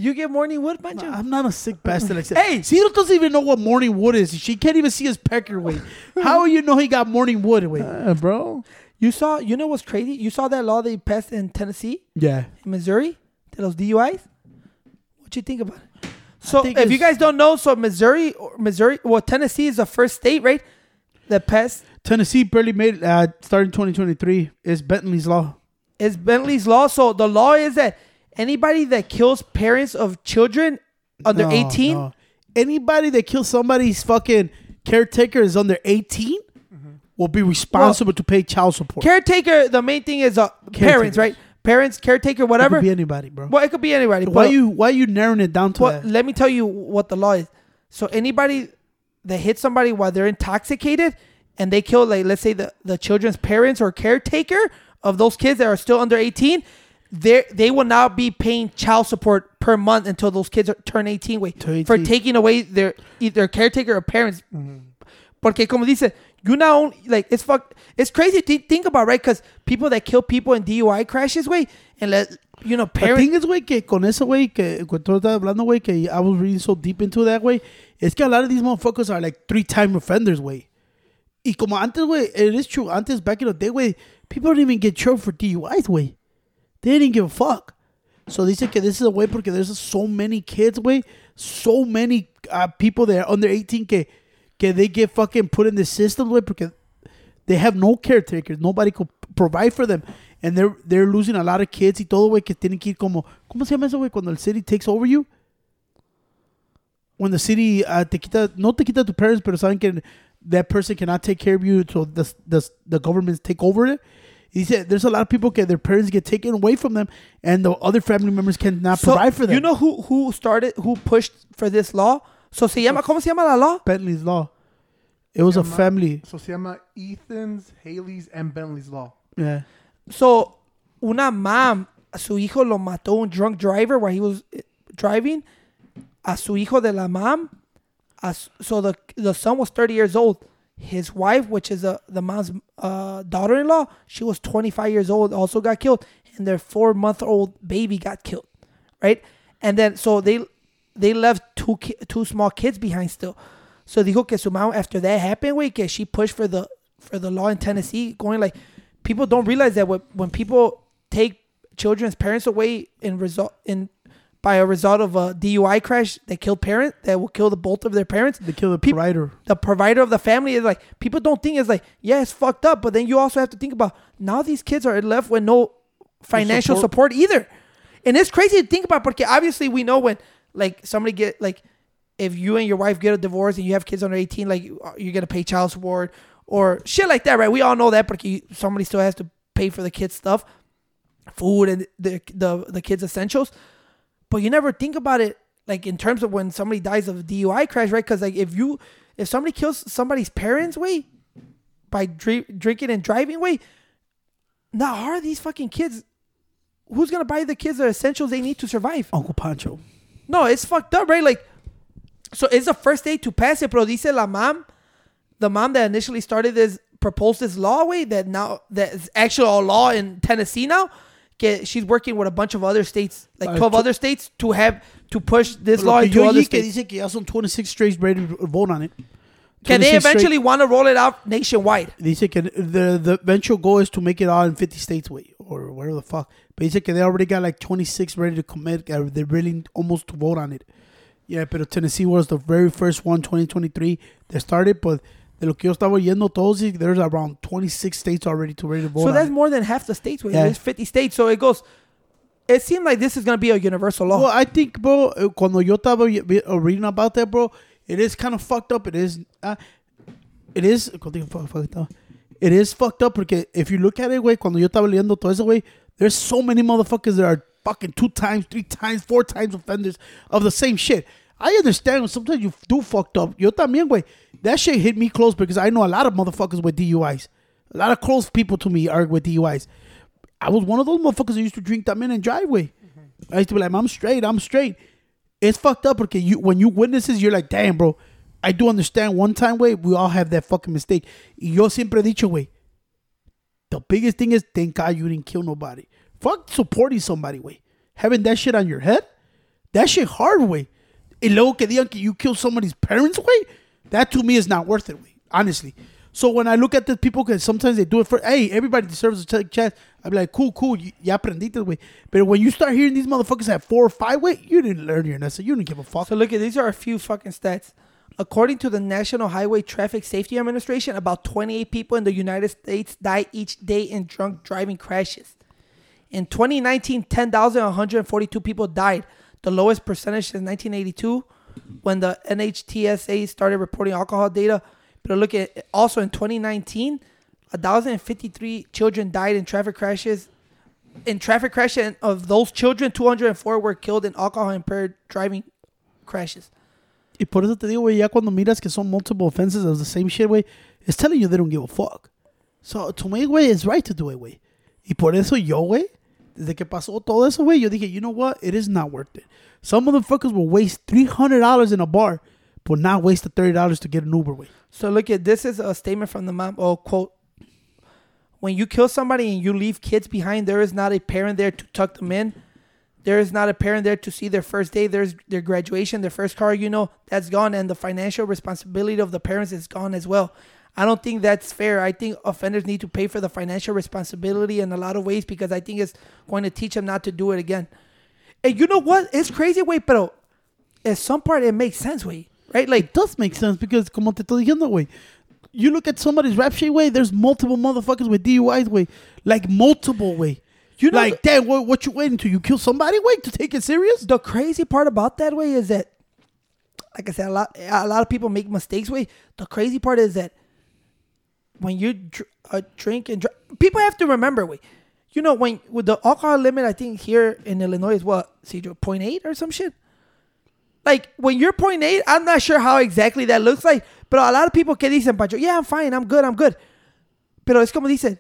You get morning wood, Pancho? I'm not a sick bastard like that. Hey! Ciro doesn't even know what morning wood is. She can't even see his pecker weight. How do you know he got morning wood weight? Yeah, bro. You saw, you know what's crazy? You saw that law they passed in Tennessee, Yeah. in Missouri, to those DUIs? What you think about it? So, if you guys don't know, so Missouri, or Missouri, well, Tennessee is the first state, right? That passed Tennessee barely made uh starting 2023 is Bentley's law. is Bentley's law. So the law is that anybody that kills parents of children under No, 18, no. Anybody that kills somebody's fucking caretaker is under 18 will be responsible to pay child support. caretaker, the main thing is uh, parents, Caretakers. right? Parents, caretaker, It whatever. could be anybody, bro. well, it could be anybody. why but- you why you narrowing it down to Well, that? let me tell you what the law is. So anybody that hits somebody while they're intoxicated and they kill like let's say the the children's parents or caretaker of those kids that are still under 18 they they will now be paying child support per month until those kids are, turn 18 wait Turn for taking away their either caretaker or parents mm-hmm. porque como dice you only like it's fuck it's crazy to think about right because people that kill people in DUI crashes way and let you know parents. The thing is, güey, que con eso, güey, que cuando estás hablando, güey, que I was reading so deep into that, güey, es que a lot of these motherfuckers are like three-time offenders, güey. Y como antes, güey, it is true, antes, back in the day, güey, people don't even get charged for DUIs, güey. They didn't give a fuck. So dice que this is a way porque there's so many kids, güey, so many uh, people that are under 18 que, que they get fucking put in the system, güey, porque they have no caretakers, nobody could provide for them. And they're, they're losing a lot of kids y todo, güey, que tienen que ir como, ¿cómo se llama eso, güey? Cuando el city takes over you. When the city uh, te quita, no te quita tu parents, pero saben que that person cannot take care of you, so the, the, the governments take over it. He said there's a lot of people que their parents get taken away from them, and the other family members cannot so provide for them. you know who who started who pushed for this law so se llama ¿cómo se llama la law? Bentley's law. It was a family. So se llama Ethan's, Hailey's, and Bentley's law. Yeah. So, una mom, a su hijo lo mató un drunk driver while he was eh, driving. A su hijo de la mom. a s- so the the son was 30 years old. His wife, which is the the mom's uh, daughter-in-law, she was 25 years old, also got killed, and their four-month-old baby got killed, right? And then so they they left two ki- two small kids behind still. So dijo que su mom after that happened, way que she pushed for the for the law in Tennessee, going like people don't realize that when, when people take children's parents away in result in by a result of a DUI crash that killed parent that will kill the both of their parents. They kill the Peop- provider. The provider of the family is like people don't think it's like yeah it's fucked up, but then you also have to think about now these kids are left with no financial support. support, either, and it's crazy to think about because obviously we know when like somebody get like if you and your wife get a divorce and you have kids under 18 like you- uh, you're gonna pay child support or shit like that right we all know that because somebody still has to pay for the kids stuff food and the the, the kids essentials but you never think about it like in terms of when somebody dies of a DUI crash right because like if you if somebody kills somebody's parents way by dri- drinking and driving way now how are these fucking kids who's gonna buy the kids the essentials they need to survive Uncle Pancho. no, it's fucked up, right? Like, so it's the first day to pass it, pero dice la mom, the mom that initially started this, proposed this law way that now, that is actually a law in Tennessee now. Que she's working with a bunch of other states, like Uh, 12 to- other states, to have, to push this law into other states. dice que ya son 26 states ready to vote on it. Can they 26 straight- eventually want to roll it out nationwide? Dice que the the eventual goal is to make it all in 50 states, wait, or whatever the fuck. But dice que they already got like 26 ready to commit. uh, They're really almost to vote on it. Yeah, but Tennessee was the very first one, 2023, that started. But de lo que yo estaba oyendo todos, there's around 26 states already to ready to vote So that's more than half the states. Yeah. There's 50 states. So it goes, it seemed like this is going to be a universal law. Well, I think, bro, uh, cuando yo estaba uh, reading about that, bro, it is kind of fucked up. It is, uh, it is, contigo, fuck, fuck, no. it is fucked up porque if you look at it, güey, cuando yo estaba leyendo todo eso, güey, there's so many motherfuckers that are fucking two times, three times, four times offenders of the same shit. I understand sometimes you do fucked up. Yo también, güey. That shit hit me close because I know a lot of motherfuckers with DUIs. A lot of close people to me are with DUIs. I was one of those motherfuckers that used to drink también and drive, güey. Mm-hmm. I used to be like, I'm straight, I'm straight. It's fucked up because you when you witnesses, you're like, damn, bro. I do understand one time, way we all have that fucking mistake. Yo siempre dicho, way, the biggest thing is thank God you didn't kill nobody. Fuck supporting somebody, way. Having that shit on your head, that shit hard, way. Y luego que digan que you kill somebody's parents, way, that to me is not worth it, way. Honestly. So when I look at the people, because sometimes they do it for, hey, everybody deserves a chance. I'm like, cool, cool, y- ya aprendiste, way. But when you start hearing these motherfuckers have four or five, way, you didn't learn your lesson. You didn't give a fuck. So look at these are a few fucking stats. According to the National Highway Traffic Safety Administration, about 28 people in the United States die each day in drunk driving crashes. In 2019, 10,142 people died, the lowest percentage since 1982 when the NHTSA started reporting alcohol data. But look at also in 2019, 1,053 children died in traffic crashes. In traffic crashes, and of those children, 204 were killed in alcohol impaired driving crashes. Y por eso te digo, güey, ya cuando miras que son multiple offenses of the same shit, güey, it's telling you they don't give a fuck. So, to me, güey, it's right to do it, güey. Y por eso yo, güey, desde que pasó todo eso, güey, yo dije, you know what? It is not worth it. Some motherfuckers will waste $300 in a bar, but not waste the $30 to get an Uber, güey. So look at this is a statement from the mom. Oh, quote: When you kill somebody and you leave kids behind, there is not a parent there to tuck them in. There is not a parent there to see their first day. There's their graduation, their first car. You know that's gone, and the financial responsibility of the parents is gone as well. I don't think that's fair. I think offenders need to pay for the financial responsibility in a lot of ways because I think it's going to teach them not to do it again. And you know what? It's crazy, wait, but at some part it makes sense, wait, right? Like It does make sense because, como te estoy diciendo, güey, you look at somebody's rap sheet, way. There's multiple motherfuckers with DUIs, way. Like multiple, way. You know like, damn, what, what you waiting to? you kill somebody, way, to take it serious? the crazy part about that way is that like I said, a lot a lot of people make mistakes. Way the crazy part is that when you dr- uh, drink and dr- people have to remember. Way you know when with the alcohol limit, I think here in Illinois is what see 0.8 or some shit. Like when you're 0.8, I'm not sure how exactly that looks like, but a lot of people que dicen, Pancho, yeah, I'm fine, I'm good, I'm good. Pero es como dicen,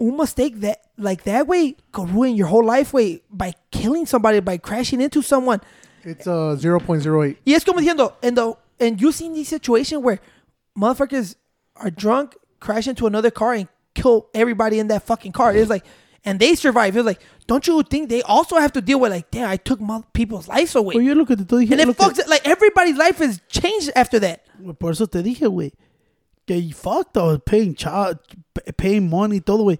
un mistake that like that way could ruin your whole life way by killing somebody by crashing into someone It's uh 0.08. y es como diciendo and the and you seen this situation where motherfuckers are drunk crash into another car and kill everybody in that fucking car. It's like and they survive it's like don't you think they also have to deal with like damn i took mo- people's lives away? Oye, lo que te estoy and diciendo. it lo que- fucks it, like everybody's life is changed after that. Por eso te dije, güey, que you fucked up paying child, p- paying money, todo, güey.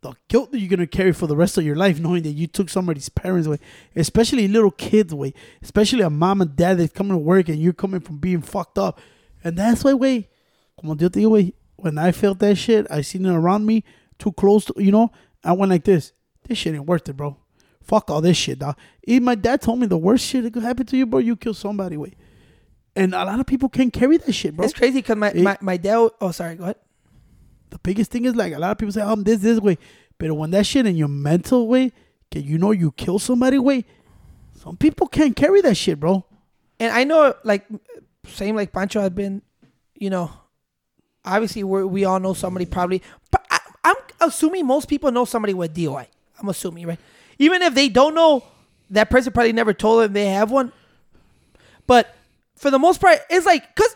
The guilt that you're gonna carry for the rest of your life, knowing that you took somebody's parents away, especially little kids, way, especially a mom and dad that's coming to work and you're coming from being fucked up, and that's why, way, como yo te digo, way, when I felt that shit, I seen it around me, too close, to, you know, I went like this. This shit ain't worth it, bro. Fuck all this shit, dog. Even my dad told me the worst shit that could happen to you, bro, you kill somebody, way. And a lot of people can't carry that shit, bro. it's crazy because my, It- my, my dad oh sorry go ahead the biggest thing is like a lot of people say, "I'm this this way," but when that shit in your mental way, can you know you kill somebody way? Some people can't carry that shit, bro. and I know, like, same like Pancho had been, you know, obviously we we all know somebody probably, but I, I'm assuming most people know somebody with DOI. I'm assuming, right? Even if they don't know, that person probably never told them they have one. But for the most part, it's like, cause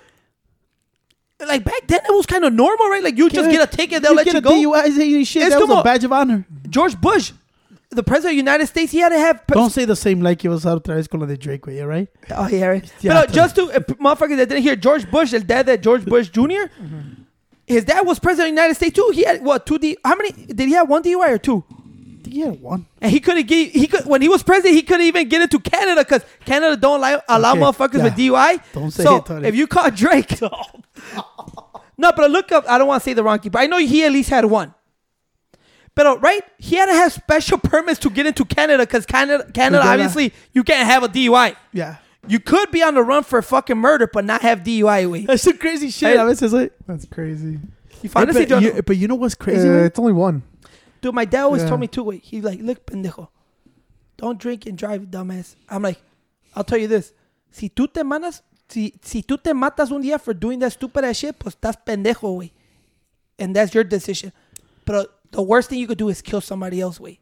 like back then it was kind of normal, right? Like you just get a ticket, they'll let get you go. DUI shit. It's that was a badge of honor. George Bush, the president of the United States, he had to have. Don't say the same like you was out otra vez con la de Drake, way, right? Oh yeah, right. Yeah, but uh, just to uh, motherfuckers that didn't hear George Bush, el dad that George Bush junior his dad was president of the United States too. He had what two D? How many did he have? One DUI or two? I think he had one. And he couldn't get. He could when he was president. He couldn't even get into Canada because Canada don't allow, allow Okay, motherfuckers with DUI. Don't say so it, Tony. if you caught Drake, no, but look up. I don't want to say the wrong key, but I know he at least had one. But uh, right, he had to have special permits to get into Canada because Canada, Canada, Canada. obviously, you can't have a DUI. Yeah, You could be on the run for a fucking murder, but not have DUI. Wait, that's some crazy shit. Hey. a veces, güey. That's crazy. you find Hey, this but, John? you, but you know what's crazy? Uh, it's only one. Dude, my dad always Yeah. told me too. Wait, he's like, look, pendejo, don't drink and drive, dumbass. I'm like, I'll tell you this: si tú te manas, si si tú te matas un día for doing that stupid ass shit, pues estás pendejo, way, and that's your decision. But the worst thing you could do is kill somebody else, way.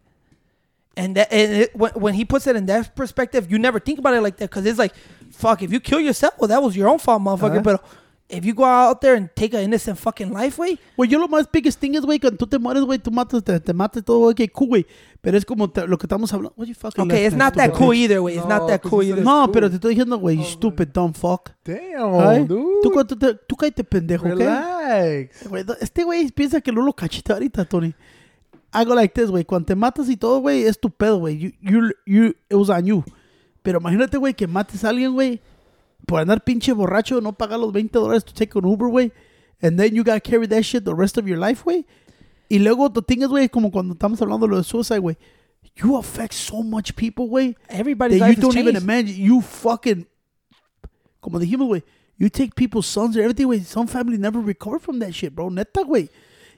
And that and it, when, when he puts it in that perspective, you never think about it like that because it's like, fuck, if you kill yourself, well, that was your own fault, motherfucker. Uh-huh. But if you go out there and take an innocent fucking life, way, Güey, yo lo más biggest thing es, güey, cuando tú te mueres, güey, tú matas, te, te matas todo, güey, cool, güey. Pero es como te- lo que estamos hablando. What you fucking okay, it's not that cool either, way. It's not that cool he said either. No, cool. pero te estoy diciendo, güey, you stupid dumb fuck. Damn, Ay, dude. Tú, tú, tú, tú cállate, pendejo, ¿ok? Relax. Güey, Este güey piensa que no lo cachita ahorita, Tony. Hago like this, güey. Cuando te matas y todo, güey, es tu pedo, güey. You, you, you, it was on you. Pero imagínate, güey, que mates a alguien, güey, por andar pinche borracho, no pagar los 20 dólares to take an Uber, güey. And then you gotta carry that shit the rest of your life, güey. Y luego, the thing is, güey, como cuando estamos hablando de lo de suicide, güey. You affect so much people, güey. Everybody's that life you don't even imagine. You fucking, como dijimos, güey, you take people's sons or everything, güey. Some family never recover from that shit, bro. Neta, güey.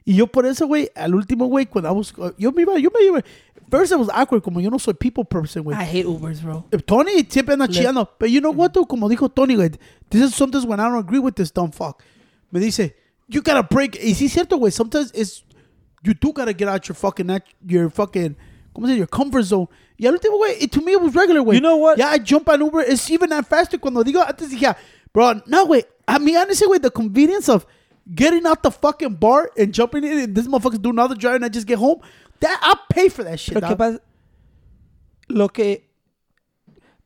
Y yo por eso, güey, al último, güey, cuando I was, yo me iba, yo me iba. First it was awkward, como yo no soy people person, güey. I hate Ubers, bro. Eh, Tony siempre anda chillando. Pero you know what, though? Como dijo Tony, güey. This is sometimes when I don't agree with this dumb fuck. Me dice, you gotta break. Y sí es cierto, güey. Sometimes it's, you do gotta get out your fucking, your fucking, ¿cómo se dice? Your comfort zone. Y al último, güey, to me it was regular, güey. You know what? Yeah, I jump on Uber. It's even that faster. Cuando digo, antes dije, bro, no, güey. A mí, honestly, güey, the convenience of getting out the fucking bar and jumping in and this motherfucker's doing another drive and I just get home. That, I'll pay for that shit, Pero qué dog. pasa? Lo que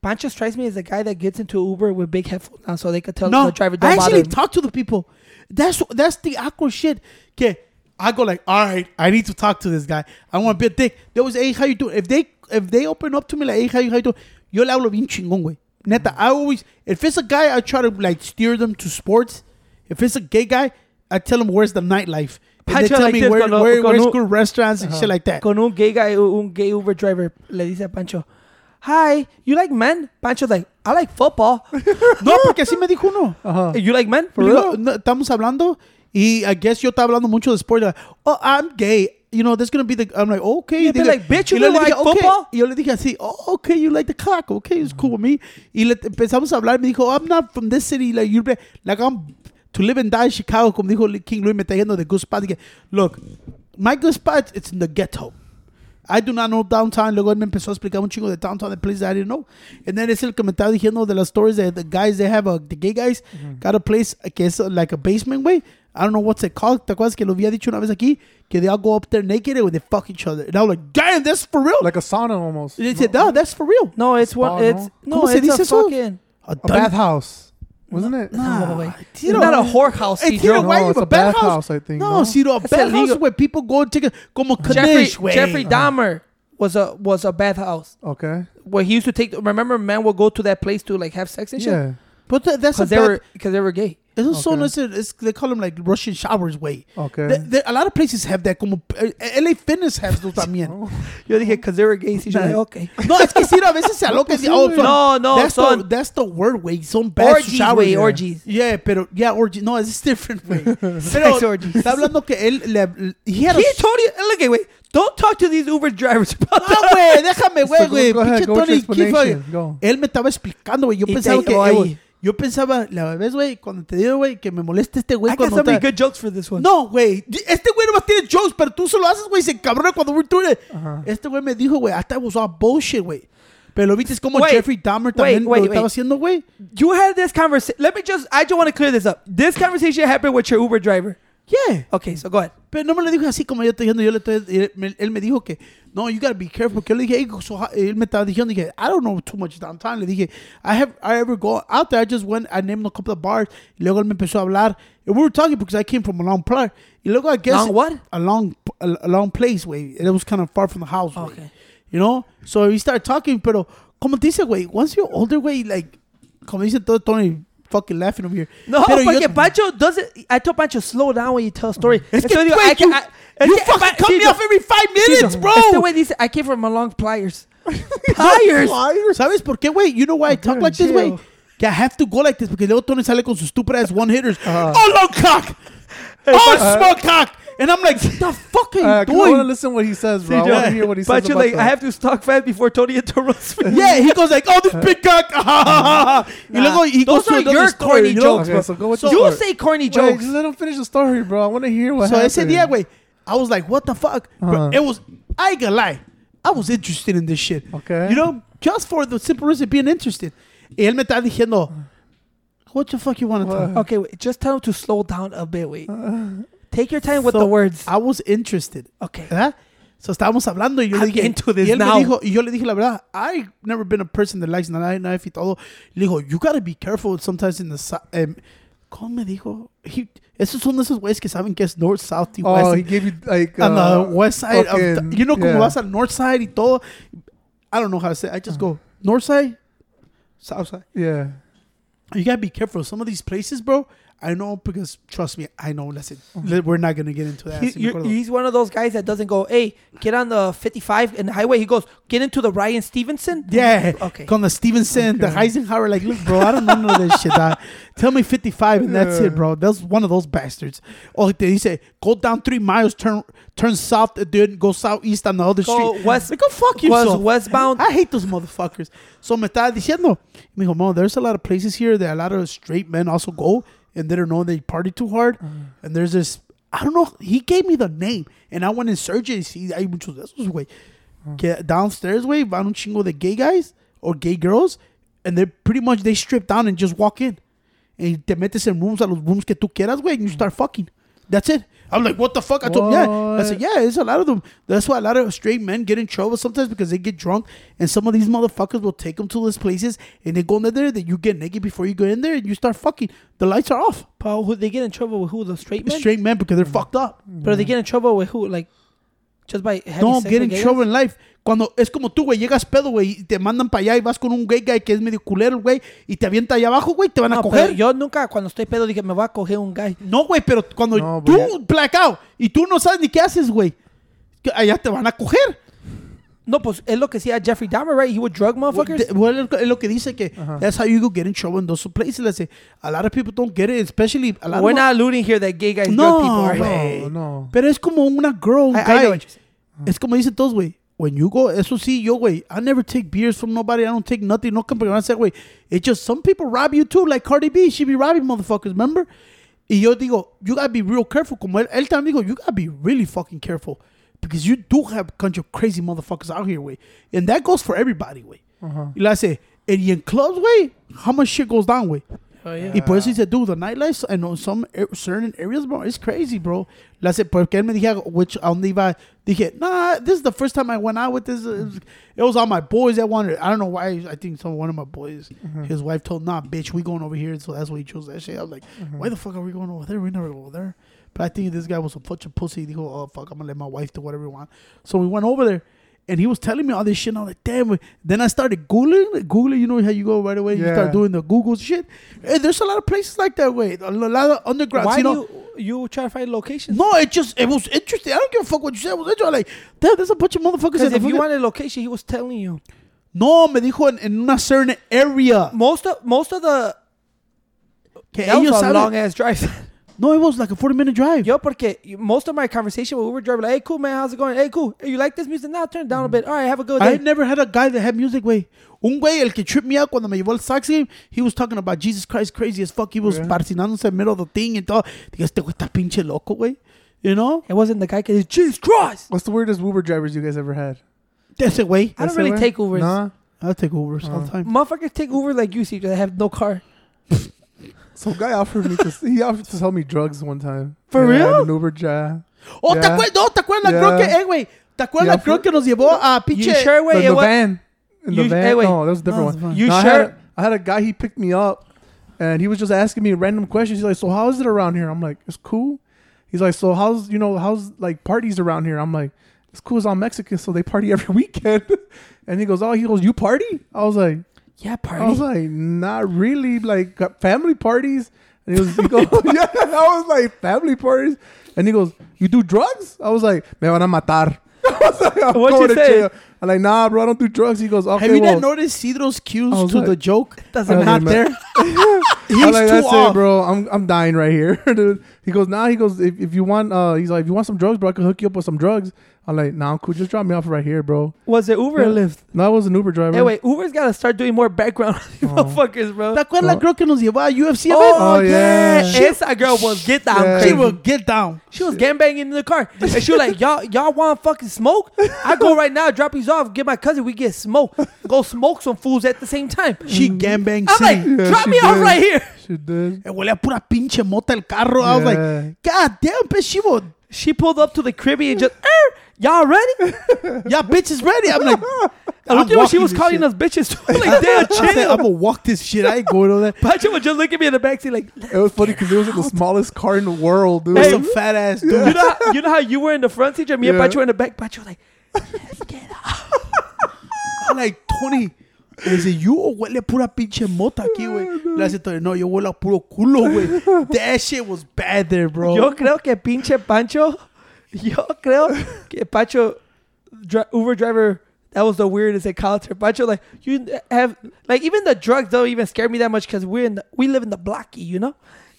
Pancho strikes me as the guy that gets into Uber with big headphones on so they could tell No, the driver I don't actually bother. talk to the people. That's that's the awkward shit. Okay, I go like, all right, I need to talk to this guy. I want to be a dick. There was, hey, how you doing? If they if they open up to me like, hey, how you, how you doing? Yo le hablo bien chingón, güey. Neta, I always, if it's a guy, I try to like steer them to sports. If it's a gay guy, I tell them where's the nightlife. And they Pancho tell like me where, cuando- where, where's cuando- good restaurants and shit like that. Con un gay guy, un gay Uber driver, le dice a Pancho, Hi, you like men? Pancho's like, I like football. no, porque así me dijo uno. Ajá. you like men? For digo, real? no, estamos hablando y I guess yo estaba hablando mucho de sport. Like, oh, I'm gay. You know, there's gonna be the. I'm like, okay. Be Dije- like, bitch, you like dije, okay. football? Y yo le dije así, oh, okay, you like the cock. Okay, it's cool with me. Y le empezamos a hablar. Me dijo, I'm not from this city. Like, you like I'm to live and die in Chicago. Como dijo King Louie, me está yendo de good spot. Dije, look, my good spot, it's in the ghetto. I do not know downtown. Luego él me empezó a explicar un chingo de downtown, the places I didn't know. And then es el que me estaba diciendo de las stories de the guys they have, a, the gay guys, got a place que es uh, like a basement, way. I don't know what's it called. ¿Te acuerdas que lo había dicho una vez aquí? Que they all go up there naked and they fuck each other. And I was like, damn, that's for real. Like a sauna almost. and they said, no, that's for real. No, it's what, It's no, ¿Cómo se it's a fucking. A, A bathhouse. Wasn't it? No, güey. It's not a whorehouse, Tiro, Cedro. why No, you it's a bathhouse? I think, No, no? Ciro, a It's bathhouse illegal. where people go and take a, como Jeffrey, Kanish. Jeffrey Dahmer was a was a bathhouse Okay. where he used to take. Remember, men would go to that place to like have sex and shit Yeah. But that, that's because they were because they were gay. Esos son, Okay. ese- es, they call them like Russian showers, way. Okay. The- the- a lot of places have that, como eh, LA Fitness has those también. Yo dije because they were gay. So like, okay. no, es que sí, a veces se aloca. y- oh, No, no, that's son- the, that's the word, way. Son bad Orgies, showers. güey, yeah. orgies. Yeah, pero, yeah, orgies. No, it's different, way. Sex Pero orgies. está hablando que él, le, he had a... He told you, look at wait. Don't talk to these Uber drivers about No, güey, déjame, güey, So go- güey. go ahead, Pinche go with your Tony, ¿qué fue? explanation. Go. Él me estaba explicando, güey. Yo Y pensaba te- que... yo pensaba, la vez, güey, cuando te digo, güey, que me molesta este güey I cuando many está- good jokes for this one. No, güey. Este güey nomás tiene jokes, pero tú se lo haces, güey. Se cabrona cuando we're doing it. Ajá. Este güey me dijo, güey, hasta was all bullshit, güey. Pero lo viste es como Wait, Jeffrey Dahmer wait, también wait, lo estaba wait. haciendo, güey. You had this conversation. Let me just. I just want to clear this up. This conversation happened with your Uber driver. Yeah. Okay, so go ahead. Pero no me lo dijo así como yo estoy diciendo. Yo le estoy, él, me, él me dijo que, no, you gotta be careful. Porque yo le dije, hey, so él me estaba diciendo, dije, I don't know too much downtown. Le dije, I have, I ever go out there. I just went, I named a couple of bars. Y luego él me empezó a hablar. And we were talking because I came from a long place. Y luego I guess. Long what? A long, a, a long place, güey. It was kind of far from the house. Okay. You know? So we started talking, pero como te dice, güey, once you're older, güey, like, como dice todo Tony, fucking laughing over here. No, Pero porque Pancho doesn't. I told Pancho slow down when you tell a story. Es que, digo, güey, I you, I- you fucking pa- cut me off every five minutes, Cito, bro. Este güey dice, I came from a long pliers. pliers. ¿Sabes por qué, güey? You know why I talk like this, güey? chill. Que I have to go like this porque luego Tony sale con sus stupid ass one hitters. Uh-huh. oh, long cock! oh, small cock! And I'm like, what the fuck are you Uh, 'cause I want to doing? listen what he says, bro. I Cito, want to hear what he says Pancho about like, the- I have to talk fast before Tony interrupts me. Yeah, he goes like, oh, this big cock. y luego he Those goes to are another your story, corny you know? jokes, Okay, bro. so go with So- you story. say corny Wait, jokes. just let him finish the story, bro. I want to hear what So I said, yeah, wait. I was like, what the fuck? But Uh-huh. it was, I ain't gonna lie. I was interested in this shit. Okay. You know, just for the simple reason of being interested. Y él me está diciendo, what the fuck you want to What? talk? Okay, wait, just tell him to slow down a bit. Wait, take your time with So, the words. I was interested. Okay. ¿verdad? So estábamos hablando y yo I'm le dije, into this y él now. me dijo, y yo le dije la verdad, I never been a person that likes knife, knife y todo. Le dijo, you gotta be careful sometimes in the si- um, ¿Cómo me dijo? He, esos son esos güeyes que saben que es north, south y Oh, west. he gave you like on uh, the west side of the, you know como yeah. vas al north side y todo. I don't know how to say. it. I just go north side, south side. Yeah. You gotta be careful. Some of these places, bro. I know because trust me, I know. Listen, li- we're not gonna get into that. He- Sí me you're- acuerdo. he's one of those guys that doesn't go, hey, get on the 55 in the highway. He goes, get into the Ryan Stevenson. Yeah, Okay. Con the Stevenson, the Okay. Eisenhower, like, look, bro, I don't know none of this shit. dog. Tell me 55 and that's Yeah. it, bro. That's one of those bastards. Oh, he said, go down three miles, turn turn south, dude, go southeast on the other Go street. west- Like, go fuck yourself. westbound. I hate those motherfuckers. So me estaba diciendo, me dijo, there's a lot of places here that a lot of straight men also go and they don't know they party too hard. Mm-hmm. And there's this, I don't know, he gave me the name and I went in search and see, hay muchos de esos, güey. Mm. Que downstairs, güey, van un chingo de gay guys or gay girls and they pretty much, they strip down and just walk in. And te metes en rooms, a los rooms que tú quieras, güey, and you mm. start fucking. That's it. I'm like, what the fuck? I told him, yeah. I said, yeah, it's a lot of them. That's why a lot of straight men get in trouble sometimes because they get drunk, and some of these motherfuckers will take them to those places, and they go in there, that you get naked before you go in there, and you start fucking. The lights are off. Paul, who they get in trouble with who? The straight men? Straight men because they're fucked up. But they get in trouble with who? Like, just by having Don't get in trouble in life. Cuando es como tú, güey, llegas pedo, güey, y te mandan para allá y vas con un gay guy que es medio culero, güey, y te avienta allá abajo, güey, te van a No, coger. pero yo nunca, cuando estoy pedo, dije, me voy a coger un guy. No, güey, pero cuando No, tú but blackout y tú no sabes ni qué haces, güey, allá te van a coger. No, pues es lo que hacía Jeffrey Dahmer, right? He would drug motherfuckers. De- Well, es lo- es lo que dice que Ajá. that's how you go get in trouble in those places. Let's say a lot of people don't get it, especially a lot We're of not alluding here that gay guys No, drug people, right? No, no. Pero es como una girl, I, I guy. know what you're es como dicen todos, güey. When you go, eso sí, yo, güey, I never take beers from nobody. I don't take nothing. No company. I said, güey, it's just some people rob you too, like Cardi B. She be robbing motherfuckers, remember? Y yo digo, you gotta be real careful. Como él, él también digo, you gotta be really fucking careful. Because you do have a bunch of crazy motherfuckers out here, güey. And that goes for everybody, güey. Ajá. Y le hace, and en clubs, güey, how much shit goes down, güey. Oh, yeah. Y por eso dice, dude, the nightlife in some a- certain areas, bro, it's crazy, bro. Le hace, porque él me dije, which, a dónde iba, dije, nah, this is the first time I went out with this. It was, it was all my boys that wanted, I don't know why, I think some one of my boys, uh-huh. his wife told, nah, bitch, we going over here, so that's why he chose that shit. I was like, uh-huh. why the fuck are we going over there? We never go over there. But I think this guy was a bunch of pussy. He go, oh, fuck, I'm gonna let my wife do whatever we want. So we went over there. And he was telling me all this shit. And I was like, damn. Then I started Googling. Googling, you know how you go right away? yeah. You start doing the Google shit. And there's a lot of places like that, way. A lot of undergrounds, Why you know. you, you try to find locations? No, it just, it was interesting. I don't give a fuck what you said. It was interesting. Like, damn, there's a bunch of motherfuckers if you wanted a location, he was telling you. No, me dijo en, en una certain area. Most of most of the Que that was ellos a long ass drive. No, it was like a 40 minute drive. Yo, porque most of my conversation with Uber driver, like, hey, cool, man, how's it going? Hey, cool. Hey, you like this music? Now turn it down a mm. bit. All right, have a good day. I never had a guy that had music, way. Un güey, el que tripped me out cuando me llevó al Sox game, he was talking about Jesus Christ crazy as fuck. He was Yeah. parcinándose en medio of the thing y todo. Dije, este güey está pinche loco, güey. You know? It wasn't the guy que dice, Jesus Christ. What's the weirdest Uber drivers you guys ever had? Ese way. I don't really way? take Ubers. Nah. I'll take Ubers all the uh-huh. time. Motherfuckers take Uber like you see, because they have no car. Some guy offered me to he offered to sell me drugs one time. For Yeah, real? Uber. Oh, ¿te Yeah. acuerdas? No, ¿te acuerdas Yeah. girl que, eh, güey? ¿Te acuerdas Yeah, for- que nos llevó a You pinche? sure, The, wait? the it van. In the You- van. hey, wait. no, that was a different No, one. You No, I sure? had, I had a guy. He picked me up, and he was just asking me random questions. He's like, "So how is it around here?" I'm like, "It's cool." He's like, "So how's you know how's like parties around here?" I'm like, "It's cool. It's all Mexican, so they party every weekend." and he goes, "Oh, he goes, you party?" I was like, Yeah, party. I was like, not really. Like family parties. And he was, he goes, yeah. I was like, family parties. And he goes, you do drugs? I was like, me van a matar. I was like, I'm What'd going you to say? jail. I'm like, nah, bro, I don't do drugs. He goes, okay, Have you well. not noticed Cedro's cues I was to like- the joke? That's not I not was like, there. I'm He's like, too that's off. it, bro. I'm I'm dying right here, dude. He goes, nah. He goes, if, if you want, uh, he's like, if you want some drugs, bro, I can hook you up with some drugs. I'm like, nah, I'm cool. Just drop me off right here, bro. Was it Uber or Yeah. Lyft? No, I was an Uber driver. Hey, wait, Uber's got to start doing more background on these Oh. motherfuckers, bro. ¿Te acuerdas la Oh. girl que nos llevó a UFC? Oh, Oh, yeah. yeah. Esa girl was get down Yeah. She crazy. will get down. She was gangbanging in the car. And she was like, y'all, y'all want fucking smoke? I go right now, drop these off, get my cousin, we get smoke. Go smoke some fools at the same time. She gangbang I'm like. Yeah, drop she me off right here. She did. Eh, Huele a pura pinche mota el carro. I was like, Yeah. God damn, bitch, she will. She pulled up to the cribby and just, er, y'all ready? Yeah, bitch is ready. I'm like, And look at what she was calling shit. us bitches. too. like, damn, I chill. I'm gonna walk this shit. I ain't going over that. Pacha would just look at me in the backseat like, It was funny because it was like the smallest car in the world, dude. Hey, some fat ass dude. you know, how, you know how you were in the front seat and me and Yeah. Pacha were in the back? Pacha was like, let's get out. I'm like 20. Le dice, you huele a pura pinche mota aquí, güey. Le hace todo, no, yo huelo a puro culo, güey. That shit was bad there, bro. Yo creo que pinche Pancho. Yo creo que Pancho, Uber driver, that was the weirdest encounter. Pancho, like you have, like even the drugs don't even scare me that much because we're in the, we live in the blocky, you know.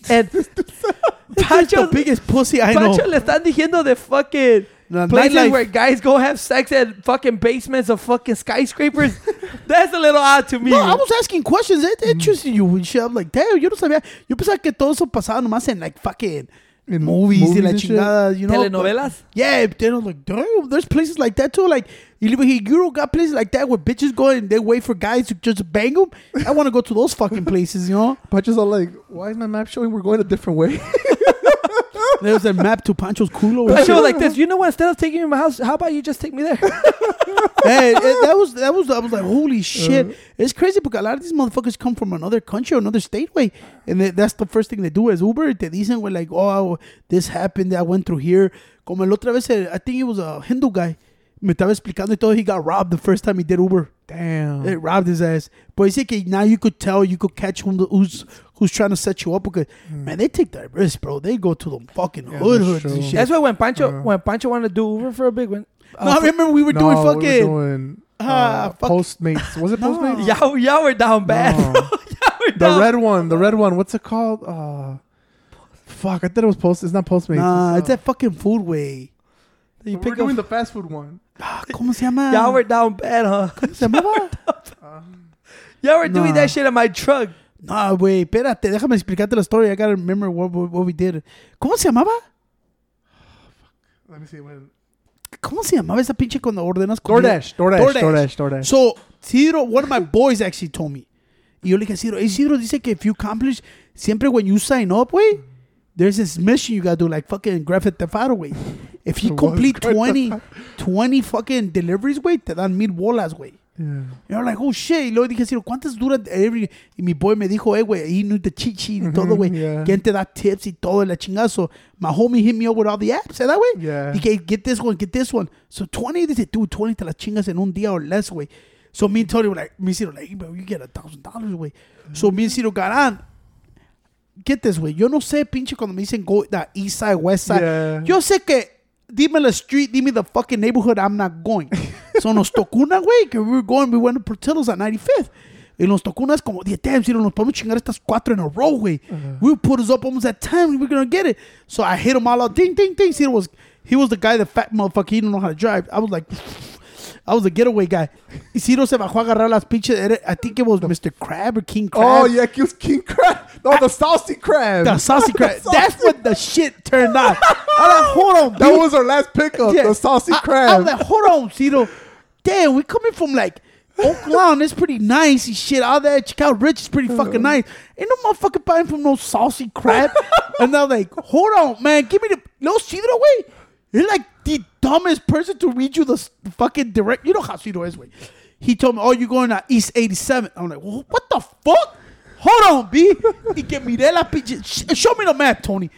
And Pancho, the biggest pussy I Pancho know. le están diciendo de fucking The places nightlife. where guys go have sex at fucking basements of fucking skyscrapers. That's a little odd to me. No, I was asking questions. It interested you and shit. I'm like, damn, yo no sabía. Yo pensaba que todo eso pasaba nomás en like fucking In movies, la and shit. chingada, you know. Telenovelas. Yeah, then I was like, damn, there's places like that too. Like, you live here, Euro got places like that where bitches go and they wait for guys to just bang them. I want to go to those fucking places, you know. Pancho's all like, why is my map showing we're going a different way? There's a map to Pancho's culo. Pancho was like this. You know what? Instead of taking me to my house, how about you just take me there? hey, it- that was that was I was like, holy shit! it's crazy because a lot of these motherfuckers come from another country or another state, way, and they, that's the first thing they do is Uber. Te dicen, we're like, oh, this happened, I went through here. Como el otra vez, eh, I think it was a Hindu guy. Me estaba explicando y todo. He got robbed the first time he did Uber. Damn. They robbed his ass. But he said que now you could tell, you could catch who, who's who's trying to set you up because man, they take that risk, bro. They go to the fucking. Yeah, hood that's hoods and shit. That's why when Pancho Uh-huh. when Pancho wanted to do Uber for a big one. no, I remember we were doing fucking. We were doing Ah, uh, fuck. Postmates. Was it No. Postmates? Y'all, y'all were down bad. No. y'all were The red one. The red one. What's it called? Uh, fuck. I thought it was Post. It's not Postmates. Nah, uh, it's that fucking food way. You we're pick doing up. the fast food one. Ah, ¿Cómo se llama? Y'all were down bad, huh? ¿Cómo se llamaba? Y'all were doing that shit in my truck. No, güey, espérate, déjame explicarte la historia. I gotta remember what, what, what we did. ¿Cómo se llamaba? Let me see. When... ¿Cómo se llamaba esa pinche cuando ordenas comida? DoorDash. DoorDash. DoorDash. DoorDash. DoorDash. So, Ciro, one of my boys actually told me. Y yo le dije, Ciro, hey, Ciro dice que if you accomplish, siempre when you sign up, güey, there's this mission you gotta do, like fucking Theft Auto, güey. If you complete Grand 20, 20 fucking deliveries, güey, te dan mil bolas, güey. Yeah. Y yo like, oh shit. Y luego dije, ¿cuántas duran every? Y mi boy me dijo, eh, güey, he knew the cheat sheet y todo, güey. yeah. ¿Quién te da tips y todo, la chingazo? My homie hit me up with all the apps, ¿eh, güey? Yeah. Dije, get this one, get this one. So 20, dice, dude, 20 te la chingas en un día or less, güey. So me and Tony were like, me and Ciro, like, bro, you get a thousand dollars, güey. So me and Ciro got on. Get this, way. Yo no sé, pinche, cuando me dicen go the east side, west side. Yeah. Yo sé que, dime la street, dime the fucking neighborhood, I'm not going. so nos tocó una, güey, que we were going, we went to Portillo's at 95th. Y nos tocó unas como, "Yeah, damn, Ciro, nos podemos chingar estas cuatro in a row, güey. Uh-huh. We put us up almost at 10, we were gonna get it. So I hit him all out, ding, ding, ding. Ciro was, he was the guy, the fat motherfucker, he didn't know how to drive. I was like, I was a getaway guy. Y Ciro se bajó a agarrar las pinches, era- I think it was Mr. Crab or King Crab. Oh yeah, it was King Crab. No, the saucy crab. The saucy crab. Saucy- That's what the shit turned on. I'm like, hold on, That dude. was our last pickup. Yeah. The saucy I, crab. I'm like, hold on, Cito. Damn, we coming from like Oak Lawn. It's pretty nice and shit. All that Chicago Ridge is pretty fucking nice. Ain't no motherfucking buying from no saucy crab. and I'm like, hold on, man. Give me the no Cito way. You're like the dumbest person to read you the s- fucking direct. You know how Cito is, way. He told me, oh, you're going to East 87. I'm like, what the fuck? Hold on, B. y que miré la pinche. sh- Show me the map, Tony.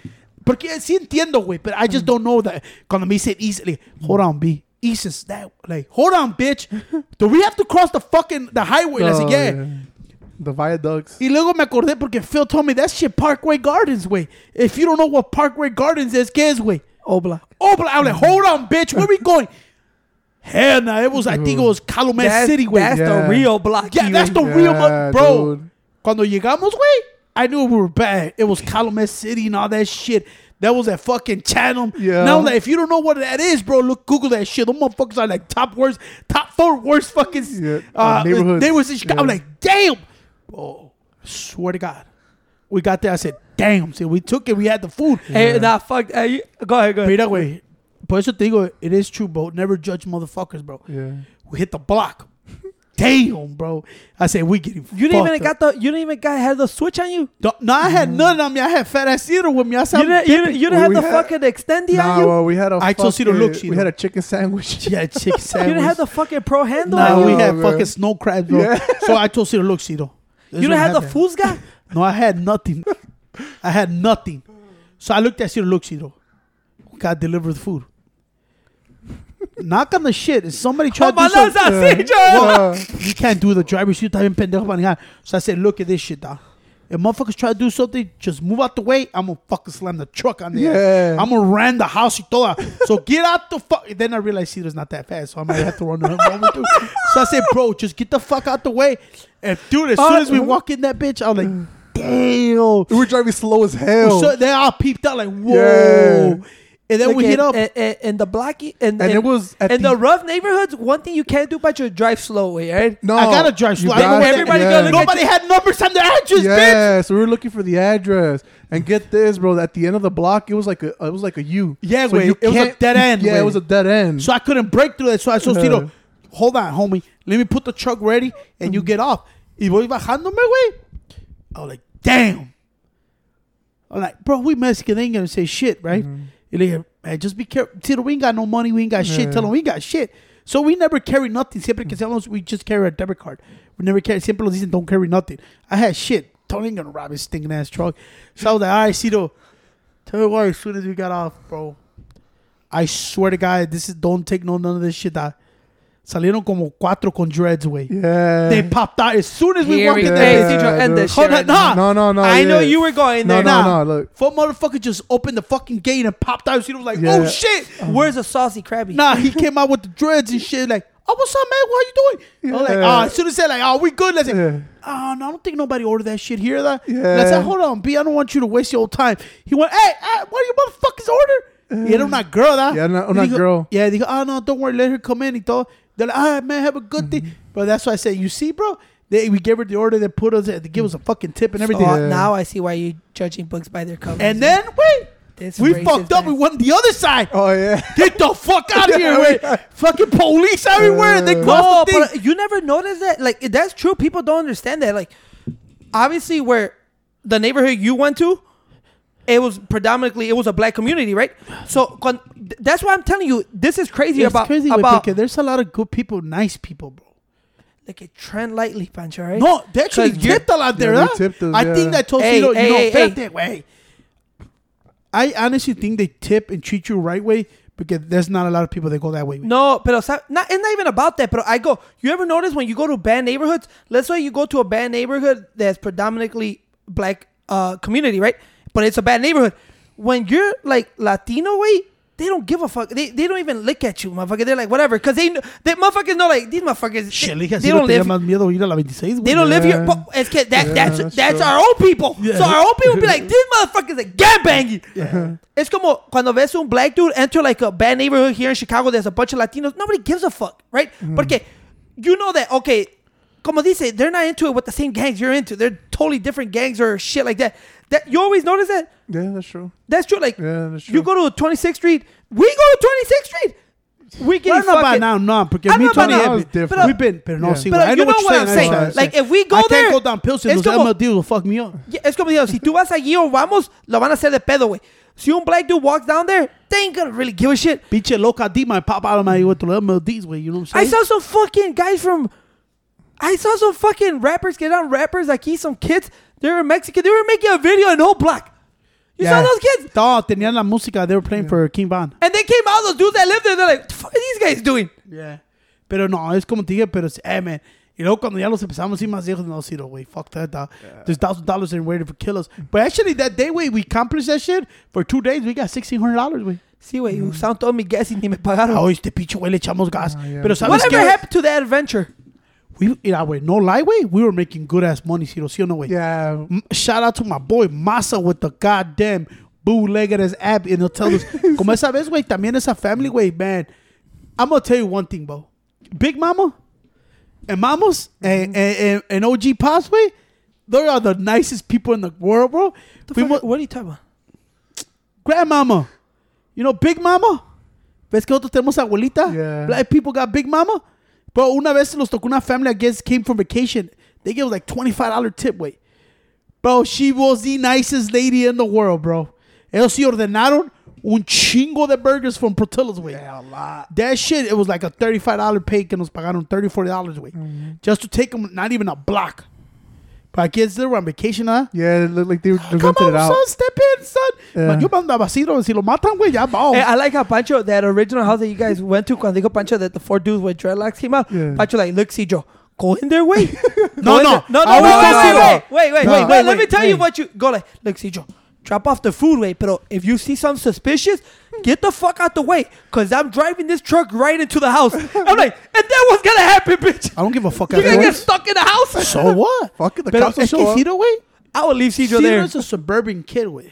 Porque sí entiendo, güey, but I just don't know that. Cuando me said East, like, hold on, B. East is that, like, hold on, bitch. Do we have to cross the fucking, the highway? I said, Oh, yeah. The viaducts. Y luego me acordé porque Phil told me that shit Parkway Gardens, way. If you don't know what Parkway Gardens is, ¿qué es, güey? Obla. Oh, but I'm like, hold on, bitch. Where we going? Hell no, it was, I think it was Calumet That's, City, güey. that's Yeah. the real block. Yeah, that's the Yeah, real, mo- bro. dude. Cuando llegamos, güey, I knew we were bad. It was Calumet City and all that shit. That was that fucking channel. Yeah. Now, like, if you don't know what that is, bro, look, Google that shit. Those motherfuckers are like top worst, top four worst fucking Yeah, uh, uh, neighborhoods. They was in Chicago. I'm Yeah. like, damn. Oh, swear to God. We got there. I said, damn. See, we took it. We had the food. Hey, nah, fuck. Hey, you- go ahead, go ahead. Mira, güey. Por eso te digo, it is true, bro. Never judge motherfuckers, bro. Yeah. We hit the block. Damn, bro. I said, we getting You didn't even up. got the. You didn't even got had the switch on you. No, no, I had none on me. I had fat ass Ciro with me. I said, You didn't. You didn't, you didn't have we the had- fucking extendy Nah, on you. well, we had a. I told Cito, fucking- look, We had a chicken sandwich. yeah, chicken you sandwich. didn't have the fucking pro handle. Nah, on we had man. fucking snow crabs, bro. Yeah. So I told Ciro, look, Ciro. this You what didn't have the happened. fools guy. No, I had nothing. I had nothing. So I looked at Ciro, look, Ciro. We gotta deliver the food. knock on the shit. If somebody Oh, tried to do something, well, you can't do the driver's seat. Está bien pendejo manejar. So I said, look at this shit, dog. If motherfuckers try to do something, just move out the way. I'm gonna fucking slam the truck on the Yeah. I'm gonna ram the house y toda. So get out the fuck. Then I realized Cedar's not that fast, so I might have to run the over too. So I said, bro, just get the fuck out the way. And dude, as uh, soon as we walk in that bitch, I was like, damn. We were driving slow as hell. So they all peeped out like, whoa. Yeah. And then Like we in, hit up. in, in- in the blocky and, and it was at in the, the rough neighborhoods. One thing you can't do but you drive slow right? no, I gotta drive slow. you I know gotta- everybody yeah. gonna at Nobody had numbers on their address, bitch. Yeah, so we were looking for the address, and get this, bro. At the end of the block, it was like a, it was like a U. Yeah, so güey, you it was a dead end, Yeah, güey. it was a dead end. So I couldn't break through that. So I told Yeah. Tito, hold on, homie. Let me put the truck ready and you get off. Y voy bajándome, güey. I was like, damn. I'm like, bro, we Mexican They ain't gonna say shit, right? Y le dije, man, just be careful. Tito, we ain't got no money. We ain't got shit. Tell them we ain't got shit. So we never carry nothing. Siempre que seamos, we just carry a debit card. We never carry. Siempre nos dicen, don't carry nothing. I had shit. Tony ain't gonna rob his stinking ass truck. So I was like, all right, Cito. Tell me why as soon as we got off, bro. I swear to God, this is don't take no none of this shit. That salieron como cuatro con dreads, way. yeah, They popped out as soon as we Here walked we in go. there. Hey, Yeah, Cedro, end dude. this Hold shit. on, right nah. no, no, no. I know you were going No, there. no, Nah. no. Look, Four motherfucker just opened the fucking gate and popped out. He was like, oh, Yeah. oh shit. Um, Where's the saucy crabby? Nah, he came out with the dreads and shit. Like, oh, what's up, man? What are you doing? I was like, Yeah. oh, as soon as said like, oh, we good. Let's say, Yeah. oh no, I don't think nobody ordered that shit here. That. Yeah. Let's say, hold on, B, I don't want you to waste your old time. He went, hey, hey what are you motherfuckers order? Y era una girl, ¿da? Yeah, una- Y una dijo- girl. Yeah, dijo, oh no, don't worry, let her come in y todo. They're like, ah, man, have a good Mm-hmm. thing. But that's why I said, you see, bro, they, we gave her the order, they put us, they give us a fucking tip and everything. Oh, Yeah. now I see why you judging books by their covers. And then, wait, This we racist fucked up. man. We went the other side. Oh yeah. Get the fuck out of here, Yeah, wait. yeah. Fucking police everywhere. They Uh, crossed No, the thing. but you never noticed that. Like that's true. People don't understand that. Like obviously, where the neighborhood you went to, it was predominantly it was a black community, right? So con- that's why I'm telling you this is crazy It's about crazy about because there's a lot of good people, nice people, bro. like a trend lightly, Pancho, right? No, they actually you- tipped a lot there. Yeah, huh? tipped us, I yeah. think that told Hey, you know, hey, you know, hey, espérate, güey. I honestly think they tip and treat you right way because there's not a lot of people that go that way. No, pero sa- not, it's not even about that. But I go. You ever notice when you go to bad neighborhoods? Let's say you go to a bad neighborhood that's predominantly black uh, community, right? But it's a bad neighborhood. When you're like Latino, way they don't give a fuck. They, they don't even look at you, motherfucker. They're like whatever, cause they they motherfuckers know like these motherfuckers. Shit, they, they don't live. más miedo ir a la 26. They don't live here. But it's that, Yeah, that's that's that's, our own people. Yeah. So our own people be like, these motherfuckers are gangbanging. It's como cuando ves un black dude enter like a bad neighborhood here in Chicago. There's a bunch of Latinos. Nobody gives a fuck, right? Mm-hmm. Porque you know that okay. Como dice, they're not into it with the same gangs you're into. They're totally different gangs or shit like that. That you always notice that. Yeah, that's true. That's true. Like Yeah, that's true. you go to 26th Street, we go to 26th Street. We get Well, not by now, no, because I'm me not by Tony now. have It's been- different. We've been, pero no, Yeah. sí, But güey. I you know know what what you're I'm saying. saying. I know what Like you're if we go there. I there, can't go down Pilsen. it's Those como- MLD will fuck me up. Yeah, es como digo, si tú vas allí o vamos, lo van a hacer de pedo, güey. Si un black dude walks down there, they ain't gonna really give a shit. Pinche loca D might pop out of my with the MLDs, güey. You know what I'm saying? I saying? saw some fucking guys from. I saw some fucking rappers get on rappers like he's some kids. They were Mexican. They were making a video in all black. You saw those kids, No, tenían la música. They were playing for King Von. and they came out. Those dudes that lived there, they're like, "What the fuck are these guys doing?" Yeah. Pero no, es como te dije, pero, eh, man. Y luego cuando ya los empezamos a ir más lejos, no, sí, güey, fuck that, dog. There's thousand dollars in waiting for killers. But actually, that day, güey, we accomplished that shit. For two days, we got $1,600, güey. Sí, güey. Usaron todo mi gas y ni me pagaron. Ah, este pinche güey le echamos gas. Ah. Pero ¿sabes Whatever qué? happened to that adventure? We, mira, güey, no lie, güey, we were making good ass money, Ciro, ¿sí o no, güey? Yeah. Shout out to my boy Masa with the goddamn bootlegged as app and he'll tell us. Como esa vez, güey, también esa family, way, man. I'm gonna tell you one thing, bro. Big Mama and Mamas and, mm-hmm. and, and, and OG Pops, they are the nicest people in the world, bro. The fuck- mo- what are you talking about? grandmama. You know, Big Mama. ¿Ves que nosotros tenemos abuelita? Yeah. Black people got Big Mama. Bro, una vez nos tocó una family, I guess, came from vacation. They gave us like $25 tip, güey. Bro, she was the nicest lady in the world, bro. Ellos sí ordenaron un chingo de burgers from Portillo's, güey. Yeah, a lot. That shit, it was like a $35 pay que nos pagaron $30, $40, güey. Mm-hmm. Just to take them not even a block. But I guess they were on vacation, huh? Yeah, it like they, they Come on, it out. son, step in, son. Yeah. Man, yo mandaba Ciro, si lo matan, güey, ya vamos. Hey, I like how Pancho, that original house that you guys went to, cuando dijo Pancho that the four dudes with dreadlocks came out. Yeah. Pancho like, look, see, Joe, go in there, wait. Ah, no, no. no, no, I no, was no, gonna say wait, that. wait, wait, No. wait, wait, Wait, Let me wait, tell you wait. what you go like. Look, Cedro, drop off the food, wait. But if you see something suspicious, get the fuck out the way, cause I'm driving this truck right into the house. I'm like, and then what's gonna happen, bitch? I don't give a fuck. You're gonna get stuck in the house. So what? Fuck it, the Pero cops will es que show up. Ciro, güey, I will leave Cedro Ciro there. is a suburban kid, güey.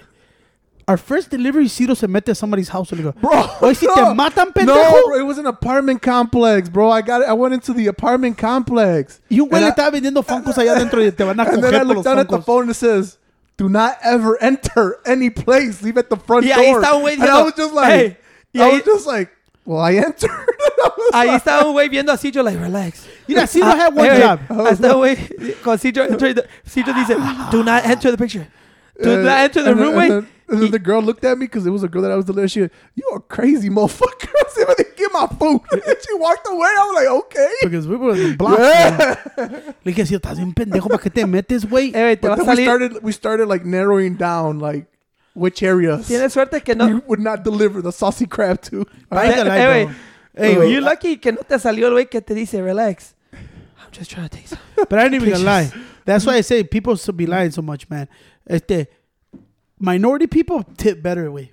Our first delivery, Ciro se mete a somebody's house. Le digo, Bro, Oye, si te matan, pendejo. No, bro, it was an apartment complex, bro. I got it. I went into the apartment complex. Y un güey And le I- estaba vendiendo Funkos allá adentro y te van a And then I coger por looked los down at the Funkos. phone and it says, "Do not ever enter any place. Leave at the front Y ahí door." está un güey and I diciendo, was just like, "Hey." Y I ahí- was just like, "Well, I entered." I was Ahí like- está un güey viendo a Cedro like, relax. Mira, Ciro Ah, had one job. Está un güey con Cedro. Cedro dice, do not enter the picture. Do Uh, not enter the and then- room, and then- And then the girl looked at me because it was a girl that I was delivering. She, you a crazy motherfucker. I said, "But they get my food." and she walked away. I was like, "Okay." Because we were in the block. Yeah. Le dije, Ciro, estás bien pendejo, ¿para qué te metes, güey? Eh, güey, te va But a then we salir. started, we started like narrowing down like which areas Tienes suerte que we no. would not deliver the saucy crab to. I ain't gonna lie, Eh, güey. Hey, Hey, güey, you lucky que no te salió el güey que te dice, relax. I'm just trying to take some. But I ain't even gonna lie. That's why I say people should be lying so much, man. Este, minority people tip better, way.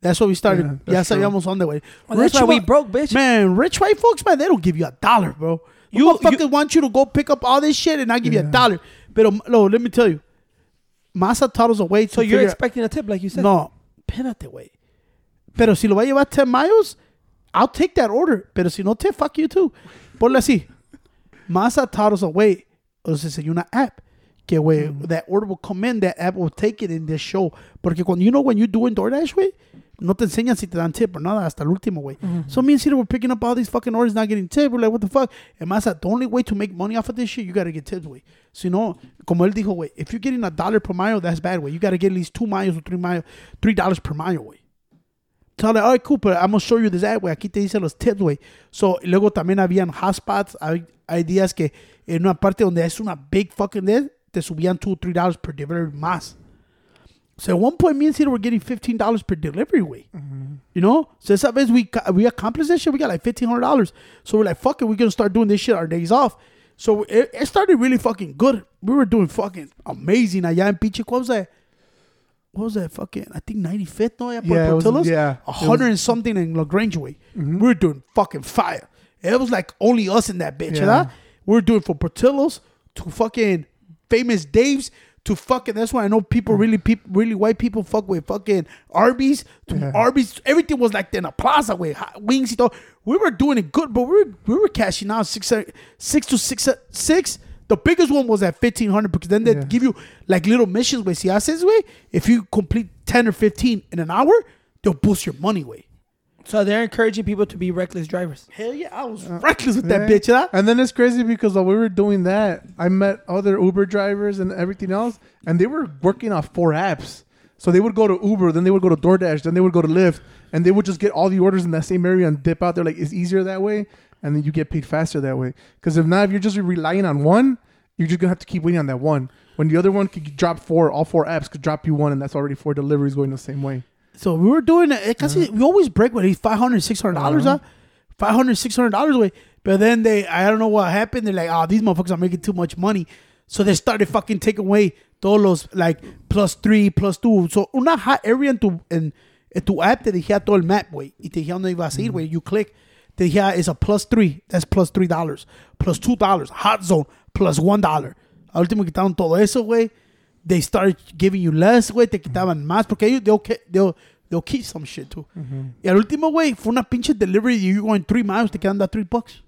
That's what we started. Yeah, ya sabíamos on the way. Well, that's why we broke, bitch. Man, rich white folks, man, they don't give you a dollar, bro. You, You- want you to go pick up all this shit and I give you a dollar. But no, let me tell you, Masa taught us a way So you're expecting a tip, like you said. No, espérate, güey. Pero si lo va a llevar 10 miles, I'll take that order. Pero si no te, fuck you too. Ponle así. Masa taught us a way. Os enseñó una app. Que, güey, mm. that order will come in, that app will take it in this show. Porque cuando, you know, when you're doing DoorDash, güey, no te enseñan si te dan tip or nada hasta el último, güey. Mm-hmm. So me and Cedar were picking up all these fucking orders, not getting tip. We're like, what the fuck? And Masa, the only way to make money off of this shit, you gotta get tips, güey. Si no, como él dijo, güey, if you're getting a dollar per mile, that's bad, güey. You gotta get at least two miles or three miles, three dollars per mile, güey. So I'm like, all right, cool, but I'm gonna show you this ad, güey. Aquí te dice los tips, güey. So, luego también habían hotspots. Hay, hay días que en una parte donde es una big fucking deal, te subían two, three dollars per delivery más. So at one point, me and Cedar were getting fifteen dollars per delivery, way. Mm-hmm. You know, so esa vez we we accomplished that shit. We got like fifteen hundred dollars. So we're like, fuck it, we're gonna start doing this shit our days off. So it, it started really fucking good. We were doing fucking amazing allá en Pinche. What was that? What was that fucking? I think 95th, no? Yeah, it was- Portillo's? yeah. A hundred and something in LaGrange way. Mm-hmm. We were doing fucking fire. It was like only us in that bitch, Yeah. yeah. We were doing from Portillo's to fucking famous Dave's to fucking. That's why I know people really, people really white people fuck with fucking Arby's to Yeah. Arby's. Everything was like in a plaza way, hot wings. You know, we were doing it good, but we were we were cashing out six uh, six to six uh, six. The biggest one was at fifteen hundred because then they Yeah. give you like little missions. Way, si haces way, if you complete ten or fifteen in an hour, they'll boost your money way. So they're encouraging people to be reckless drivers. Hell yeah, I was uh, reckless with that bitch. Huh? And then it's crazy because while we were doing that, I met other Uber drivers and everything else, and they were working off four apps. So they would go to Uber, then they would go to DoorDash, then they would go to Lyft, and they would just get all the orders in that same area and dip out there. Like it's easier that way, and then you get paid faster that way. Because if not, if you're just relying on one, you're just gonna have to keep waiting on that one. When the other one could drop four, all four apps could drop you one, and that's already four deliveries going the same way. So we were doing it. eh, Casi, we always break with these 500 600 dollars, Uh-huh. huh? 500 600 dollars away. But then they, I don't know what happened. They're like, oh, these motherfuckers are making too much money. So they started fucking taking away todos like, plus three, plus two. So una hot area en tu, en, en tu app te todo el map, güey. Y te dijera dónde ibas a ir, güey. You click. Te dijera, it's a plus three. That's plus three dollars. Plus two dollars. Hot zone. Plus one dollar. Al último quitaron todo eso, güey. They started giving you less, güey. Te quitaban más. Porque ellos, they'll, they'll, they'll keep some shit, too. Y al último, güey, fue una pinche delivery. You going three miles, te quedan da three bucks.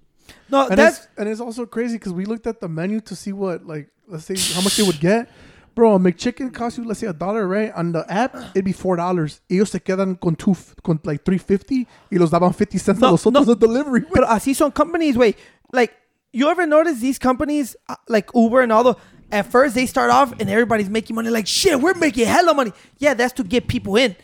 No, And that's it's, and it's also crazy because we looked at the menu to see what like let's say how much they would get. Bro, a McChicken costs you let's say a dollar, right? On the app, it'd be four dollars. Ellos se quedan con two, con like three fifty y los daban fifty cents No, a los otros no. de delivery. güey. Pero así son companies, wait. Like, you ever notice these companies, uh, like Uber and all the, at first they start off and everybody's making money like, shit, we're making hella money. Yeah, that's to get people in.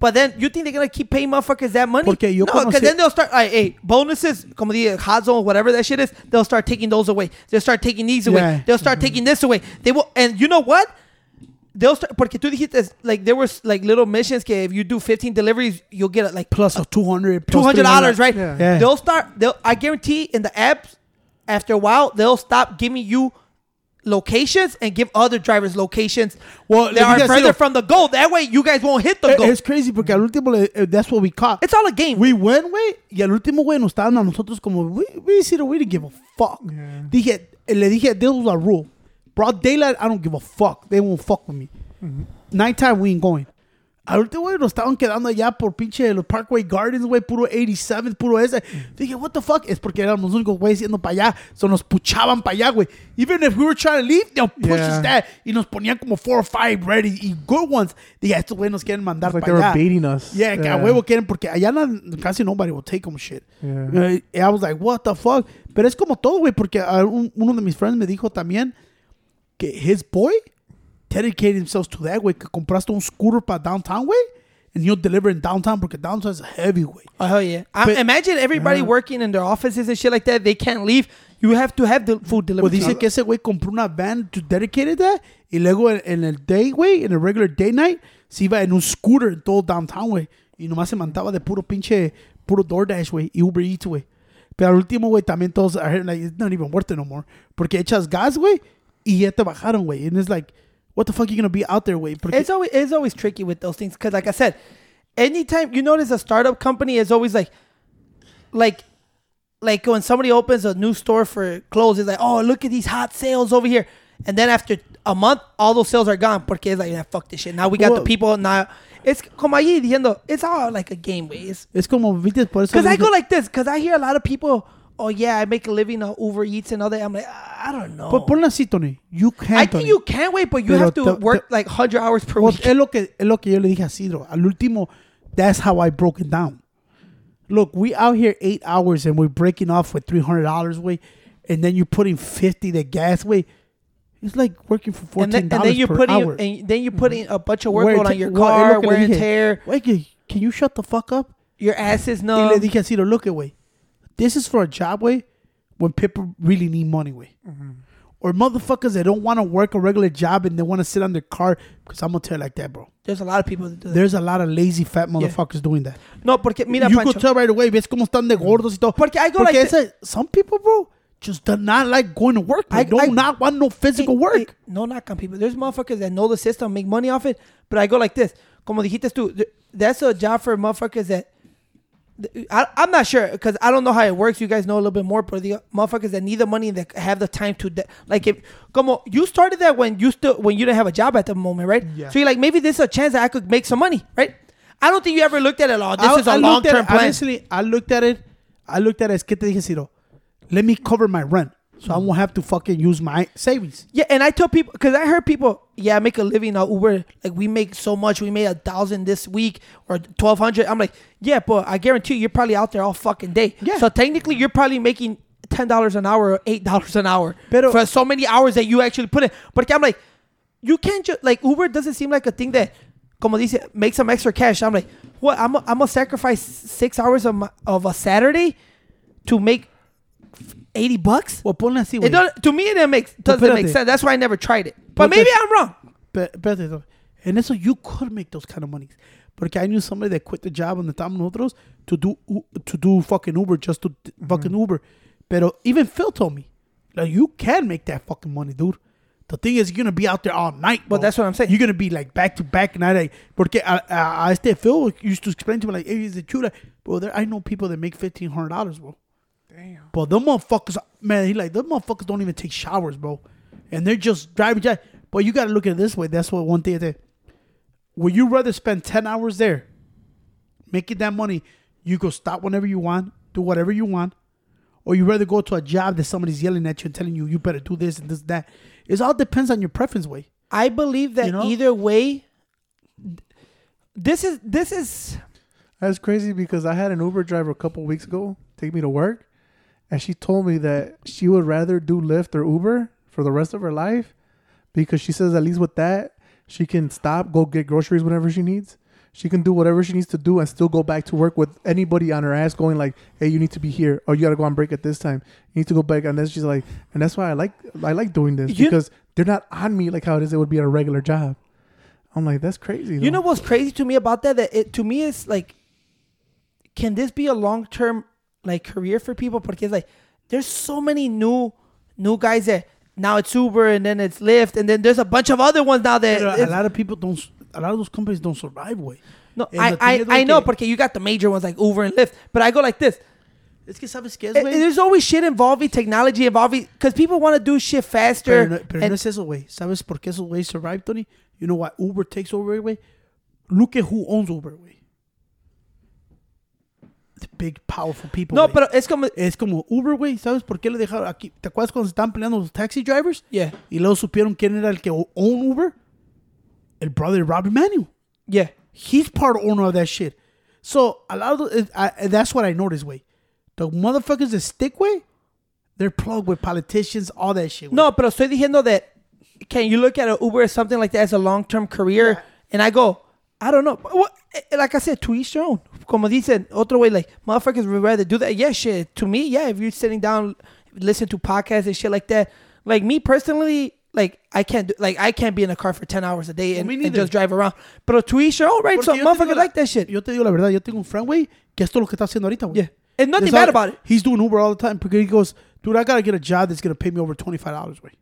But then you think they're gonna keep paying motherfuckers that money? Porque yo no, conocí- because then they'll start. Ay, hey, bonuses, como the hot zone, whatever that shit is. They'll start taking those away. They'll start taking these away. Yeah. They'll start mm-hmm. taking this away. They will, and you know what? They'll start porque tú dijiste like there was like little missions que if you do 15 deliveries you'll get like Plus a 200 two hundred dollars, right? Yeah. Yeah. They'll start. They'll. I guarantee in the apps, after a while, they'll stop giving you locations and give other drivers locations. Well, me are further from the goal. That way, you guys won't hit the Eh, goal. it's crazy porque al último, eh, that's what we caught. It's all a game. We went, güey, y al último, güey, nos estaban a nosotros como, we, we see the we didn't give a fuck. Yeah. Dije, eh, le dije, this was a rule. Broad daylight, I don't give a fuck. They won't fuck with me. Nighttime, we ain't going. Al último, güey, nos estaban quedando allá por pinche los Parkway Gardens, güey, puro 87, puro ese. Dije, what the fuck? Es porque éramos los únicos güeyes yendo para allá. So nos puchaban para allá, güey. Even if we were trying to leave, they'll push Yeah. us that. Y nos ponían como four or five ready y good ones. Dije, estos güeyes nos quieren mandar It's like they para were allá. baiting us. Yeah, que a huevo quieren porque allá casi nobody will take them shit. Yeah. Uh, I was like, what the fuck? Pero es como todo, güey, porque uh, un- uno de mis friends me dijo también que his boy dedicated themselves to that, güey, que compraste un scooter para downtown, güey, and you'll deliver in downtown porque downtown is heavy, güey. Oh hell yeah! But- imagine everybody working in their offices and shit like that. They can't leave. You have to have the food delivered. Pues to dice que ese güey compró una van to dedicate that y luego en, en el day, güey, en el regular day night, se iba en un scooter en todo downtown, güey, y nomás se mandaba de puro pinche, puro DoorDash, güey, y Uber Eats, güey. Pero al último, güey, también todos, I heard, like, it's not even worth it no more. Porque echas gas, güey, y ya te bajaron, güey. And it's like, what the fuck are you gonna be out there, güey? Porque, It's always it's always tricky with those things because, like I said, anytime you notice a startup company is always like, like, like when somebody opens a new store for clothes, it's like, oh, look at these hot sales over here, and then after a month, all those sales are gone porque it's like, yeah, fuck this shit. Now we got the people now. It's como allí diciendo, it's all like a game, way. es como, por eso. Because I go like this, because I hear a lot of people, oh yeah, I make a living on Uber Eats and all that. I'm like, I don't know. Pues ponle así, Tony. You can, I Tony. think you can wait, but you Pero have to te- work te- like 100 hours per Pues week. es lo que es lo que yo le dije a Sidro. Al último, that's how I broke it down. Look, we out here eight hours and we're breaking off with three hundred dollars, way, and then you're putting fifty the gas way. It's like working for fourteen dollars then you're per putting hour. and then you're putting a bunch of Wear workload on your car, que wear and tear. Wait, can- you shut the fuck up? Your asses Y no. le dije a Sidro, look eh, at way, this is for a job way when people really need money way. Mm-hmm. Or motherfuckers that don't want to work a regular job and they want to sit on their car because I'm gonna tell you like that, bro. There's a lot of people that do that. There's a lot of lazy fat motherfuckers doing that. No, porque mira, you Pancho. could tell right away, ves cómo están de gordos y todo. Porque I go Porque like ese- some people, bro, just do not like going to work. They I- do I- not want no physical Hey, work. hey, no knock on people. There's motherfuckers that know the system, make money off it. But I go like this. Como dijiste tú, th- that's a job for motherfuckers that. I, I'm not sure because I don't know how it works. You guys know a little bit more, but the motherfuckers that need the money that have the time to, de- like, if como you started that when you still when you didn't have a job at the moment, right? Yeah. So you're like, maybe this is a chance that I could make some money, right? I don't think you ever looked at it. all. this I- is a long term plan. Honestly, I looked at it. I looked at it. Es que te dije, Ciro, let me cover my rent, so I won't have to fucking use my savings. Yeah, and I tell people because I heard people, yeah, I make a living on Uber. Like we make so much, we made a thousand this week or twelve hundred. I'm like, yeah, but I guarantee you, you're probably out there all fucking day. Yeah. So technically, you're probably making ten dollars an hour or eight dollars an hour Pero- for so many hours that you actually put in. But I'm like, you can't just like Uber doesn't seem like a thing that, como dice, make some extra cash. I'm like, what? I'm i I'm gonna sacrifice six hours of my, of a Saturday to make eighty bucks. Well, ponle así, It güey. don't, to me, it didn't make, doesn't make espérate. sense. That's why I never tried it. But Porque- maybe I'm wrong. Pe- espérate, no. en eso you could make those kind of monies. Porque I knew somebody that quit the job on the time nosotros to do U- to do fucking Uber just to d- mm-hmm. fucking Uber. Pero even Phil told me, like you can make that fucking money, dude. The thing is, you're gonna be out there all night. But bro. that's what I'm saying. You're gonna be like back to back night. Like, porque a, a, a este Phil used to explain to me like, "Hey, is it true that, bro? There, I know people that make fifteen hundred dollars, bro. Damn. But them motherfuckers, man, he like, them motherfuckers don't even take showers, bro. And they're just driving. Jack. But you got to look at it this way. That's what one thing that, would you rather spend 10 hours there making that money? You go stop whenever you want, do whatever you want. Or you rather go to a job that somebody's yelling at you and telling you, you better do this and this, that. It all depends on your preference, way. I believe that You know? either way, this is this is That's crazy because I had an Uber driver a couple weeks ago take me to work, and she told me that she would rather do Lyft or Uber for the rest of her life because she says at least with that she can stop, go get groceries whenever she needs. she can do whatever she needs to do and still go back to work with anybody on her ass going like, "Hey, you need to be here, or you gotta go on break at this time. You need to go back." And then she's like, and that's why I like I like doing this You- because they're not on me like how it is. It would be at a regular job. I'm like, that's crazy. You know what's crazy to me about that? That it to me is like, can this be a long term like career for people? Because like, there's so many new new guys that now it's Uber and then it's Lyft and then there's a bunch of other ones now that a lot of people don't. a lot of those companies don't survive, way. no, and I I, I know que- because you got the major ones like Uber and Lyft, but I go like this. Es que sabes qué es, güey. There's always shit involving technology involving because people want to do shit faster. Pero, no, pero and- no es eso, güey. ¿Sabes por qué esos survive, Tony? You know why Uber takes over, güey? Look at who owns Uber, güey. Big, powerful people. no, güey. pero es como Es como Uber, güey. ¿Sabes por qué le dejaron aquí? ¿Te acuerdas cuando se estaban peleando los taxi drivers? yeah Y luego supieron quién era el que own Uber? El brother Rahm Emanuel. yeah He's part owner of that shit. So, a lot of the, I, that's what I noticed, way. The motherfuckers that stick, way, they're plugged with politicians, all that shit. güey. No, pero estoy diciendo that can you look at Uber as something like that as a long term career? And I go, I don't know. What, eh, like I said, to each their own. Como dicen, otro way, like motherfuckers would rather do that. Yeah, shit. To me, yeah, if you're sitting down, listen to podcasts and shit like that. Like me personally, like I can't do, like I can't be in a car for ten hours a day and, and just drive around. But to each their own, right? Porque So yo te digo motherfuckers la- like that shit. Yo te digo la verdad, yo tengo un friend, güey, que esto es lo que está haciendo ahorita, güey. yeah, and nothing bad about it. He's doing Uber all the time because he goes, dude, I gotta get a job that's gonna pay me over twenty five dollars, way.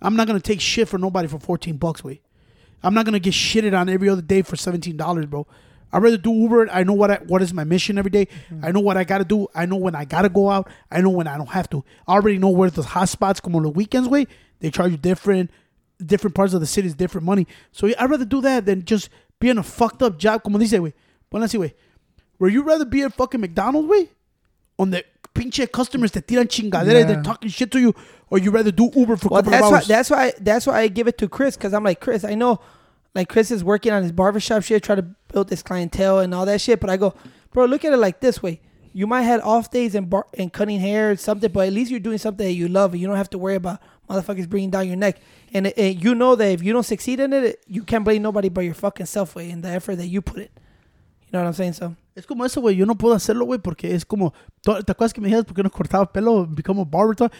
I'm not gonna take shit for nobody for fourteen bucks, way. I'm not gonna get shitted on every other day for seventeen dollars, bro. I'd rather do Uber. I know what I, what is my mission every day. Mm-hmm. I know what I gotta do. I know when I gotta go out. I know when I don't have to. I already know where the hot spots, come on the weekends, way. They charge you different, different parts of the city is different money. So I'd rather do that than just be in a fucked up job, como dice, way. Bueno, así, way. Where you rather be at fucking McDonald's, way? on the pinche customers that tiran chingadera, Yeah. they're talking shit to you, or you rather do Uber for Well, couple that's of why that's why that's why I give it to Chris because I'm like Chris. I know, like Chris is working on his barbershop shit, try to build this clientele and all that shit. But I go, bro, look at it like this way. You might have off days and bar- and cutting hair or something, but at least you're doing something that you love and you don't have to worry about motherfuckers bringing down your neck. And, and you know that if you don't succeed in it, you can't blame nobody but your fucking self way and the effort that you put in. You know what I'm saying? So es como eso, güey. Yo no puedo hacerlo, güey, porque es como. ¿Te acuerdas que me dijiste por qué no cortaba pelo? Become a barber. todo?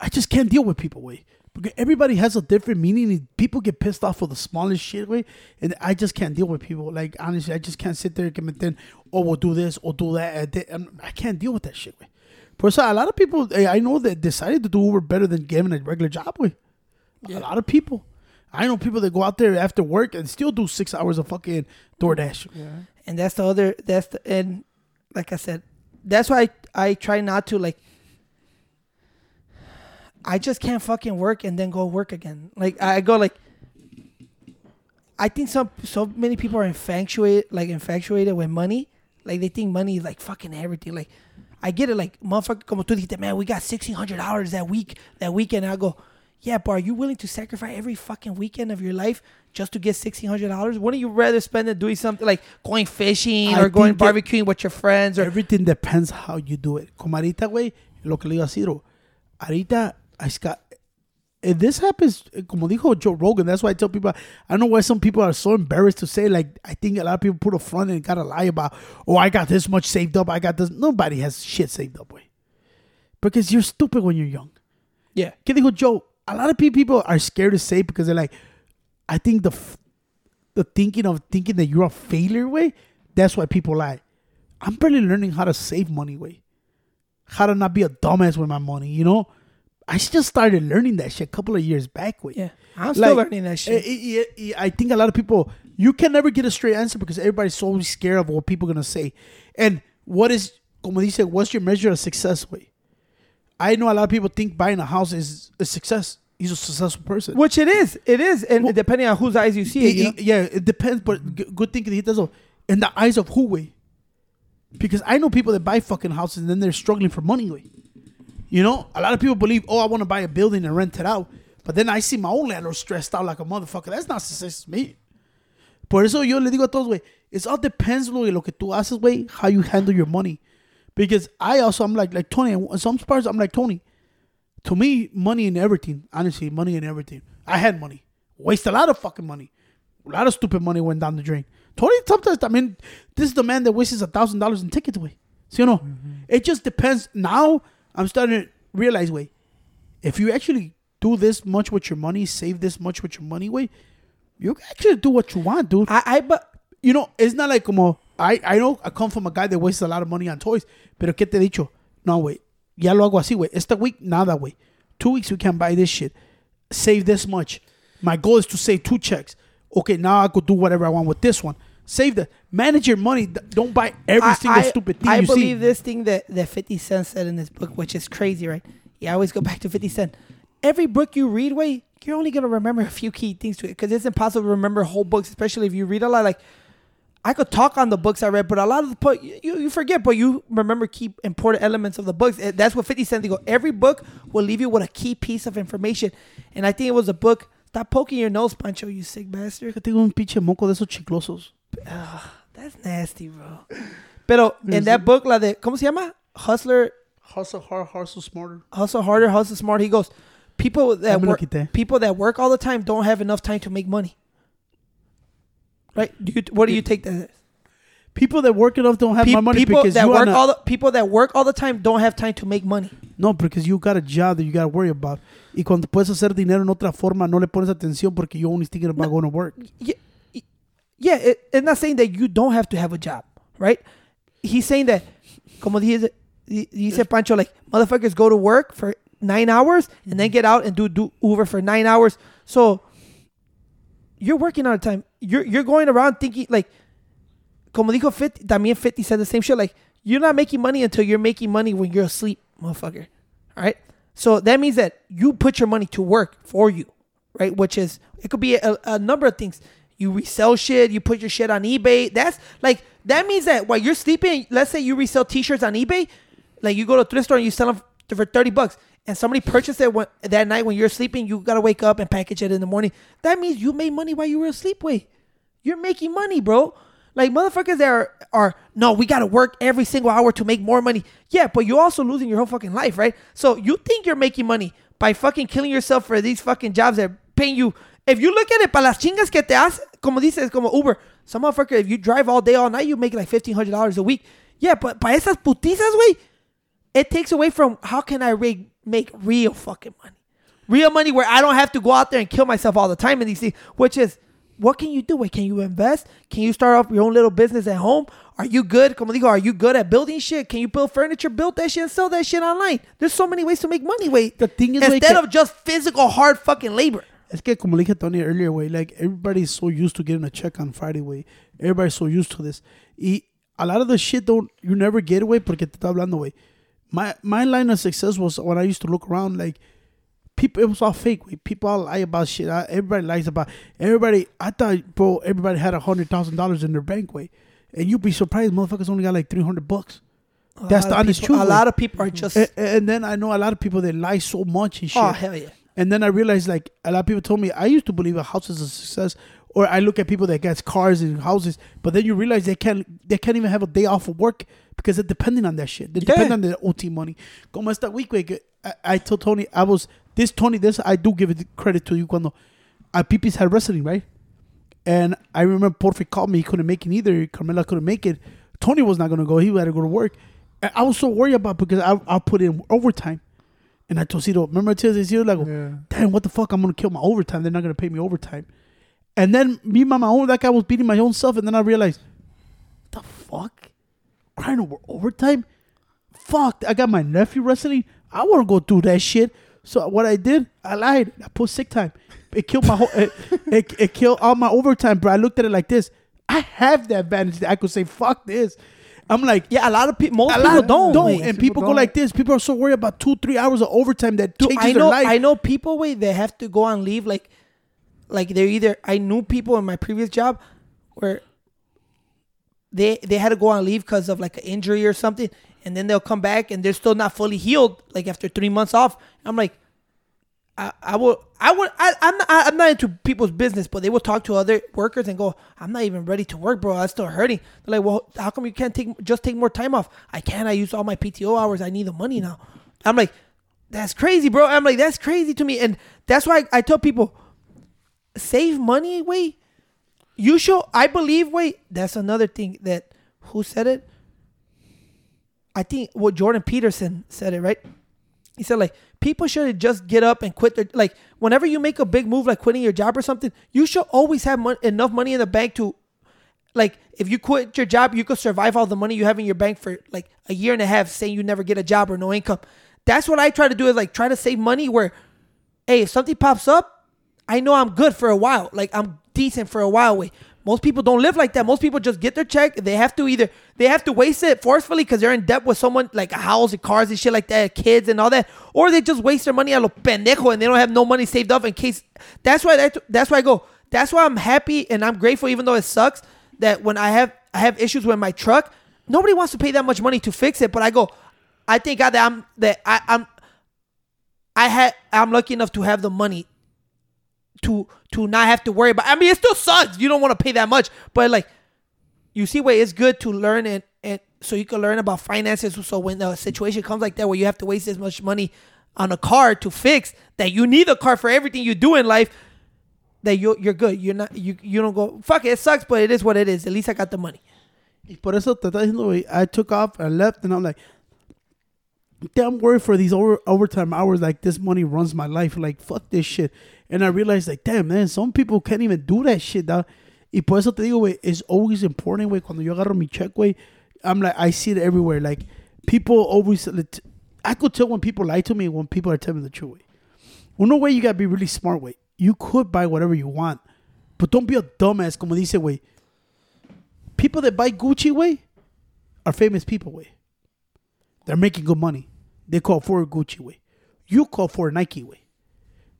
I just can't deal with people, güey. Because everybody has a different meaning. People get pissed off for the smallest shit, güey. And I just can't deal with people. Like, honestly, I just can't sit there and then, oh, we'll do this or do that. and I'm- can't deal with that shit, güey. Por eso, a lot of people, eh, I know that decided to do Uber better than getting a regular job, güey. A lot of people. I know people that go out there after work and still do six hours of fucking DoorDash. Yeah. and that's the other that's the and like I said, that's why I, I try not to like I just can't fucking work and then go work again. Like I go like I think some so many people are infatuated like infatuated with money. Like they think money is like fucking everything. Like I get it like motherfucker como tú dijiste, man, we got sixteen hundred dollars that week that weekend. I go, yeah, but are you willing to sacrifice every fucking weekend of your life just to get sixteen hundred dollars? Wouldn't you rather spend it doing something like going fishing I or going barbecuing with your friends or Everything depends how you do it. Como ahorita, güey, lo que le digo a Ciro. Ahorita, I got, if this happens, eh, como dijo Joe Rogan, that's why I tell people, I don't know why some people are so embarrassed to say, like, I think a lot of people put a front and gotta lie about, oh, I got this much saved up, I got this. Nobody has shit saved up, way. Because you're stupid when you're young. yeah. ¿Qué dijo Joe? A lot of pe- people are scared to say because they're like, I think the f- the thinking of thinking that you're a failure way, that's why people lie. I'm barely learning how to save money way. How to not be a dumbass with my money, you know? I just started learning that shit a couple of years back way. Yeah. I'm still Like, learning that shit. eh, eh, eh, I think a lot of people you can never get a straight answer because everybody's so scared of what people are gonna say. And what is como dice, what's your measure of success way? I know a lot of people think buying a house is a success. He's a successful person. Which it is. It is. And Well- depending on whose eyes you see it, you know? It- it- yeah, it depends, but g- good thing that he does. In the eyes of who way? Because I know people that buy fucking houses and then they're struggling for money way. You know, a lot of people believe, oh, I want to buy a building and rent it out, but then I see my own landlord stressed out like a motherfucker. That's not success to me. Por eso yo le digo a todos, güey, it all depends, güey, lo que tú haces, güey, how you handle your money. Because I also, I'm like, like Tony, in some parts, I'm like, Tony, to me, money and everything, honestly, money and everything. I had money. Waste a lot of fucking money. A lot of stupid money went down the drain. Tony sometimes, I mean, this is the man that wastes a thousand dollars in tickets, way. So you know, it just depends. Now I'm starting to realize, way, if you actually do this much with your money, save this much with your money, way, you can actually do what you want, dude. I, I but you know, it's not like como I, I know I come from a guy that wastes a lot of money on toys, pero ¿qué te he dicho? No, güey, ya lo hago así, güey. Esta week, nada, güey. Two weeks we can buy this shit. Save this much. My goal is to save two checks. Okay, now I could do whatever I want with this one. Save the manage your money. Don't buy every I, single I- stupid thing I you believe this thing that, that 50 Cent said in this book, which is crazy, right? Yeah, I always go back to 50 Cent. Every book you read, wait, you're only going to remember a few key things to it because it's impossible to remember whole books, especially if you read a lot. Like, I could talk on the books I read, but a lot of the book you, you forget, but you remember key important elements of the books. That's what 50 Cent they go. Every book will leave you with a key piece of information. And I think it was a book. Stop poking your nose, Pancho, you sick bastard. Que tengo un pinche moco de esos chiclosos. That's nasty, bro. Pero in that book, la de, ¿cómo se llama? Hustler, Hustle hard, hustle smarter. hustle harder, hustle smart. He goes, people that work, people that work all the time don't have enough time to make money. Right? Do you, what do you take that? People that work enough don't have Pe- my money people because that you work wanna- all the people that work all the time don't have time to make money. No, because you got a job that you got to worry about. Y cuando puedes hacer dinero en otra forma, no le pones atención porque you're only thinking about going to work. Yeah, yeah. It, it's not saying that you don't have to have a job, right? He's saying that, como dice, dice Pancho, like motherfuckers go to work for nine hours and then get out and do do Uber for nine hours. So you're working all the time. You're you're going around thinking like, como dijo 50, también 50 said the same shit. Like you're not making money until you're making money when you're asleep, motherfucker. All right. So that means that you put your money to work for you, right? Which is it could be a, a number of things. You resell shit. You put your shit on eBay. That's like that means that while you're sleeping, let's say you resell T-shirts on eBay, like you go to a thrift store and you sell them for thirty bucks, and somebody purchased it when, that night when you're sleeping. You gotta wake up and package it in the morning. That means you made money while you were asleep. Wait, you're making money, bro. Like motherfuckers that are, are no, we gotta work every single hour to make more money. Yeah, but you're also losing your whole fucking life, right? So you think you're making money by fucking killing yourself for these fucking jobs that are paying you. If you look at it, para las chingas que te hace, como dices, como Uber, some motherfucker, if you drive all day, all night, you make like fifteen hundred dollars a week. Yeah, but para esas putizas, way, it takes away from how can I re- make real fucking money, real money where I don't have to go out there and kill myself all the time in these things. Which is, what can you do? Wait, can you invest? Can you start off your own little business at home? Are you good? Como digo, are you good at building shit? Can you build furniture, build that shit, and sell that shit online? There's so many ways to make money. Wait, The thing is, instead of just physical hard fucking labor. Es que como le dije a Tony earlier, way, like everybody's so used to getting a check on Friday, way. Everybody's so used to this. Y a lot of the shit don't you never get away porque te está hablando, way. My my line of success was when I used to look around like people it was all fake way. People all lie about shit. I, everybody lies about everybody I thought bro everybody had a hundred thousand dollars in their bank way. And you'd be surprised motherfuckers only got like three hundred bucks. That's the honest people- truth. A way. lot of people are just. and, and then I know a lot of people that lie so much and oh, shit. oh hell yeah. And then I realized, like, a lot of people told me I used to believe a house is a success, or I look at people that gets cars and houses, but then you realize they can't they can't even have a day off of work because they're depending on that shit. They Yeah. depend on the OT money. Como esta week, güey, I, I told Tony I was this Tony this I do give it credit to you cuando uh, Pipis had wrestling right, and I remember Porfi called me he couldn't make it either. Carmela couldn't make it. Tony was not gonna go. He had to go to work. I was so worried about because I I put in overtime. And I told Cito, remember I told Cito, like, Yeah. damn, what the fuck? I'm gonna kill my overtime. They're not gonna pay me overtime. And then me by my own, that guy was beating my own self. And then I realized, what the fuck, crying over overtime. Fuck, I got my nephew wrestling. I want to go do that shit. So what I did, I lied. I put sick time. It killed my whole. it, it, it killed all my overtime. But I looked at it like this. I have the advantage that I could say, fuck this. I'm like, Yeah, a lot of people. Most a people don't. don't, and People people, go don't. like this. People are so worried about two, three hours of overtime that Dude, changes I their life. I know people wait they have to go on leave like, like they're either. I knew people in my previous job where they they had to go on leave because of like an injury or something, and then they'll come back and they're still not fully healed. Like after three months off, I'm like, I, I will I would I, I'm not I'm not into people's business, but they will talk to other workers and go, I'm not even ready to work, bro. I'm still hurting. They're like, well, how come you can't take just take more time off? I can't. I used all my PTO hours. I need the money now. I'm like, that's crazy, bro. I'm like, that's crazy to me, and that's why I, I tell people, save money. Wait, you should. I believe. Wait, that's another thing that who said it. I think what Jordan Peterson said it right. He said like people should just get up and quit their like whenever you make a big move like quitting your job or something, you should always have mon- enough money in the bank to like if you quit your job, you could survive all the money you have in your bank for like a year and a half, saying you never get a job or no income. That's what I try to do is like try to save money where, hey, if something pops up, I know I'm good for a while. Like I'm decent for a while. Wait, most people don't live like that. Most people just get their check. They have to either they have to waste it forcefully because they're in debt with someone like a house and cars and shit like that, kids and all that, or they just waste their money a lo pendejo and they don't have no money saved up in case. That's why that, that's why I go. That's why I'm happy and I'm grateful, even though it sucks that when I have I have issues with my truck, nobody wants to pay that much money to fix it. But I go, I thank God that I'm that I, I'm I had I'm lucky enough to have the money to to not have to worry about. I mean, it still sucks. You don't want to pay that much, but like you see, where it's good to learn and and so you can learn about finances. So when a situation comes like that where you have to waste as much money on a car to fix that you need a car for everything you do in life, that you you're good. You're not you you don't go fuck it. It sucks, but it is what it is. At least I got the money. Por eso te diciendo, I took off, I left, and I'm like, damn worried for these over, overtime hours. Like, this money runs my life. Like, fuck this shit. And I realized, like, damn, man, some people can't even do that shit, dog. Y por eso te digo, it's always important, güey, cuando yo agarro mi check, güey, I'm like, I see it everywhere. Like, people always, I could tell when people lie to me when people are telling the truth, güey. Uno, way you gotta be really smart, way. You could buy whatever you want, but don't be a dumbass, como dice, way. People that buy Gucci, way, are famous people, way. They're making good money. They call for Gucci, way. You call for Nike, way.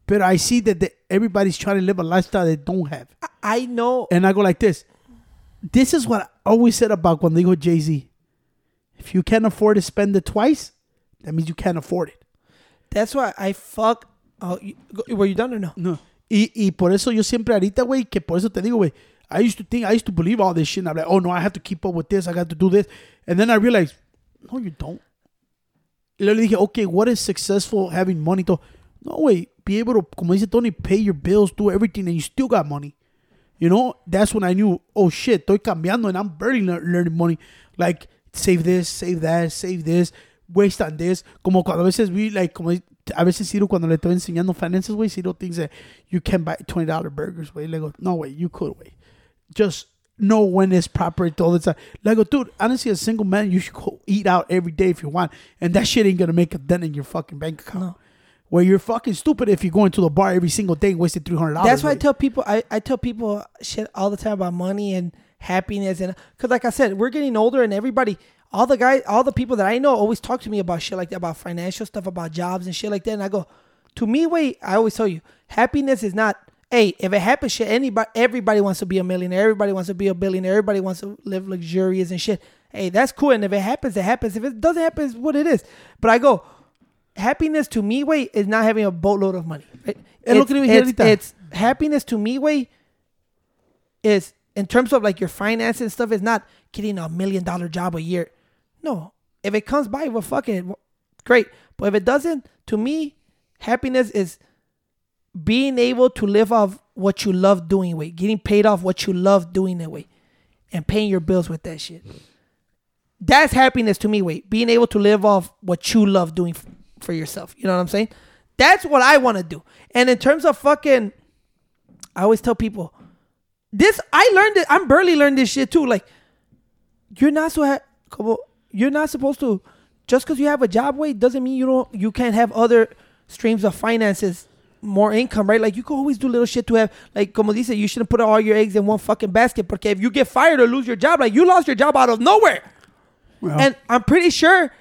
But I see that the, everybody's trying to live a lifestyle they don't have. I, I know. And I go like this. This is what I always said about cuando digo Jay Z. If you can't afford to spend it twice, that means you can't afford it. That's why I fuck. Oh, you, go- were you done or no? No. Y, y por eso yo siempre ahorita, güey, que por eso te digo, güey, I used to think, I used to believe all this shit. And I'm like, oh no, I have to keep up with this. I got to do this. And then I realized, no, you don't. Y le dije, okay, what is successful having money? To, no, güey, be able to, como dice Tony, pay your bills, do everything, and you still got money. You know, that's when I knew, oh shit, estoy cambiando and I'm barely learning money. Like, save this, save that, save this, waste on this. Como cuando a veces we, like, como a veces Ciro cuando le estoy enseñando finances, güey, Ciro thinks that you can buy $20 burgers, güey. Le go, no, way, you could, way. Just know when it's proper all the time. Like, go, dude, honestly, as a single man, you should go eat out every day if you want. And that shit ain't gonna make a dent in your fucking bank account. No. Where you're fucking stupid if you're going to the bar every single day and wasting $300. That's why I tell people I, I tell people shit all the time about money and happiness and because like I said we're getting older and everybody all the guys all the people that I know always talk to me about shit like that about financial stuff about jobs and shit like that. And I go to me wait I always tell you happiness is not hey if it happens shit anybody everybody wants to be a millionaire. Everybody wants to be a billionaire. Everybody wants to live luxurious and shit. Hey that's cool. And if it happens it happens. If it doesn't happen it's what it is. But I go happiness to me way is not having a boatload of money? Eh, es lo It's- que le dije it's- ahorita. it's happiness to me way is in terms of like your finances and stuff is not getting a million dollar job a year. No, if it comes by, well, fuck it, great. But if it doesn't, to me, happiness is being able to live off what you love doing, way getting paid off what you love doing that way, and paying your bills with that shit. That's happiness to me, way being able to live off what you love doing for yourself. You know what I'm saying? That's what I want to do. And in terms of fucking, I always tell people, this I learned it. I'm barely learned this shit too. Like, you're not so ha- you're not supposed to just because you have a job way doesn't mean you don't you can't have other streams of finances, more income, right? Like you can always do little shit to have like como dice, you shouldn't put all your eggs in one fucking basket. Porque if you get fired or lose your job, like you lost your job out of nowhere, Well, and I'm pretty sure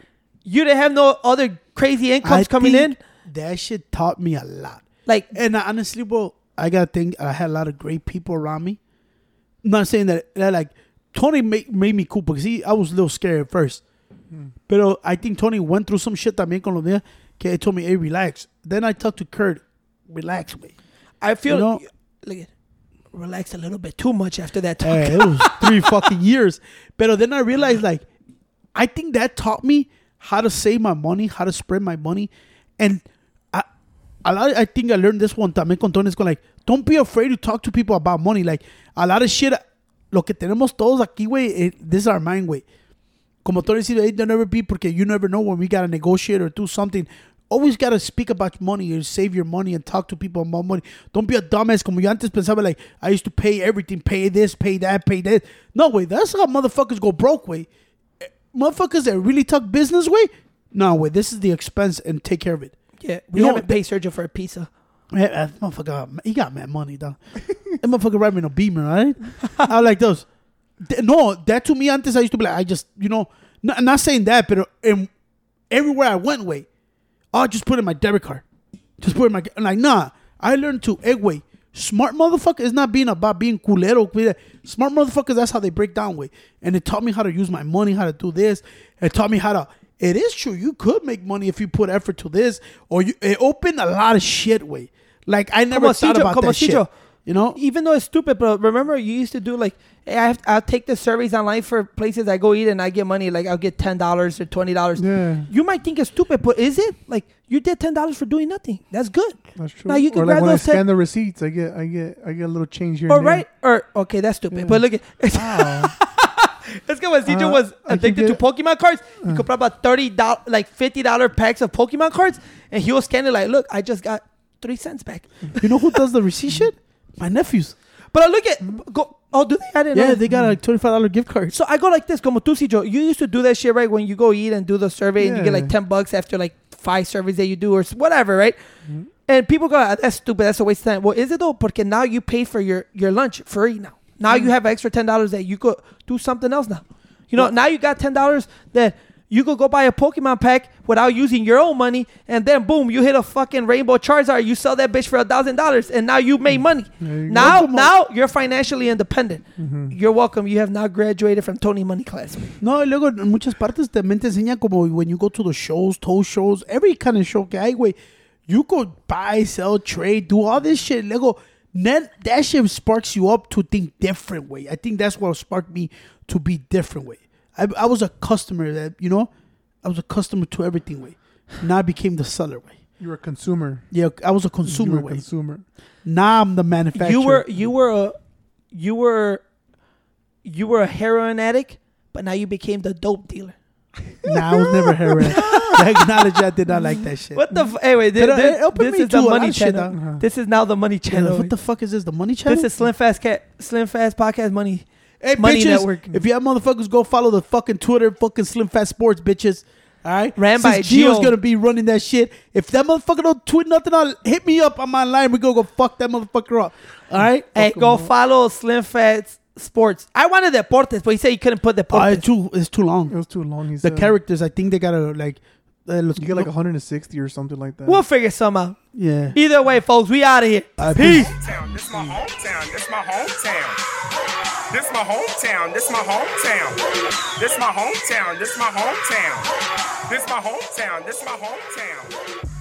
you didn't have no other crazy incomes I coming in. That shit taught me a lot. Like And honestly, bro, I gotta think I had a lot of great people around me. I'm not saying that, that like Tony made, made me cool because he I was a little scared at first. Hmm. But I think Tony went through some shit también con lo de que he told me, hey, relax. Then I talked to Kurt, relax, way. I feel You know- look relax a little bit too much after that eh, talk. Hey, it was three fucking years. But then I realized, like, I think that taught me how to save my money, how to spread my money, and I, a lot. I think I learned this one también con Tony. Con like, don't be afraid to talk to people about money. Like a lot of shit. Lo que tenemos todos aquí, güey. Eh, this is our mind, güey. Como Tony dice, hey, don't ever be porque you never know when we gotta negotiate or do something. Always gotta speak about money and save your money and talk to people about money. Don't be a dumbass. Como yo antes pensaba, like, I used to pay everything, pay this, pay that, pay that. No, way. That's how motherfuckers go broke, way. Motherfuckers that really talk business, way. No, way. This is the expense and take care of it. Yeah, we You know, haven't paid Sergio for a pizza. Man, uh, that motherfucker, he got mad money, dog. that motherfucker ride me in a beamer, right? I like those. No, that to me antes I used to be like, I just, you know, not, not saying that, but in, everywhere I went, way, oh, just put in my debit card. Just put in my, I'm like, nah. I learned to, wait, smart motherfucker is not being about being culero. Smart motherfuckers, that's how they break down, way. And it taught me how to use my money, how to do this. It taught me how to, it is true, you could make money if you put effort to this, or you, it opened a lot of shit, way. Like, I never thought Cijo- about that shit. Cijo. You know? Even though it's stupid, but remember you used to do like, hey, I have, I'll take the surveys online for places I go eat and I get money. Like I'll get ten dollars or twenty dollars. Yeah. You might think it's stupid, but is it? Like you did ten dollars for doing nothing. That's good. That's true. Now you can or like grab when I those ten- scan the receipts, I get I get I get a little change here. There. right? Or okay, that's stupid. Yeah. But look at Wow. it's because CJ Uh, was addicted to Uh. Pokemon cards. He could about thirty dollars, like fifty dollar packs of Pokemon cards, and he was scanning it like, look, I just got three cents back. You know who does the receipt shit? My nephews. But I look at go. Oh, do they? I didn't know. Yeah, they got a twenty-five dollar gift card. So I go like this, como tú, Joe. You used to do that shit, right? When you go eat and do the survey, and you get like ten bucks after like five surveys that you do, or whatever, right? Mm-hmm. And people go, "Ah, "That's stupid. That's a waste of time." Well, is it though? Porque now you pay for your your lunch free now. Now Mm-hmm. you have extra ten dollars that you could do something else now. You know, now you got ten dollars that you could go buy a Pokemon pack without using your own money, and then boom, you hit a fucking Rainbow Charizard. You sell that bitch for a thousand dollars, and now you made money. You. Now, now you're financially independent. Mm-hmm. You're welcome. You have now graduated from Tony Money class. No, y luego en muchas partes también te enseña como when you go to the shows, tow shows, every kind of show que hay, güey. You could buy, sell, trade, do all this shit. Luego, that, that shit sparks you up to think different way. I think that's what sparked me to be different way. I, I was a customer that, you know, I was a customer to everything way. Now I became the seller way. You're a consumer. Yeah, I was a consumer You're a way. consumer. Now I'm the manufacturer. You were you were a you were you were a heroin addict, but now you became the dope dealer. Nah, I was never heroin. I acknowledge I did not like that shit. What the? F- anyway, this, this, this is the money of shit, channel. uh-huh. This is now the money Yeah, channel. what the fuck is this? The money channel? this is Slim Fast Cat Slim Fast Podcast Money. Hey, Money bitches, Network. if you have motherfuckers, go follow the fucking Twitter, fucking Slim Fast Sports, bitches. All right, Ran by Since Gio's Gio. gonna be running that shit. If that motherfucker don't tweet nothing, I'll hit me up on my line. We gonna go fuck that motherfucker up. All right. Hey, Fuck 'em go up. follow Slim Fast Sports. I wanted deportes, but he said he couldn't put deportes. it's too. It's too It long. was too long. He The said. characters, I think they gotta like. Uh, los- You get like 160 or something like that. we'll figure some out. yeah. Either way, folks, we out of here. I Peace. hometown. This my hometown. This my hometown. This my hometown. This my hometown. This my hometown. This my hometown. This my hometown. This my hometown.